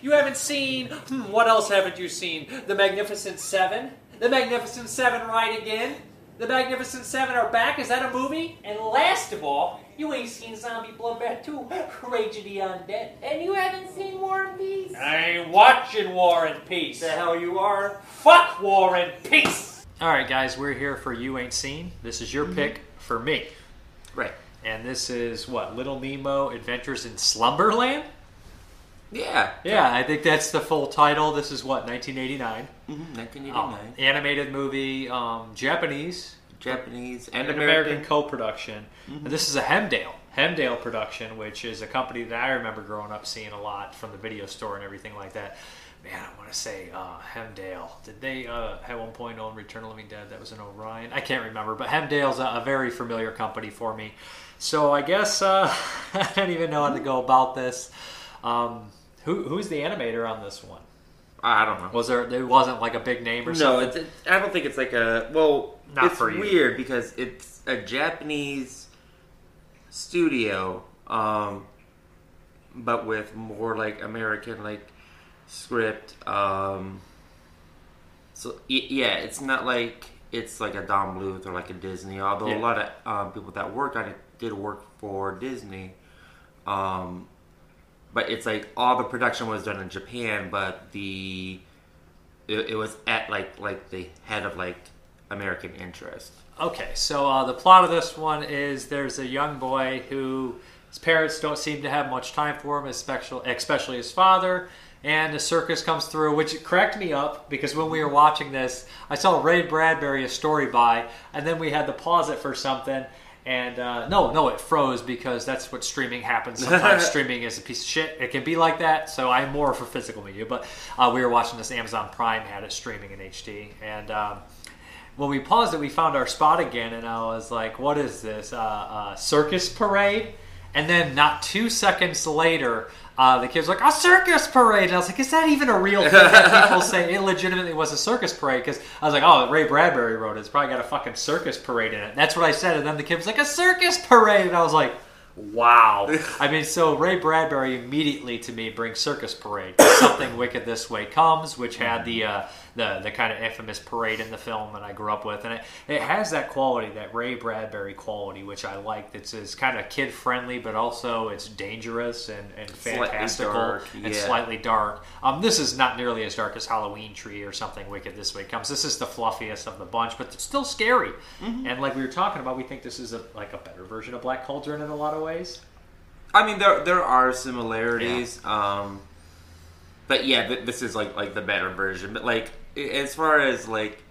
You haven't seen, hmm, what else haven't you seen? The Magnificent Seven? The Magnificent Seven Ride Again? The Magnificent Seven are back? Is that a movie? And last of all, you ain't seen Zombie Bloodbath 2, Rage of the Undead. And you haven't seen War and Peace. I ain't watching War and Peace. The hell you are. Fuck War and Peace! Alright, guys, we're here for You Ain't Seen. This is your pick for me. Right. And this is what? Little Nemo Adventures in Slumberland? Yeah. Yeah, I think that's the full title. This is what 1989. Mm-hmm, 1989. Um, animated movie, um, Japanese, Japanese and and an American. American co-production. And this is a Hemdale Hemdale production, which is a company that I remember growing up seeing a lot from the video store and everything like that. Man, I want to say uh, Hemdale. Did they uh, at one point own Return of the Living Dead? That was an Orion. I can't remember, but Hemdale's a, a very familiar company for me. So I guess uh, I don't even know how to go about this. Um, who, who's the animator on this one? I don't know. Was there? It wasn't like a big name or No, something. it's, it, I don't think it's like a. Well, Not it's for you. weird because it's a Japanese studio, um, but with more like American like script. Um, so yeah, it's not like it's like a Don Bluth or like a Disney. Although Yeah. a lot of um, people that work on it did work for Disney. Um, but it's like all the production was done in Japan, but the it, it was at like like the head of like American interest. Okay, so uh, the plot of this one is there's a young boy who his parents don't seem to have much time for him, especially especially his father. And the circus comes through, which cracked me up because when we were watching this, I saw Ray Bradbury a story by, and then we had to pause it for something. And uh, no, no, it froze because that's what streaming happens. Sometimes streaming is a piece of shit. It can be like that. So I'm more for physical media. But uh, we were watching this. Amazon Prime had it streaming in HD, and um, when we paused it, we found our spot again, and I was like, "What is this? Uh, uh, circus parade?" And then, not two seconds later, uh, the kid's like, "A circus parade!" And I was like, "Is that even a real thing that people say?" It legitimately was a circus parade because I was like, "Oh, Ray Bradbury wrote it. It's probably got a fucking circus parade in it." That's what I said, and then the kid was like, "A circus parade!" And I was like. Wow. I mean, so Ray Bradbury immediately to me brings Circus Parade. Something Wicked This Way Comes, which had the uh, the the kind of infamous parade in the film that I grew up with, and it, it has that quality, that Ray Bradbury quality, which I like. It's, it's kind of kid friendly, but also it's dangerous and, and Slightly fantastical dark, and yeah. slightly dark. Um, this is not nearly as dark as Halloween Tree or something Wicked This Way Comes. This is the fluffiest of the bunch, but it's still scary. Mm-hmm. And like we were talking about, we think this is a, like a better version of Black Cauldron in a lot of ways. I mean, there there are similarities, um, but yeah, th- this is like like the better version. But like as far as like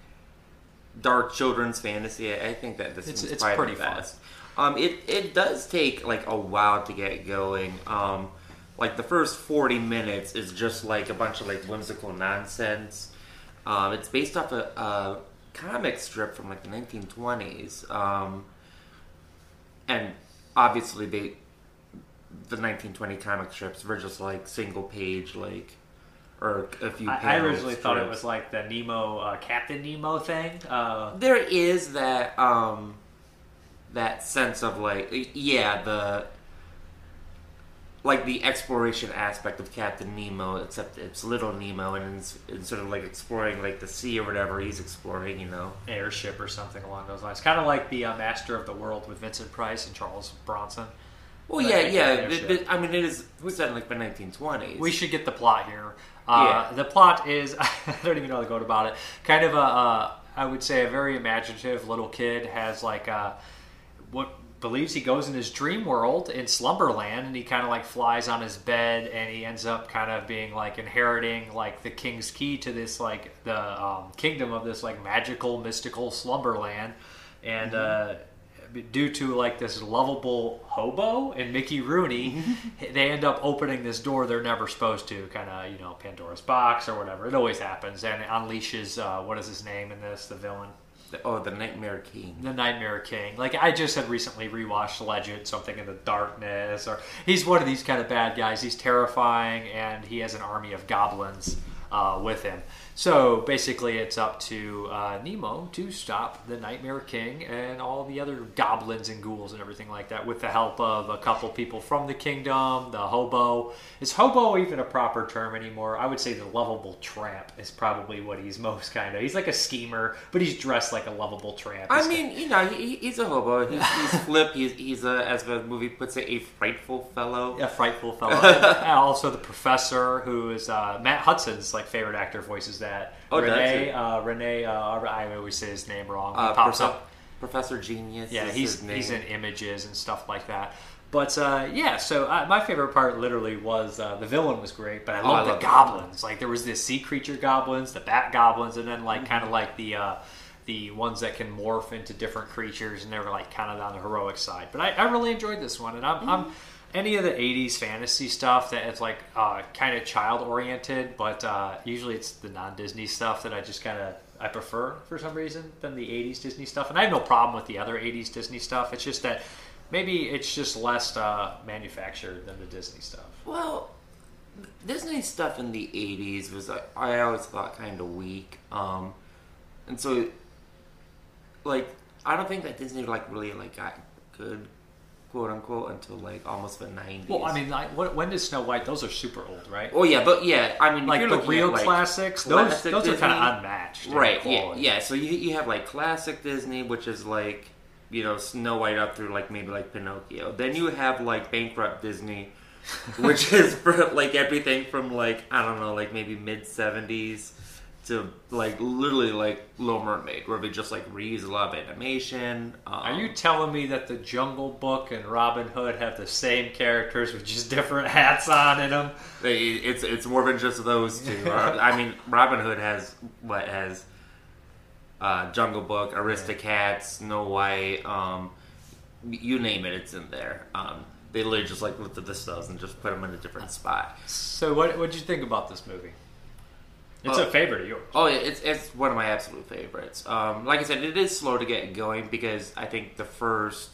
dark children's fantasy, I think that this It's- is it's pretty fast. Um, it it does take like a while to get going. Um, like the first forty minutes is just like a bunch of like whimsical nonsense. Um, it's based off a, a comic strip from like the nineteen twenties. Um, and obviously they the 1920 comic strips were just like single page like or a few I, I originally thought it was like the Nemo, uh, Captain Nemo thing. Uh, there is that um that sense of like yeah the like the exploration aspect of Captain Nemo except it's little Nemo and it's, sort of like exploring like the sea or whatever he's exploring you know airship or something along those lines. Kind of like the uh, Master of the World with Vincent Price and Charles Bronson. well But yeah I think yeah it- it- I mean it is set in like the 1920s We should get the plot here. Uh, Yeah. The plot is I don't even know how to go about it. Kind of a, uh, I would say, a very imaginative little kid has like a, what believes he goes in his dream world in Slumberland, and he kind of like flies on his bed, and he ends up kind of being like inheriting like the king's key to this like the um, kingdom of this like magical mystical Slumberland, and. Uh, due to like this lovable hobo and Mickey Rooney, they end up opening this door they're never supposed to, kind of you know Pandora's box or whatever. It always happens, and it unleashes uh, what is his name in this? The villain, oh the Nightmare King the Nightmare King. Like I just had recently rewatched Legend, something in the darkness, or he's one of these kind of bad guys. He's terrifying, and he has an army of goblins uh, with him. So basically, it's up to uh, Nemo to stop the Nightmare King and all the other goblins and ghouls and everything like that, with the help of a couple people from the kingdom. The hobo is hobo even a proper term anymore? I would say the lovable tramp is probably what he's most kind of. He's like a schemer, but he's dressed like a lovable tramp. I mean, you know, he, he's a hobo. He's, he's flip. He's, he's a, as the movie puts it, a frightful fellow. a frightful fellow. and also the professor, who is uh, Matt Hudson's like favorite actor, voices that. Oh, Renee, uh, Renee. Uh, I always say his name wrong. Uh, pops Profe- up. Professor Genius. Yeah, is he's his name. he's in images and stuff like that. But uh, yeah, so uh, my favorite part literally was uh, the villain was great, but I Oh, love I the goblins. Like there was the sea creature goblins, the bat goblins, and then like Mm-hmm. kind of like the uh, the ones that can morph into different creatures, and they were like kind of on the heroic side. But I, I really enjoyed this one, and I'm, I'm Mm-hmm. Any of the '80s fantasy stuff that is like uh, kind of child oriented, but uh, usually it's the non Disney stuff that I just kind of I prefer for some reason than the '80s Disney stuff, and I have no problem with the other '80s Disney stuff. It's just that maybe it's just less uh, manufactured than the Disney stuff. Well, Disney stuff in the '80s was like, I always thought kind of weak, um, and so like I don't think that Disney like really like got good, quote unquote, until like almost the '90s. Well, I mean, like, what, when did Snow White? Those are super old, right? Oh yeah, but yeah, I mean, like the real at, like, classics, those classic those are kind of unmatched, right? Yeah, yeah. So you you have like classic Disney, which is like you know Snow White up through like maybe like Pinocchio. Then you have like bankrupt Disney, which is for like everything from like I don't know, like maybe mid seventies to like literally like Little Mermaid, where they just like reuse a lot of animation. Um, Are you telling me that the Jungle Book and Robin Hood have the same characters with just different hats on in them? They- It's it's more than just those two. Uh, I mean, Robin Hood has what has uh, Jungle Book, Aristocats, Snow White, um, you name it, it's in there. Um, they literally just like looked at the stuff and just put them in a different spot. So, what what did you think about this movie? It's Uh, a favorite of yours. Oh, yeah, it's it's one of my absolute favorites. Um, like I said, it is slow to get going because I think the first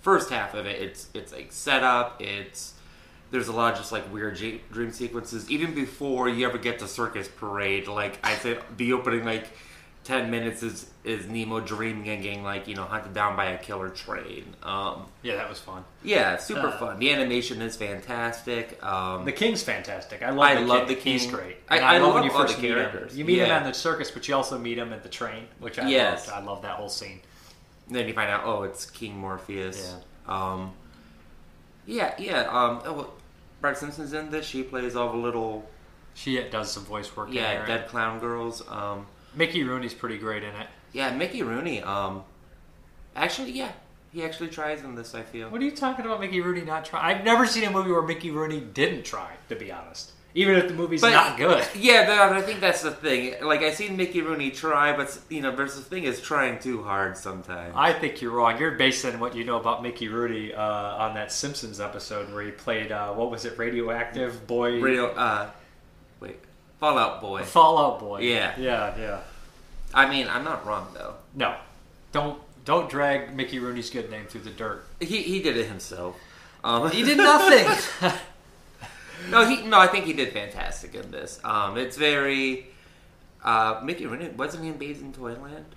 first half of it, it's it's like setup. It's there's a lot of just like weird dream sequences even before you ever get to Circus Parade. Like I said, the opening like ten minutes is is Nemo dreaming and getting like you know hunted down by a killer train. Um, Yeah, that was fun. yeah, super Uh, fun. The animation is fantastic. Um, The King's fantastic. I love. I the love King. the King. He's great. I- And I love, love when you first meet him. characters. You meet him Yeah. at the circus, but you also meet him at the train, which I Yes. loved. I love that whole scene. then you find out, oh, it's King Morpheus. Yeah. Um, yeah, yeah. Um, oh, well, Brad Simpson's in this. She plays all the little, She does some voice work. yeah, dead clown girls. Um, Mickey Rooney's pretty great in it. yeah, Mickey Rooney. Um, actually, yeah, he actually tries in this. I feel. What are you talking about, Mickey Rooney not trying? I've never seen a movie where Mickey Rooney didn't try. To be honest, even if the movie's But- not good. Yeah, but I think that's the thing. Like I seen Mickey Rooney try, but you know, there's the thing is trying too hard sometimes. I think you're wrong. You're basing what you know about Mickey Rooney uh, on that Simpsons episode where he played uh, what was it, Radioactive Boy, Radio, uh, Fallout Boy. Fallout Boy. Yeah. yeah, yeah. I mean, I'm not wrong though. No, don't don't drag Mickey Rooney's good name through the dirt. He he did it himself. Um, He did nothing. no, he no. I think he did fantastic in this. Um, it's very uh, Mickey Rooney wasn't he in Babes in Toyland?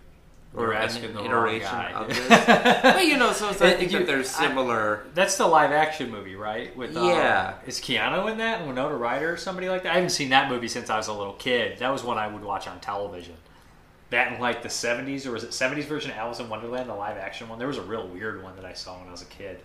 We're an asking the wrong iteration guy. of this. but you know, so it's, I It- think you- that there's I- similar. That's the live action movie, right? With uh, Yeah. is Keanu in that? and Winona Ryder or somebody like that? I haven't seen that movie since I was a little kid. That was one I would watch on television. That in like the seventies, or was it seventies version of Alice in Wonderland, the live action one? There was a real weird one that I saw when I was a kid.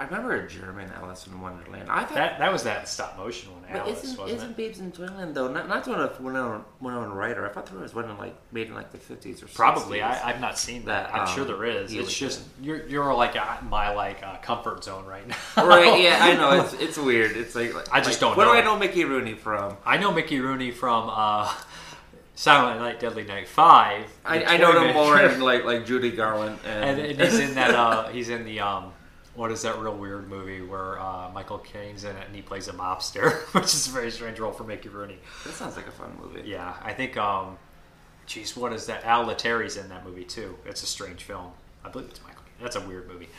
I remember a German Alice in Wonderland. I thought That that was that stop motion one, But Alice, isn't, wasn't isn't it? Babes in Toyland though? Not not the one with Winona, Winona Ryder. I thought there was one in like made in like the fifties or 60s. Probably. I, I've not seen that. I'm sure um, there is. It's just you're you're like uh, my like uh, comfort zone right now. right? Yeah, I know. It's it's weird. It's like, like I just like, don't Where know. do I know Mickey Rooney from? I know Mickey Rooney from uh, Silent Night, Deadly Night Five. I, I know him more in like like Judy Garland and, and, and he's in that. Uh, he's in the um, what is that real weird movie where uh, Michael Caine's in it and he plays a mobster, which is a very strange role for Mickey Rooney. that sounds like a fun movie. Yeah, I think. Um, geez, what is that? Al Lettieri's in that movie too. It's a strange film. I believe it's Michael. Caine. That's a weird movie.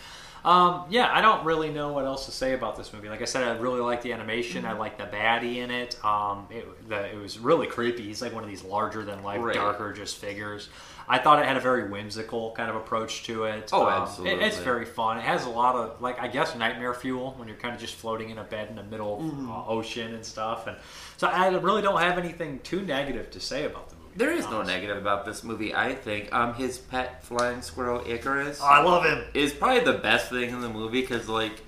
Um, yeah, I don't really know what else to say about this movie. Like I said, I really like the animation. I like the baddie in it. Um, it, the, it was really creepy. He's like one of these larger than life, Right. darker just figures. I thought it had a very whimsical kind of approach to it. Oh, Um, it- absolutely. it's very fun. It has a lot of like I guess nightmare fuel when you're kind of just floating in a bed in the middle of Mm-hmm. uh, ocean and stuff. And so I really don't have anything too negative to say about the movie. There is no negative about this movie. I think um, his pet flying squirrel Icarus. Oh, I love him. is probably the best thing in the movie because like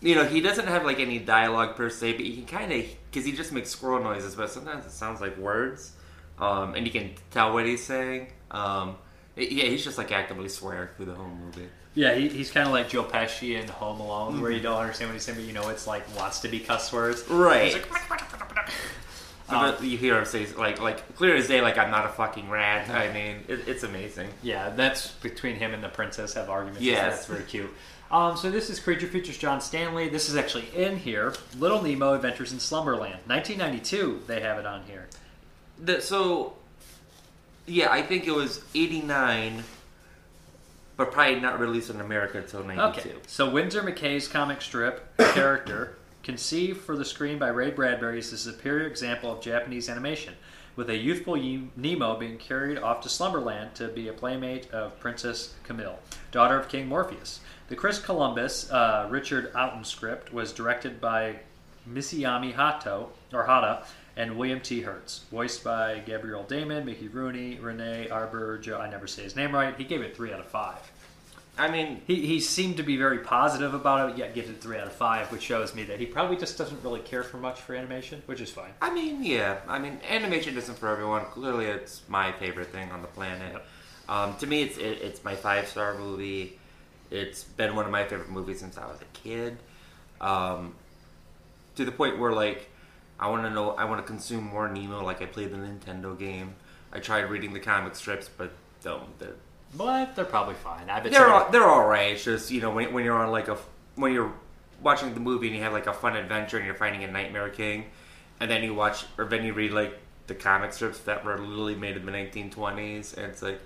you know he doesn't have like any dialogue per se but you can kind of because he just makes squirrel noises but sometimes it sounds like words um, and you can tell what he's saying um, yeah he's just like actively swearing through the whole movie Yeah, he, he's kind of like Joe Pesci in Home Alone, where you don't understand what he's saying, but you know it's like wants to be cuss words. Right. Like, But you hear him say like like clear as day, like I'm not a fucking rat. I mean, it, it's amazing. Yeah, that's between him and the princess have arguments. Yes. that's very cute. Um, so this is Creature Features John Stanley. This is actually in here. Little Nemo Adventures in Slumberland, 1992. They have it on here. The, so, yeah, I think it was '89, but probably not released in America until '92. Okay, so Winsor McCay's comic strip character, conceived for the screen by Ray Bradbury, is a superior example of Japanese animation, with a youthful Nemo being carried off to Slumberland to be a playmate of Princess Camille, daughter of King Morpheus. The Chris Columbus uh, Richard Outten script was directed by Misiyami Hato or Hata and William T. Hurtz, voiced by Gabriel Damon, Mickey Rooney, Renee Arbor, Joe. I never say his name right. He gave it three out of five. I mean, He, he seemed to be very positive about it, yet gives it three out of five, which shows me that he probably just doesn't really care for much for animation, which is fine. I mean, yeah. I mean, animation isn't for everyone. Clearly, it's my favorite thing on the planet. Um, to me, it's it, it's my five star movie. It's been one of my favorite movies since I was a kid. Um, to the point where like I want to know, I want to consume more Nemo. Like I played the Nintendo game. I tried reading the comic strips, but don't. They're But they're probably fine. I bet they're all, they're all right. It's just you know when, when you're on like a when you're watching the movie and you have like a fun adventure and you're fighting a Nightmare King, and then you watch or then you read like the comic strips that were literally made in the 1920s, and it's like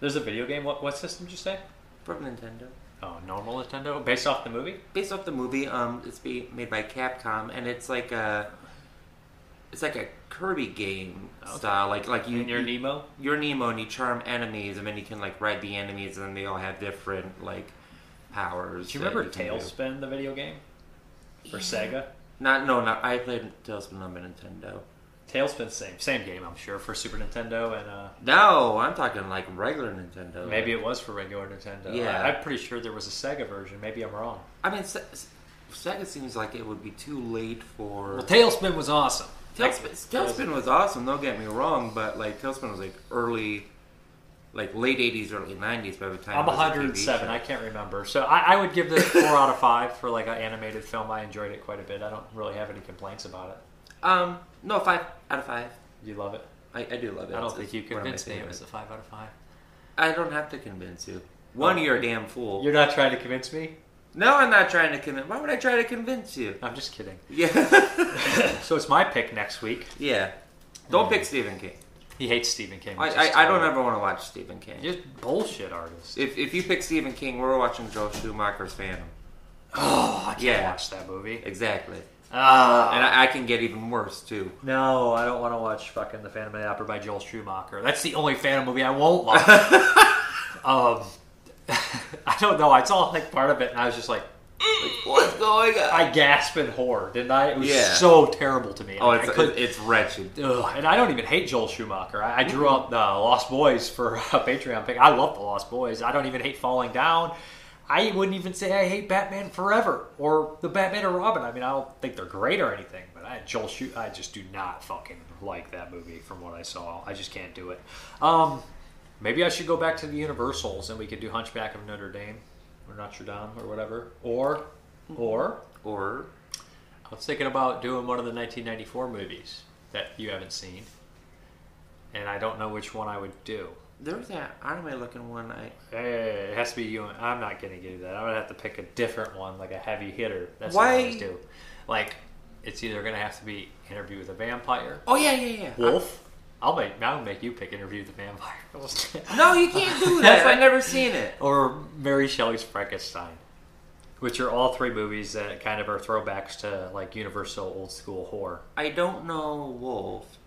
There's a video game. What, what system did you say? from Nintendo. Oh, normal Nintendo? Based off the movie? Based off the movie, um, it's be made by Capcom, and it's like a it's like a Kirby game style. Like like you And you're you- Nemo? You're Nemo, and you charm enemies, and then you can like ride the enemies, and then they all have different like powers. Do you remember do. TaleSpin, the video game? For Sega? Not no, not I played TaleSpin on my Nintendo. TaleSpin, same same game, I'm sure, for Super Nintendo and uh, No, I'm talking like regular Nintendo. maybe it was for regular Nintendo. Yeah. I, am pretty sure there was a Sega version. Maybe I'm wrong. I mean, Se- Sega seems like it would be too late for. Well, TaleSpin was awesome. TaleSpin, TaleSpin was awesome. Don't get me wrong, but like TaleSpin was like early, like late '80s, early '90s. By the time I'm it was a TV 107. I can't remember. So I, I would give this four out of five for like an animated film. I enjoyed it quite a bit. I don't really have any complaints about it. Um, no, five out of five. You love it? I, I do love it. I don't It's- think you it's one my convinced me it was a five out of five. I don't have to convince you. One, Oh. you're a damn fool. You're not trying to convince me? No, I'm not trying to convince. Why would I try to convince you? I'm just kidding. Yeah. So it's my pick next week. yeah. Don't pick Stephen King. He hates Stephen King. I, which is I, I don't terrible. ever want to watch Stephen King. Just bullshit artist. If, if you pick Stephen King, we're watching Joel Schumacher's Phantom. Oh, I can't Yeah. watch that movie. Exactly. Ah. And I, I can get even worse too. No, I don't want to watch fucking The Phantom of the Opera by Joel Schumacher. That's the only Phantom movie I won't watch. um, I don't know. It's all like part of it, and I was just like, What's going on? I gasped in horror, didn't I? It was Yeah. so terrible to me. oh, I- it's I couldn't- it's wretched. Ugh, and I don't even hate Joel Schumacher. I, I drew up the Lost Boys for a Patreon pick. I love the Lost Boys. I don't even hate Falling Down. I wouldn't even say I hate Batman Forever or the Batman or Robin. I mean, I don't think they're great or anything, but I Joel Schu- I just do not fucking like that movie from what I saw. I just can't do it. Um, maybe I should go back to the Universals and we could do Hunchback of Notre Dame or Notre Dame or whatever. Or, or Or I was thinking about doing one of the 1994 movies that you haven't seen, and I don't know which one I would do. there was that anime looking one. I Hey, it has to be you. And, I'm not going to do that. I would have to pick a different one, like a heavy hitter. That's what I Why- always do. Like, it's either going to have to be Interview with a Vampire, oh yeah yeah yeah. Wolf. I'll make. I'll make you pick Interview the Vampire. No, you can't do that. I've never seen it. or Mary Shelley's Frankenstein, which are all three movies that kind of are throwbacks to like Universal old school horror. I don't know Wolf.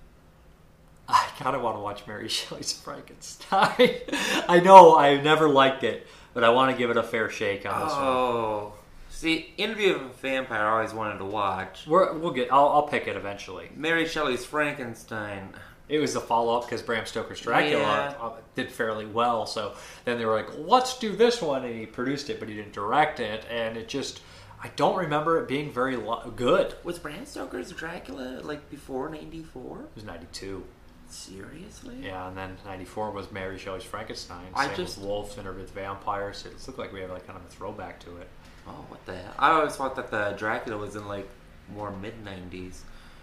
I kind of want to watch Mary Shelley's Frankenstein. I know I never liked it, but I want to give it a fair shake on this one. Oh, see, Interview with a Vampire. I always wanted to watch. We're, we'll get. I'll, I'll pick it eventually. Mary Shelley's Frankenstein. It was the follow up because Bram Stoker's Dracula Yeah. uh, did fairly well. So then they were like, "Let's do this one," and he produced it, but he didn't direct it, and it just. I don't remember it being very lo- good. Was Bram Stoker's Dracula like before '94? It was ninety two. Seriously? Yeah, and then '94 was Mary Shelley's Frankenstein. I Same just- with Wolf, Interview with Vampires. It looked like we have like kind of a throwback to it. Oh, what the hell? I always thought that the Dracula was in like more mid '90s.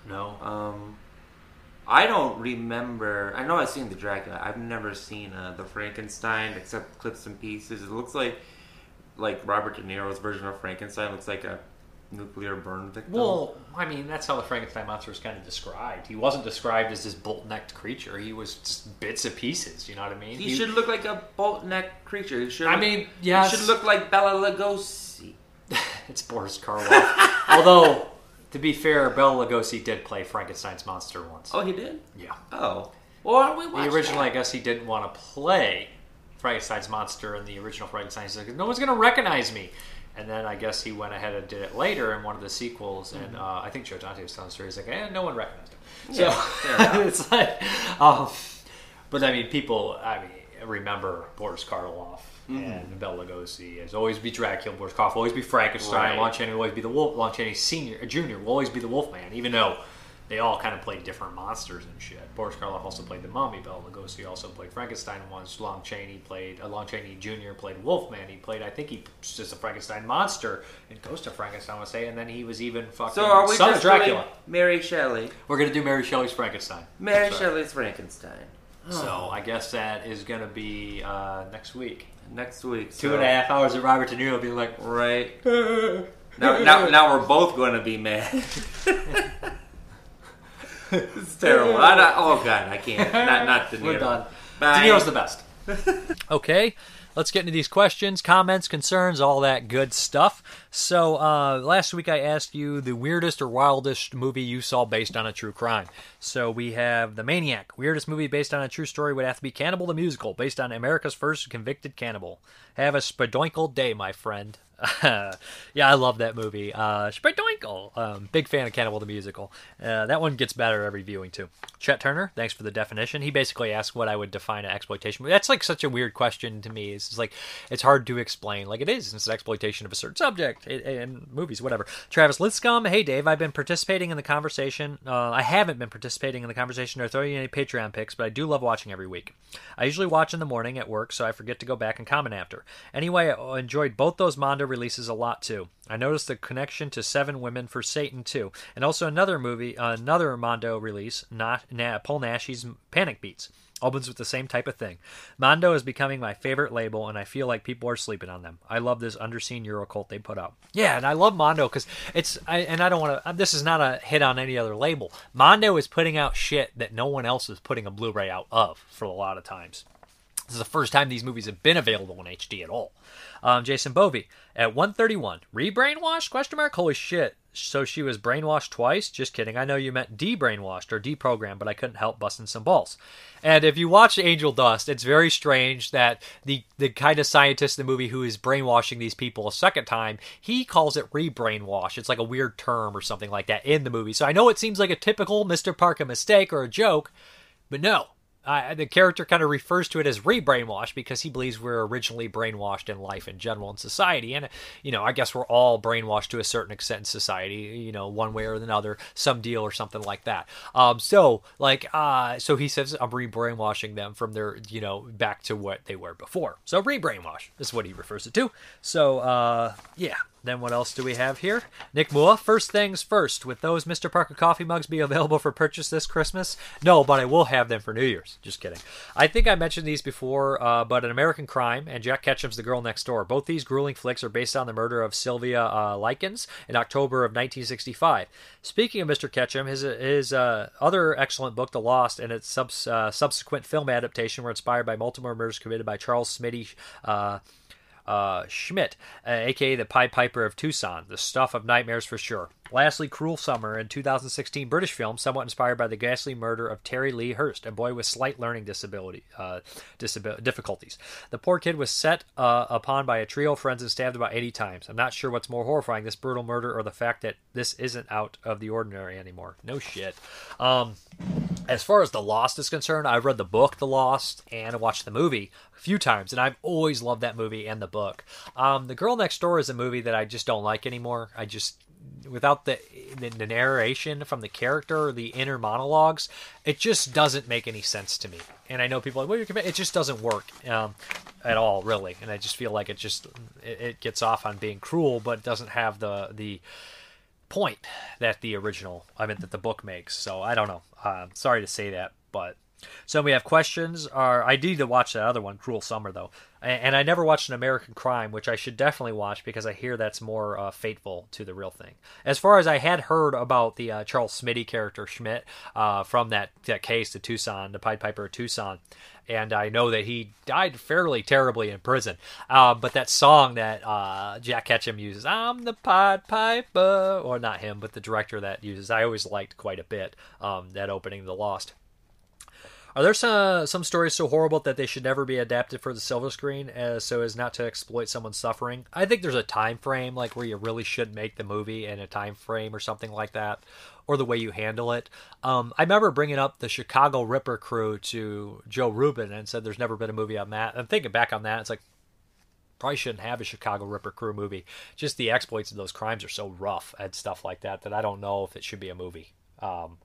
No. Um, I don't remember. I know I've seen the Dracula. I've never seen uh, the Frankenstein except clips and pieces. It looks like like Robert De Niro's version of Frankenstein looks like a nuclear burn victim. Well, I mean, that's how the Frankenstein monster is kind of described. He wasn't described as this bolt-necked creature. He was just bits and pieces. You know what I mean? he, should look like a bolt neck creature. He should. I look- mean, yeah, he should look like Bela Lugosi. it's Boris Karloff. Although, to be fair, Bela Lugosi did play Frankenstein's monster once. Oh, he did. Yeah. Oh, well, why don't we watch The originally, I guess he didn't want to play Frankenstein's monster in the original Frankenstein. He's like, no one's going to recognize me. And then I guess he went ahead and did it later in one of the sequels. And uh, I think Joe Dante was telling the story. He's like, eh, no one recognized him. Yeah, so it's like, um, but I mean, people, I mean, remember Boris Karloff. Mm-hmm. And Bela Lugosi as always be Dracula, Boris Karloff always be Frankenstein, Right. Lon Chaney will always be the Wolf, Lon Chaney Senior, uh, Junior will always be the Wolfman, even though they all kind of played different monsters and shit. Boris Karloff also played the Mummy. Bela Lugosi also played Frankenstein once. Lon Chaney played. Uh, Lon Chaney Jr. played Wolfman. He played. I think he was just a Frankenstein monster in Ghost of Frankenstein. I would say, and then he was even fucking So are we son of Dracula. Mary Shelley? We're gonna do Mary Shelley's Frankenstein. Mary Shelley's Frankenstein. So I guess that is gonna be uh, next week. Next week. Two so- and a half hours of Robert De Niro being like, Right. now, now, now we're both going to be mad. it's terrible. I, not, oh god, I can't. Not not De Niro. We're done. Bye. De Niro's the best. okay, let's get into these questions, comments, concerns, all that good stuff. So, uh, last week I asked you the weirdest or wildest movie you saw based on a true crime. So, we have The Maniac. Weirdest movie based on a true story would have to be Cannibal the Musical, based on America's first convicted cannibal. Have a spadoinkle day, my friend. yeah, I love that movie. Uh. Um, big fan of Cannibal the Musical. Uh, that one gets better every viewing, too. Chet Turner, thanks for the definition. He basically asked what I would define an exploitation movie. That's like such a weird question to me. It's like, it's hard to explain. Like it is. It's an exploitation of a certain subject in, movies, whatever. Travis Lidscomb, hey Dave, I've been participating in the conversation. Uh, I haven't been participating in the conversation or throwing any Patreon picks, but I do love watching every week. I usually watch in the morning at work, so I forget to go back and comment after. Anyway, I enjoyed both those Mondo releases a lot too. I noticed the connection to Seven Women for Satan too, and also another movie, another Mondo release, not Na- Paul Naschy's Panic Beats. Opens with the same type of thing. Mondo is becoming my favorite label, and I feel like people are sleeping on them. I love this underseen Eurocult they put out. Yeah, and I love Mondo because it's, I, and I don't want to. Uh, this is not a hit on any other label. Mondo is putting out shit that no one else is putting a Blu-ray out of for a lot of times. This is the first time these movies have been available in HD at all. Um, Jason Bovey at 131. Re-brainwashed? Question mark. Holy shit. So she was brainwashed twice? Just kidding. I know you meant de-brainwashed or deprogrammed, but I couldn't help busting some balls. And if you watch Angel Dust, it's very strange that the the kind of scientist in the movie who is brainwashing these people a second time, he calls it re-brainwash. It's like a weird term or something like that in the movie. So I know it seems like a typical Mr. Parka mistake or a joke, but no, uh, the character kind of refers to it as re-brainwashed because he believes we're originally brainwashed in life in general in society. And you know i guess we're all brainwashed to a certain extent in society you know one way or another some deal or something like that. Um so like uh so he says i'm re-brainwashing them from their you know back to what they were before. So re-brainwash is what he refers it to. So uh yeah then what else do we have here? Nick Moore, first things first, with those Mr. Parka coffee mugs be available for purchase this Christmas? No, but I will have them for New Year's. Just kidding. I think I mentioned these before, uh, but An American Crime and Jack Ketchum's The Girl Next Door. Both these grueling flicks are based on the murder of Sylvia uh, Likens in October of 1965. Speaking of Mr. Ketchum, his, his uh, other excellent book, The Lost, and its subs, uh, subsequent film adaptation were inspired by multiple murders committed by Charles Smitty. Uh, Schmid, uh, aka the Pied Piper of Tucson, the stuff of nightmares for sure. Lastly, Cruel Summer, in 2016 British film, somewhat inspired by the ghastly murder of Terry Lee Hurst, a boy with slight learning disability uh, difficulties. The poor kid was set uh, upon by a trio of friends and stabbed about 80 times. I'm not sure what's more horrifying, this brutal murder or the fact that this isn't out of the ordinary anymore. No shit. Um, as far as The Lost is concerned, I've read the book The Lost and watched the movie a few times, and I've always loved that movie and the book. Um, the Girl Next Door is a movie that I just don't like anymore. I just without the, the the narration from the character or the inner monologues, it just doesn't make any sense to me. And I know people are like, well, you're compa-" it just doesn't work um, at all, really. And I just feel like it just it, it gets off on being cruel, but doesn't have the the point that the original, I mean, that the book makes. So I don't know. Uh, sorry to say that, but so we have questions. Are I need to watch that other one, Cruel Summer, though, and, and I never watched an American Crime, which I should definitely watch because I hear that's more uh, faithful to the real thing. As far as I had heard about the uh, Charles Smitty character Schmid uh, from that that case, the Tucson, the Pied Piper of Tucson, and I know that he died fairly terribly in prison. Uh, but that song that uh, Jack Ketchum uses, "I'm the Pied Piper," or not him, but the director that uses, I always liked quite a bit. Um, that opening, The Lost. Are there some some stories so horrible that they should never be adapted for the silver screen, as so as not to exploit someone's suffering? I think there's a time frame, like where you really should make the movie in a time frame or something like that, or the way you handle it. Um, I remember bringing up the Chicago Ripper crew to Joe Rubin and said there's never been a movie on that. I'm thinking back on that, it's like probably shouldn't have a Chicago Ripper crew movie. Just the exploits of those crimes are so rough and stuff like that that I don't know if it should be a movie. Um,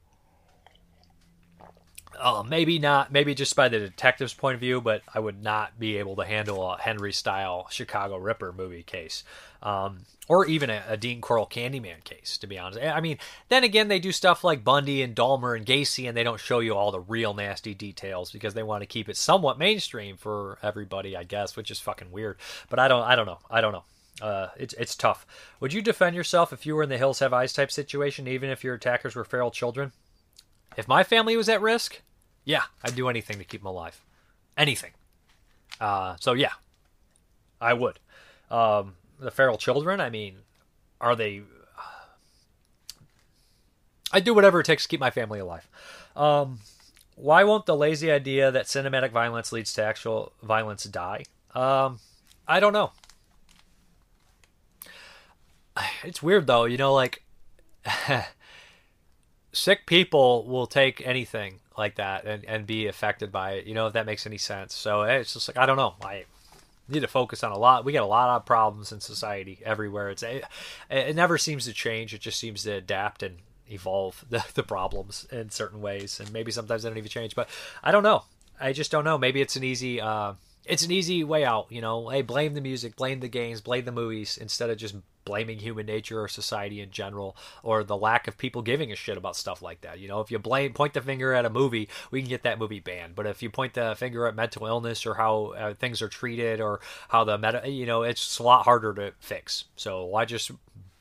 uh, maybe not, maybe just by the detective's point of view, but I would not be able to handle a Henry style Chicago Ripper movie case. Um, or even a, a Dean Corll Candyman case, to be honest. I mean, then again, they do stuff like Bundy and Dahmer and Gacy, and they don't show you all the real nasty details because they want to keep it somewhat mainstream for everybody, I guess, which is fucking weird. But I don't, I don't know, I don't know. Uh, it's it's tough. Would you defend yourself if you were in the Hills Have Eyes type situation, even if your attackers were feral children? If my family was at risk, yeah, I'd do anything to keep them alive. Anything. Uh, so yeah, I would. Um, the feral children, I mean, are they? I'd do whatever it takes to keep my family alive. Um, why won't the lazy idea that cinematic violence leads to actual violence die? Um, I don't know. It's weird though, you know, like sick people will take anything like that and, and be affected by it, you know, if that makes any sense. So it's just like, I don't know. I need to focus on a lot. We got a lot of problems in society everywhere. It's, it, it never seems to change. It just seems to adapt and evolve the, the problems in certain ways. And maybe sometimes they don't even change, but I don't know. I just don't know. Maybe it's an easy, uh, it's an easy way out, you know. Hey, blame the music, blame the games, blame the movies instead of just blaming human nature or society in general or the lack of people giving a shit about stuff like that. You know, if you blame point the finger at a movie, we can get that movie banned. But if you point the finger at mental illness or how uh, things are treated or how the meta, you know, it's a lot harder to fix. So why just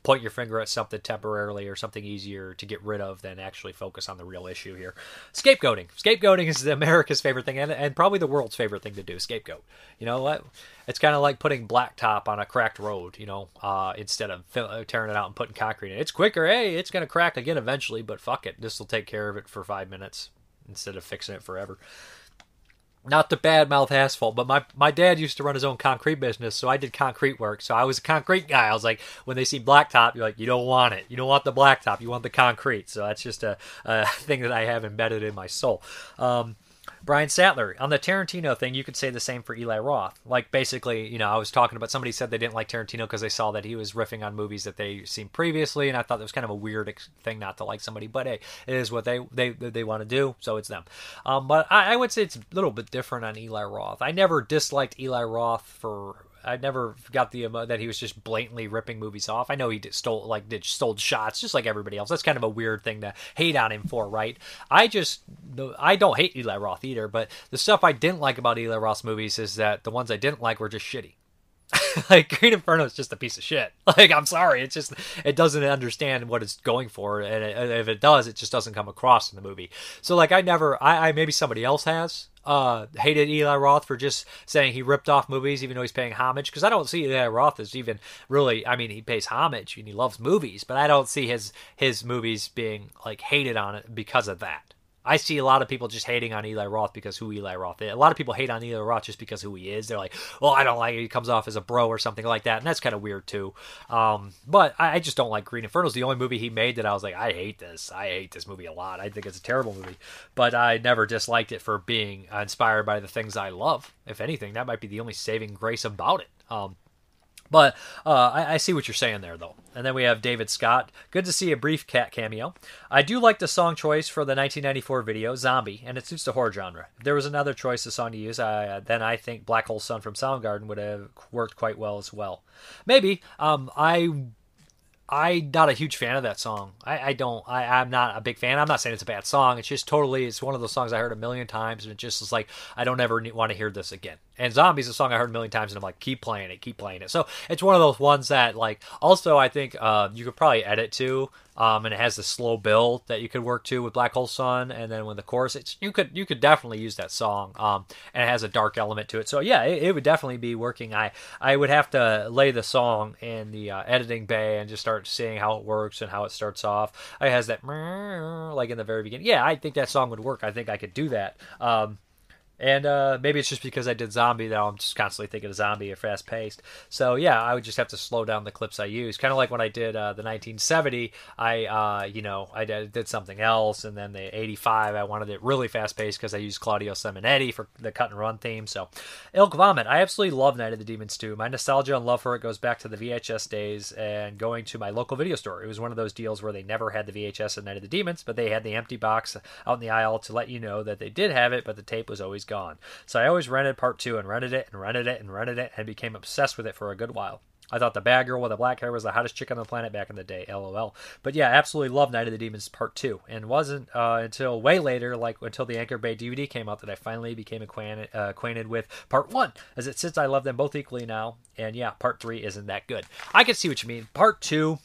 point your finger at something temporarily or something easier to get rid of than actually focus on the real issue here. Scapegoating. Scapegoating is America's favorite thing and, and probably the world's favorite thing to do. Scapegoat. You know what? It's kind of like putting blacktop on a cracked road, you know, uh, instead of fill, tearing it out and putting concrete in it. It's quicker. Hey, it's going to crack again eventually, but fuck it. This will take care of it for five minutes instead of fixing it forever not to badmouth asphalt, but my, my dad used to run his own concrete business, so I did concrete work. So I was a concrete guy. I was like, when they see blacktop, you're like, you don't want it. You don't want the blacktop. You want the concrete. So that's just a, a thing that I have embedded in my soul. Um, Brian Sattler on the Tarantino thing, you could say the same for Eli Roth. Like basically, you know, I was talking about somebody said they didn't like Tarantino because they saw that he was riffing on movies that they seen previously, and I thought that was kind of a weird thing not to like somebody. But hey, it is what they they they want to do, so it's them. Um, but I, I would say it's a little bit different on Eli Roth. I never disliked Eli Roth for I never got the emo- that he was just blatantly ripping movies off. I know he did, stole like did stole shots just like everybody else. That's kind of a weird thing to hate on him for, right? I just I don't hate Eli Roth either, but the stuff I didn't like about Eli Roth's movies is that the ones I didn't like were just shitty. like Green Inferno is just a piece of shit. Like I'm sorry, it's just it doesn't understand what it's going for, and it, if it does, it just doesn't come across in the movie. So like I never, I, I maybe somebody else has uh, hated Eli Roth for just saying he ripped off movies, even though he's paying homage. Because I don't see Eli Roth as even really. I mean, he pays homage and he loves movies, but I don't see his his movies being like hated on it because of that. I see a lot of people just hating on Eli Roth because who Eli Roth is. A lot of people hate on Eli Roth just because who he is. They're like, well, I don't like it. He comes off as a bro or something like that. And that's kind of weird too. Um, but I, I, just don't like Green Inferno. The only movie he made that I was like, I hate this. I hate this movie a lot. I think it's a terrible movie. But I never disliked it for being inspired by the things I love. If anything, that might be the only saving grace about it. Um, But uh, I, I, see what you're saying there, though. And then we have David Scott. Good to see a brief cat cameo. I do like the song choice for the 1994 video, Zombie, and it suits the horror genre. If there was another choice of song to use, uh, then I think Black Hole Sun from Soundgarden would have worked quite well as well. Maybe. Um, I I'm not a huge fan of that song. I, I don't. I, I'm not a big fan. I'm not saying it's a bad song. It's just totally. It's one of those songs I heard a million times, and it just is like I don't ever want to hear this again. And Zombies, a song I heard a million times, and I'm like, keep playing it, keep playing it. So it's one of those ones that like. Also, I think uh, you could probably edit to um, and it has the slow build that you could work to with Black Hole Sun, and then when the chorus, it's you could you could definitely use that song, um, and it has a dark element to it. So yeah, it, it, would definitely be working. I I would have to lay the song in the uh, editing bay and just start seeing how it works and how it starts off. It has that like in the very beginning. Yeah, I think that song would work. I think I could do that. Um, and uh, maybe it's just because I did zombie that I'm just constantly thinking of zombie or fast paced. So yeah, I would just have to slow down the clips I use. Kind of like when I did uh, the 1970, I uh, you know I did something else, and then the 85 I wanted it really fast paced because I used Claudio Simonetti for the cut and run theme. So Ilk Vomit, I absolutely love Night of the Demons 2. My nostalgia and love for it goes back to the VHS days and going to my local video store. It was one of those deals where they never had the VHS of Night of the Demons, but they had the empty box out in the aisle to let you know that they did have it, but the tape was always gone. So I always rented part two and rented it and rented it and rented it and became obsessed with it for a good while. I thought the bad girl with the black hair was the hottest chick on the planet back in the day, lol. But yeah, absolutely love Night of the Demons Part 2. And wasn't uh, until way later, like until the Anchor Bay DVD came out, that I finally became acquainted, uh, acquainted with Part 1. As it sits, I love them both equally now. And yeah, Part 3 isn't that good. I can see what you mean. Part 2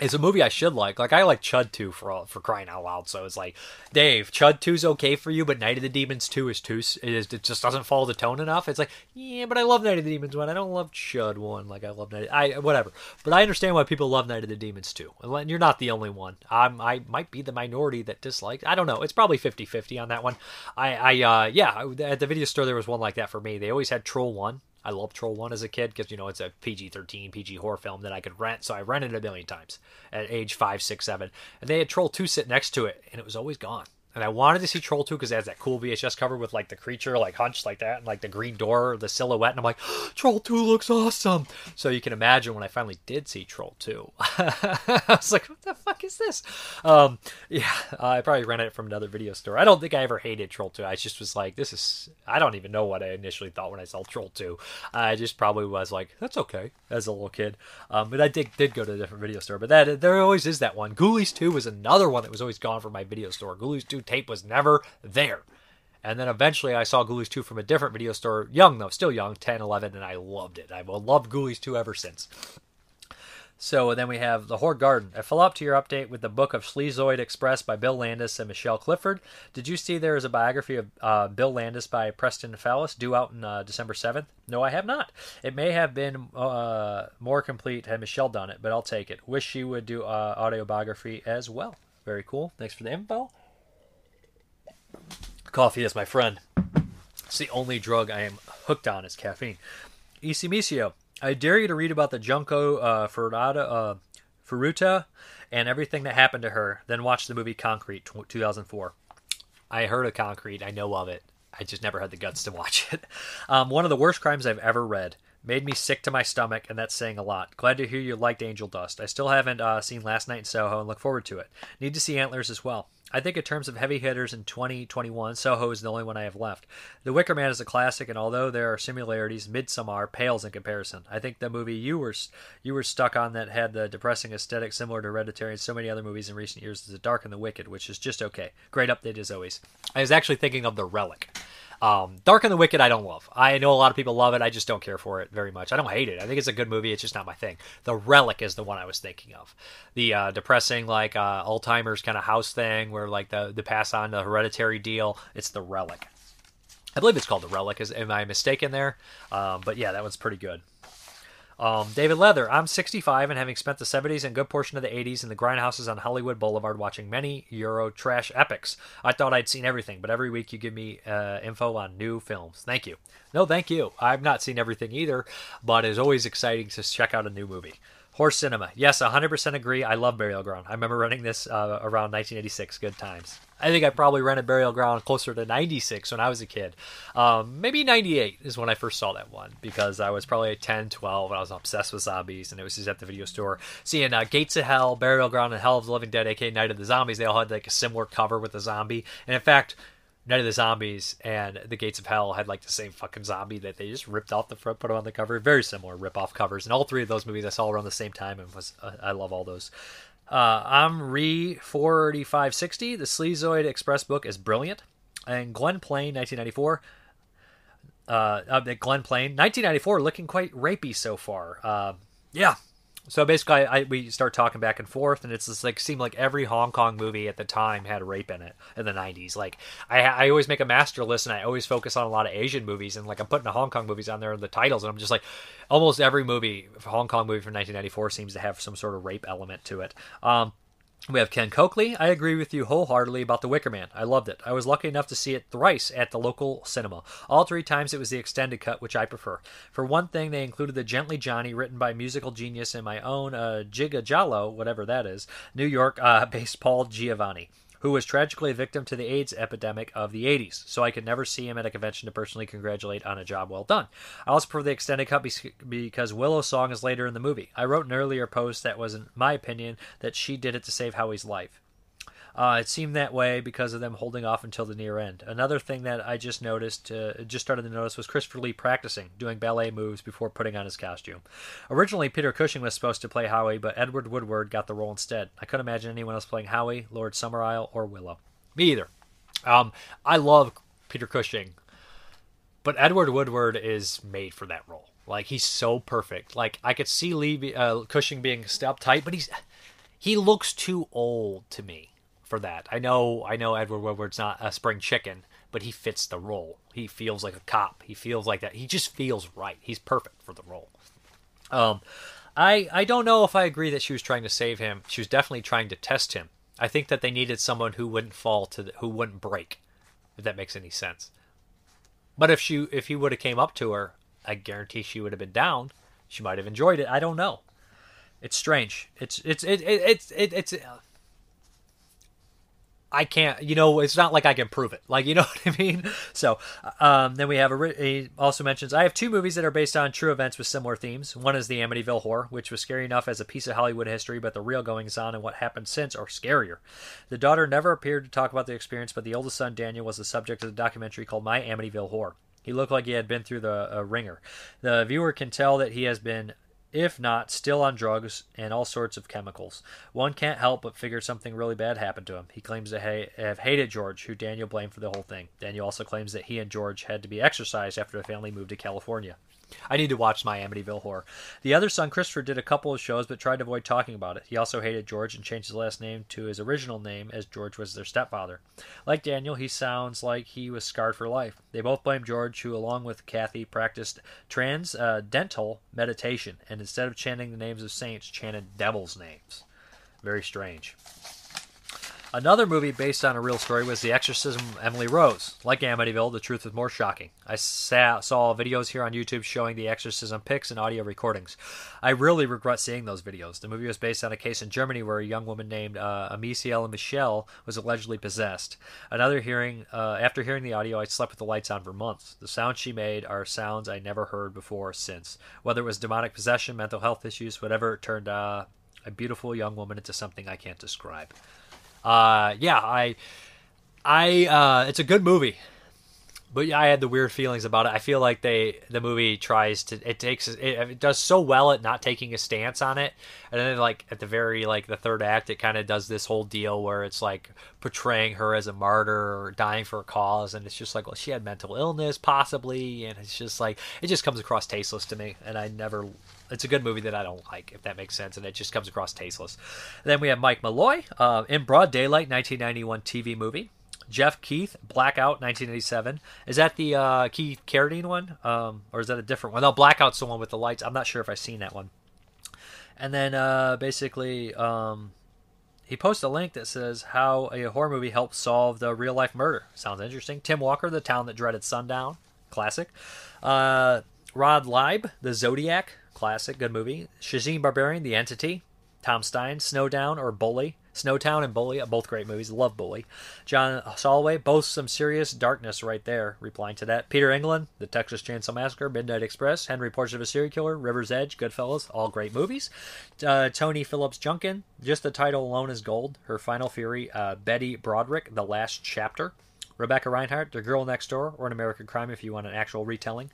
it's a movie I should like. Like I like Chud 2 for all, for crying out loud. So it's like, Dave, Chud 2's okay for you, but Night of the Demons 2 is too is it just doesn't follow the tone enough. It's like, yeah, but I love Night of the Demons 1. I don't love Chud 1 like I love Night I whatever. But I understand why people love Night of the Demons 2. And you're not the only one. I'm I might be the minority that dislikes. I don't know. It's probably 50-50 on that one. I I uh yeah, at the video store there was one like that for me. They always had Troll 1 I loved Troll 1 as a kid because, you know, it's a PG 13, PG horror film that I could rent. So I rented it a million times at age 5, 6, 7. And they had Troll 2 sit next to it, and it was always gone and I wanted to see Troll 2 because it has that cool VHS cover with like the creature like hunched like that and like the green door, the silhouette, and I'm like, Troll 2 looks awesome. So you can imagine when I finally did see Troll 2, I was like, what the fuck is this? Um, yeah, I probably rented it from another video store. I don't think I ever hated Troll 2. I just was like, this is, I don't even know what I initially thought when I saw Troll 2. I just probably was like, that's okay as a little kid. Um, but I did, did go to a different video store. But that there always is that one. Ghoulies 2 was another one that was always gone from my video store. Ghoulies 2 tape was never there. And then eventually I saw Ghoulies 2 from a different video store, young though, still young, 10, 11, and I loved it. I've loved Ghoulies 2 ever since. So then we have The Horde Garden. I follow up to your update with the book of Sleazoid Express by Bill Landis and Michelle Clifford. Did you see there is a biography of uh, Bill Landis by Preston Fassel due out on uh, December 7th? No, I have not. It may have been uh, more complete had Michelle done it, but I'll take it. Wish she would do uh, autobiography as well. Very cool. Thanks for the info. Coffee is my friend. It's the only drug I am hooked on is caffeine. Isimisio, I dare you to read about the Junko uh, Furuta, uh, Furuta and everything that happened to her, then watch the movie Concrete 2004. I heard of Concrete. I know of it. I just never had the guts to watch it. Um, one of the worst crimes I've ever read. Made me sick to my stomach, and that's saying a lot. Glad to hear you liked Angel Dust. I still haven't uh, seen Last Night in Soho and look forward to it. Need to see Antlers as well. I think in terms of heavy hitters in 2021, Soho is the only one I have left. The Wicker Man is a classic, and although there are similarities, Midsommar pales in comparison. I think the movie you were you were stuck on that had the depressing aesthetic similar to Hereditary and so many other movies in recent years is The Dark and the Wicked, which is just okay. Great update as always. I was actually thinking of The Relic. Um, Dark and the Wicked, I don't love. I know a lot of people love it. I just don't care for it very much. I don't hate it. I think it's a good movie. It's just not my thing. The Relic is the one I was thinking of. The uh, depressing, like uh, Alzheimer's kind of house thing, where like the the pass on the hereditary deal. It's the Relic. I believe it's called the Relic. Is am I mistaken there? Um, but yeah, that one's pretty good. Um, David Leather, I'm 65 and having spent the 70s and good portion of the 80s in the grindhouses on Hollywood Boulevard watching many Euro trash epics. I thought I'd seen everything, but every week you give me uh, info on new films. Thank you. No, thank you. I've not seen everything either, but it's always exciting to check out a new movie. Horse Cinema. Yes, 100% agree. I love Burial Ground. I remember renting this uh, around 1986. Good times. I think I probably rented Burial Ground closer to 96 when I was a kid. Um, maybe 98 is when I first saw that one because I was probably 10, 12, and I was obsessed with zombies, and it was just at the video store. Seeing uh, Gates of Hell, Burial Ground, and Hell of the Living Dead, aka Night of the Zombies, they all had like a similar cover with a zombie. And in fact, Night of the Zombies and The Gates of Hell had like the same fucking zombie that they just ripped off the front, put on the cover. Very similar rip off covers. And all three of those movies I saw around the same time and was uh, I love all those. Uh, I'm re 4560. The Sleazoid Express book is brilliant. And Glen Plain, 1994. Uh, uh, Glen Plain, 1994, looking quite rapey so far. Uh, yeah, so basically, I, we start talking back and forth, and it's just like seemed like every Hong Kong movie at the time had rape in it in the '90s. Like I, I always make a master list, and I always focus on a lot of Asian movies, and like I'm putting the Hong Kong movies on there in the titles, and I'm just like, almost every movie, Hong Kong movie from 1994 seems to have some sort of rape element to it. Um, we have Ken Coakley. I agree with you wholeheartedly about The Wicker Man. I loved it. I was lucky enough to see it thrice at the local cinema. All three times it was the extended cut, which I prefer. For one thing, they included the Gently Johnny, written by musical genius and my own uh, Jiga Jallo, whatever that is, New York uh, based Paul Giovanni who was tragically a victim to the AIDS epidemic of the 80s, so I could never see him at a convention to personally congratulate on a job well done. I also prefer the extended cut because Willow's song is later in the movie. I wrote an earlier post that was, in my opinion, that she did it to save Howie's life. Uh, it seemed that way because of them holding off until the near end. Another thing that I just noticed, uh, just started to notice, was Christopher Lee practicing doing ballet moves before putting on his costume. Originally, Peter Cushing was supposed to play Howie, but Edward Woodward got the role instead. I couldn't imagine anyone else playing Howie, Lord Summerisle, or Willow. Me either. Um, I love Peter Cushing, but Edward Woodward is made for that role. Like he's so perfect. Like I could see Lee uh, Cushing being uptight, but he's he looks too old to me for that. I know I know Edward Woodward's not a spring chicken, but he fits the role. He feels like a cop. He feels like that. He just feels right. He's perfect for the role. Um, I I don't know if I agree that she was trying to save him. She was definitely trying to test him. I think that they needed someone who wouldn't fall to the, who wouldn't break, if that makes any sense. But if she if he would have came up to her, I guarantee she would have been down. She might have enjoyed it. I don't know. It's strange. It's it's it, it, it's it, it's I can't, you know, it's not like I can prove it. Like, you know what I mean? So, um, then we have a, he also mentions, I have two movies that are based on true events with similar themes. One is the Amityville Horror, which was scary enough as a piece of Hollywood history, but the real goings on and what happened since are scarier. The daughter never appeared to talk about the experience, but the oldest son, Daniel, was the subject of the documentary called My Amityville Horror. He looked like he had been through the uh, ringer. The viewer can tell that he has been if not, still on drugs and all sorts of chemicals. One can't help but figure something really bad happened to him. He claims to ha- have hated George, who Daniel blamed for the whole thing. Daniel also claims that he and George had to be exorcised after the family moved to California. I need to watch my Amityville Horror. The other son, Christopher, did a couple of shows but tried to avoid talking about it. He also hated George and changed his last name to his original name as George was their stepfather. Like Daniel, he sounds like he was scarred for life. They both blame George, who, along with Kathy, practiced transcendental uh, meditation and instead of chanting the names of saints, chanted devils' names. Very strange. Another movie based on a real story was The Exorcism of Emily Rose. Like Amityville, the truth was more shocking. I saw, videos here on YouTube showing the exorcism pics and audio recordings. I really regret seeing those videos. The movie was based on a case in Germany where a young woman named uh, Anneliese Michel was allegedly possessed. Another hearing, uh, after hearing the audio, I slept with the lights on for months. The sounds she made are sounds I never heard before or since. Whether it was demonic possession, mental health issues, whatever, it turned uh, a beautiful young woman into something I can't describe yeah, I, I, uh, it's a good movie, but yeah, I had the weird feelings about it. I feel like they, the movie tries to, it takes, it, it does so well at not taking a stance on it, and then like at the very like the third act, it kind of does this whole deal where it's like portraying her as a martyr or dying for a cause, and it's just like, well, she had mental illness possibly, and it's just like it just comes across tasteless to me, and I never it's a good movie that I don't like, if that makes sense, and it just comes across tasteless. then we have Mike Malloy uh, in Broad Daylight, 1991 TV movie. Jeff Keith, Blackout, 1987. Is that the uh, Keith Carradine one, um, or is that a different one? No, Blackout's the one with the lights. I'm not sure if I've seen that one. And then uh, basically, um, he posts a link that says how a horror movie helped solve the real life murder. Sounds interesting. Tim Walker, The Town That Dreaded Sundown, classic. Uh, Rod Leib, The Zodiac, classic, good movie. Shazim Barbarian, The Entity, Tom Stein, Snowdown or Bully. Snowtown and Bully, both great movies. Love Bully. John Soloway, both some serious darkness right there. Replying to that, Peter England, The Texas Chainsaw Massacre, Midnight Express, Henry Portrait of a Serial Killer, River's Edge, Goodfellas, all great movies. Uh, Tony Phillips Junkin, just the title alone is gold. Her Final Fury, uh, Betty Broderick, The Last Chapter. Rebecca Reinhardt, The Girl Next Door, or An American Crime if you want an actual retelling.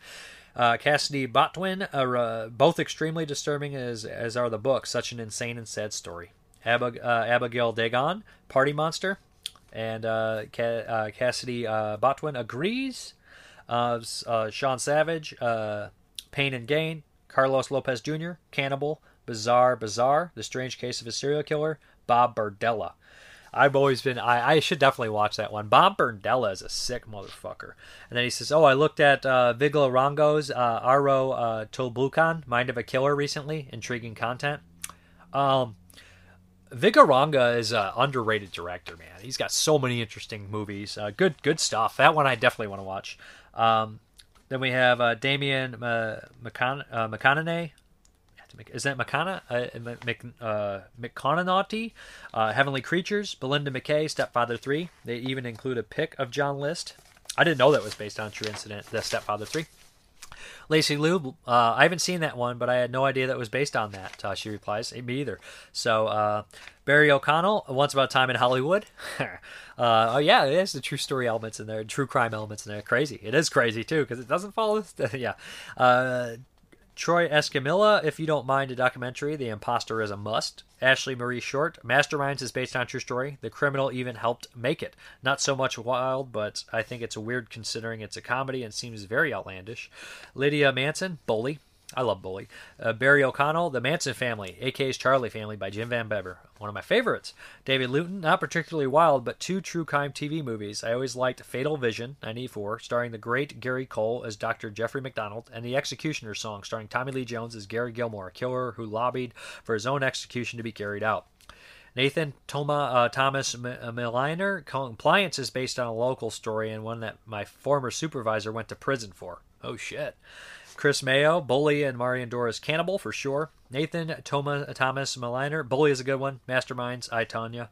Uh, Cassidy Botwin, uh, both extremely disturbing as as are the books. Such an insane and sad story. Ab- uh, Abigail Dagon, Party Monster, and uh, Ca- uh, Cassidy Botwin agrees. Sean Savage, Pain and Gain, Carlos Lopez Jr., Cannibal, Bizarre Bizarre, The Strange Case of a Serial Killer, Bob Berdella. I've always been. I, I should definitely watch that one. Bob Berdella is a sick motherfucker. And then he says, "Oh, I looked at uh, Vigla Rongo's uh, Aro uh, Mind of a Killer, recently. Intriguing content. Um, Vigaronga is an underrated director, man. He's got so many interesting movies. Uh, good, good stuff. That one I definitely want to watch. Um, then we have uh, Damien uh, McCon- uh, McConaughey. Is that McCona? Uh, Mc, uh, McConaughey? Uh, Heavenly Creatures, Belinda McKay, Stepfather 3. They even include a pic of John List. I didn't know that was based on true incident, The Stepfather 3. Lacey Lou, uh, I haven't seen that one, but I had no idea that was based on that. Uh, she replies, me either. So uh, Barry O'Connell, Once About Time in Hollywood. Uh, oh yeah, it has the true story elements in there, true crime elements in there. Crazy, it is crazy too because it doesn't follow. yeah, uh, Troy Escamilla, if you don't mind a documentary, The Imposter is a must. Ashley Marie Short, Masterminds is based on true story. The criminal even helped make it. Not so much wild, but I think it's weird considering it's a comedy and seems very outlandish. Lydia Manson, Bully, I love Bully. Uh, Barry O'Connell, The Manson Family, AK's Charlie Family by Jim Van Bebber. One of my favorites. David Luton, not particularly wild, but two true crime TV movies. I always liked Fatal Vision, 94, starring the great Gary Cole as Dr. Jeffrey MacDonald, and The Executioner song, starring Tommy Lee Jones as Gary Gilmore, a killer who lobbied for his own execution to be carried out. Nathan Toma, uh, Thomas M- uh, Milliner, Compliance is based on a local story and one that my former supervisor went to prison for. Oh shit. Chris Mayo, Bully, and Marian Dora's Cannibal for sure. Nathan Toma, Thomas Maliner, Bully is a good one. Masterminds, I Tanya.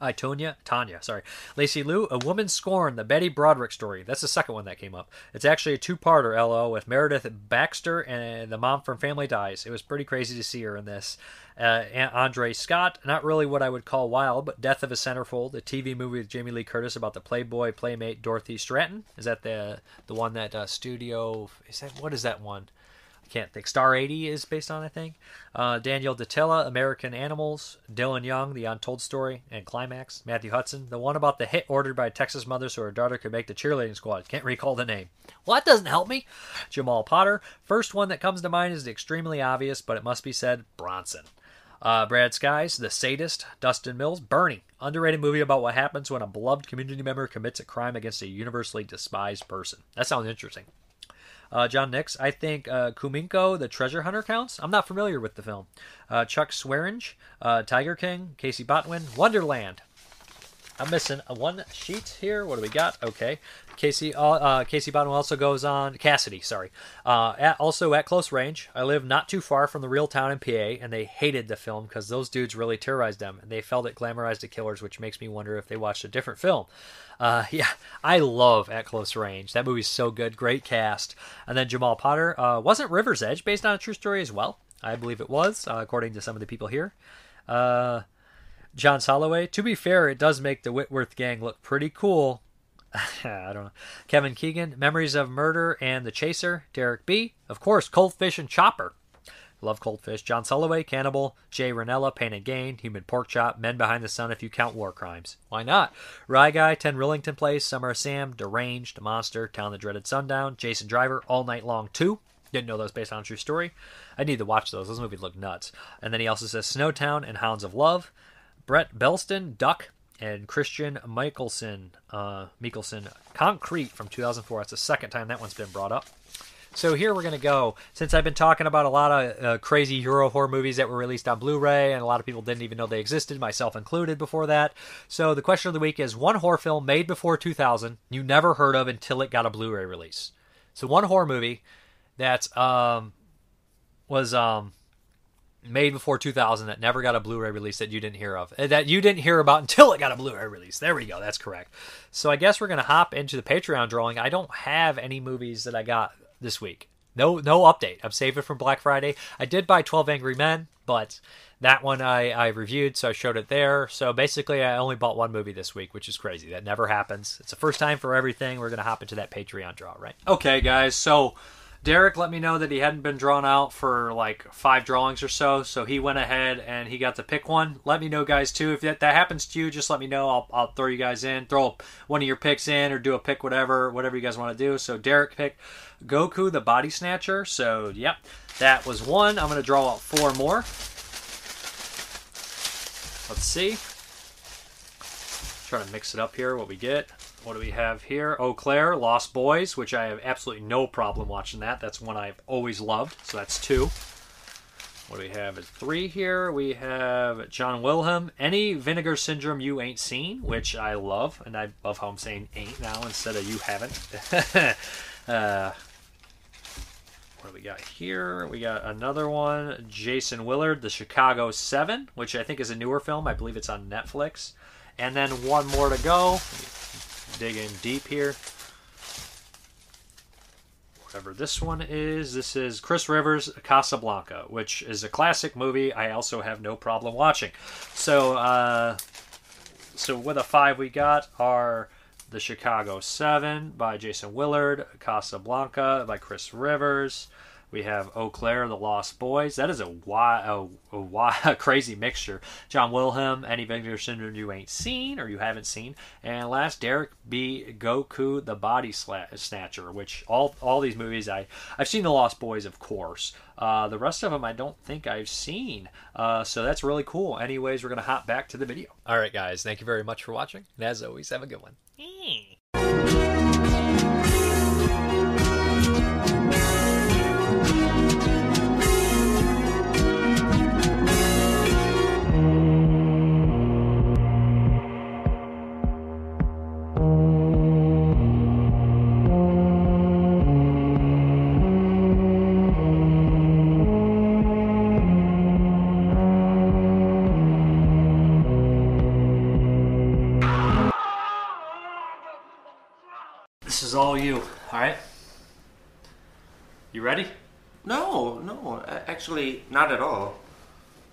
I Tonya, Tanya, sorry. Lacey Lou, A Woman Scorned, the Betty Broderick story. That's the second one that came up. It's actually a two-parter, LO, with Meredith Baxter and the mom from Family Ties. It was pretty crazy to see her in this. Uh, Andre Scott, not really what I would call wild, but Death of a Centerfold, a TV movie with Jamie Lee Curtis about the Playboy playmate Dorothy Stratton. Is that the the one that uh, studio? Is that what is that one? I can't think. Star 80 is based on, I think. Uh, Daniel Datella, American Animals. Dylan Young, The Untold Story, and Climax. Matthew Hudson, the one about the hit ordered by a Texas mother so her daughter could make the cheerleading squad. Can't recall the name. Well, that doesn't help me. Jamal Potter. First one that comes to mind is extremely obvious, but it must be said Bronson. Uh, Brad Skies, The Sadist, Dustin Mills, Bernie, underrated movie about what happens when a beloved community member commits a crime against a universally despised person. That sounds interesting. Uh, John Nix, I think uh, Kumiko, the treasure hunter, counts. I'm not familiar with the film. Uh, Chuck Swearinge, uh, Tiger King, Casey Botwin, Wonderland. I'm missing one sheet here. What do we got? Okay, Casey. Uh, uh, Casey Bottom also goes on Cassidy. Sorry. Uh, at, also at close range. I live not too far from the real town in PA, and they hated the film because those dudes really terrorized them, and they felt it glamorized the killers, which makes me wonder if they watched a different film. Uh, yeah, I love At Close Range. That movie's so good. Great cast. And then Jamal Potter. Uh, wasn't River's Edge based on a true story as well? I believe it was, uh, according to some of the people here. Uh, John Soloway. To be fair, it does make the Whitworth gang look pretty cool. I don't know. Kevin Keegan, Memories of Murder and The Chaser. Derek B. Of course, Cold Fish and Chopper. Love Cold Fish. John Soloway, Cannibal. Jay Ranella, Pain and Gain. Human Pork Chop. Men Behind the Sun if you count war crimes. Why not? Rye Guy, 10 Rillington Place. Summer Sam, Deranged, Monster, Town the Dreaded Sundown. Jason Driver, All Night Long 2. Didn't know those based on a true story. I need to watch those. Those movies look nuts. And then he also says Snowtown and Hounds of Love. Brett Belston, Duck, and Christian Michelson, uh, Michelson, Concrete from 2004. That's the second time that one's been brought up. So here we're going to go. Since I've been talking about a lot of uh, crazy Euro horror movies that were released on Blu-ray, and a lot of people didn't even know they existed, myself included, before that. So the question of the week is one horror film made before 2000 you never heard of until it got a Blu-ray release. So one horror movie that um, was um made before 2000 that never got a Blu-ray release that you didn't hear of. Uh, That you didn't hear about until it got a Blu-ray release. There we go. That's correct. So I guess we're to hop into the Patreon drawing. I don't have any movies that I got this week. No no update. I'm saving from Black Friday. I did buy 12 Angry Men, but that one I, I reviewed, so I showed it there. So basically, I only bought one movie this week, which is crazy. That never happens. It's the first time for everything. We're going to hop into that Patreon draw, right? Okay, guys. So Derek let me know that he hadn't been drawn out for like five drawings or so, so he went ahead and he got to pick one. Let me know, guys, too. If that, that happens to you, just let me know. I'll, I'll throw you guys in, throw one of your picks in, or do a pick, whatever, whatever you guys want to do. So Derek picked Goke the Body Snatcher. So yep, that was one. I'm gonna draw out four more. Let's see. Try to mix it up here. What we get. What do we have here? Eau Claire, Lost Boys, which I have absolutely no problem watching that. That's one I've always loved. So that's two. What do we have at three here? We have John Wilhelm, Any Vinegar Syndrome You Ain't Seen, which I love. And I love how I'm saying ain't now instead of you haven't. uh, what do we got here? We got another one, Jason Willard, The Chicago Seven, which I think is a newer film. I believe it's on Netflix. And then one more to go. Dig in deep here. Whatever this one is, this is Chris Rivers' Casablanca, which is a classic movie. I also have no problem watching. So, uh, so with a five, we got are The Chicago Seven by Jason Willard, Casablanca by Chris Rivers. We have Eau Claire, The Lost Boys. That is a wild, a, a, wild, a crazy mixture. John Wilhelm, Any Vinegar Syndrome You Ain't Seen or You Haven't Seen. And last, Derek B. Goke, The Body Sla- Snatcher, which all all these movies, I, I've seen The Lost Boys, of course. Uh, the rest of them I don't think I've seen. Uh, so that's really cool. Anyways, we're going to hop back to the video. All right, guys. Thank you very much for watching. And as always, have a good one. This ready? No, no, actually, not at all.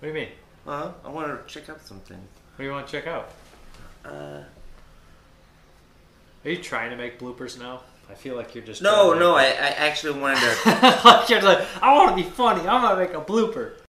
What do you mean? Uh, I want to check out something. What do you want to check out? Uh, Are you trying to make bloopers now? I feel like you're just no, no, I, I actually wanted to. you're like, I want to be funny. I'm gonna make a blooper.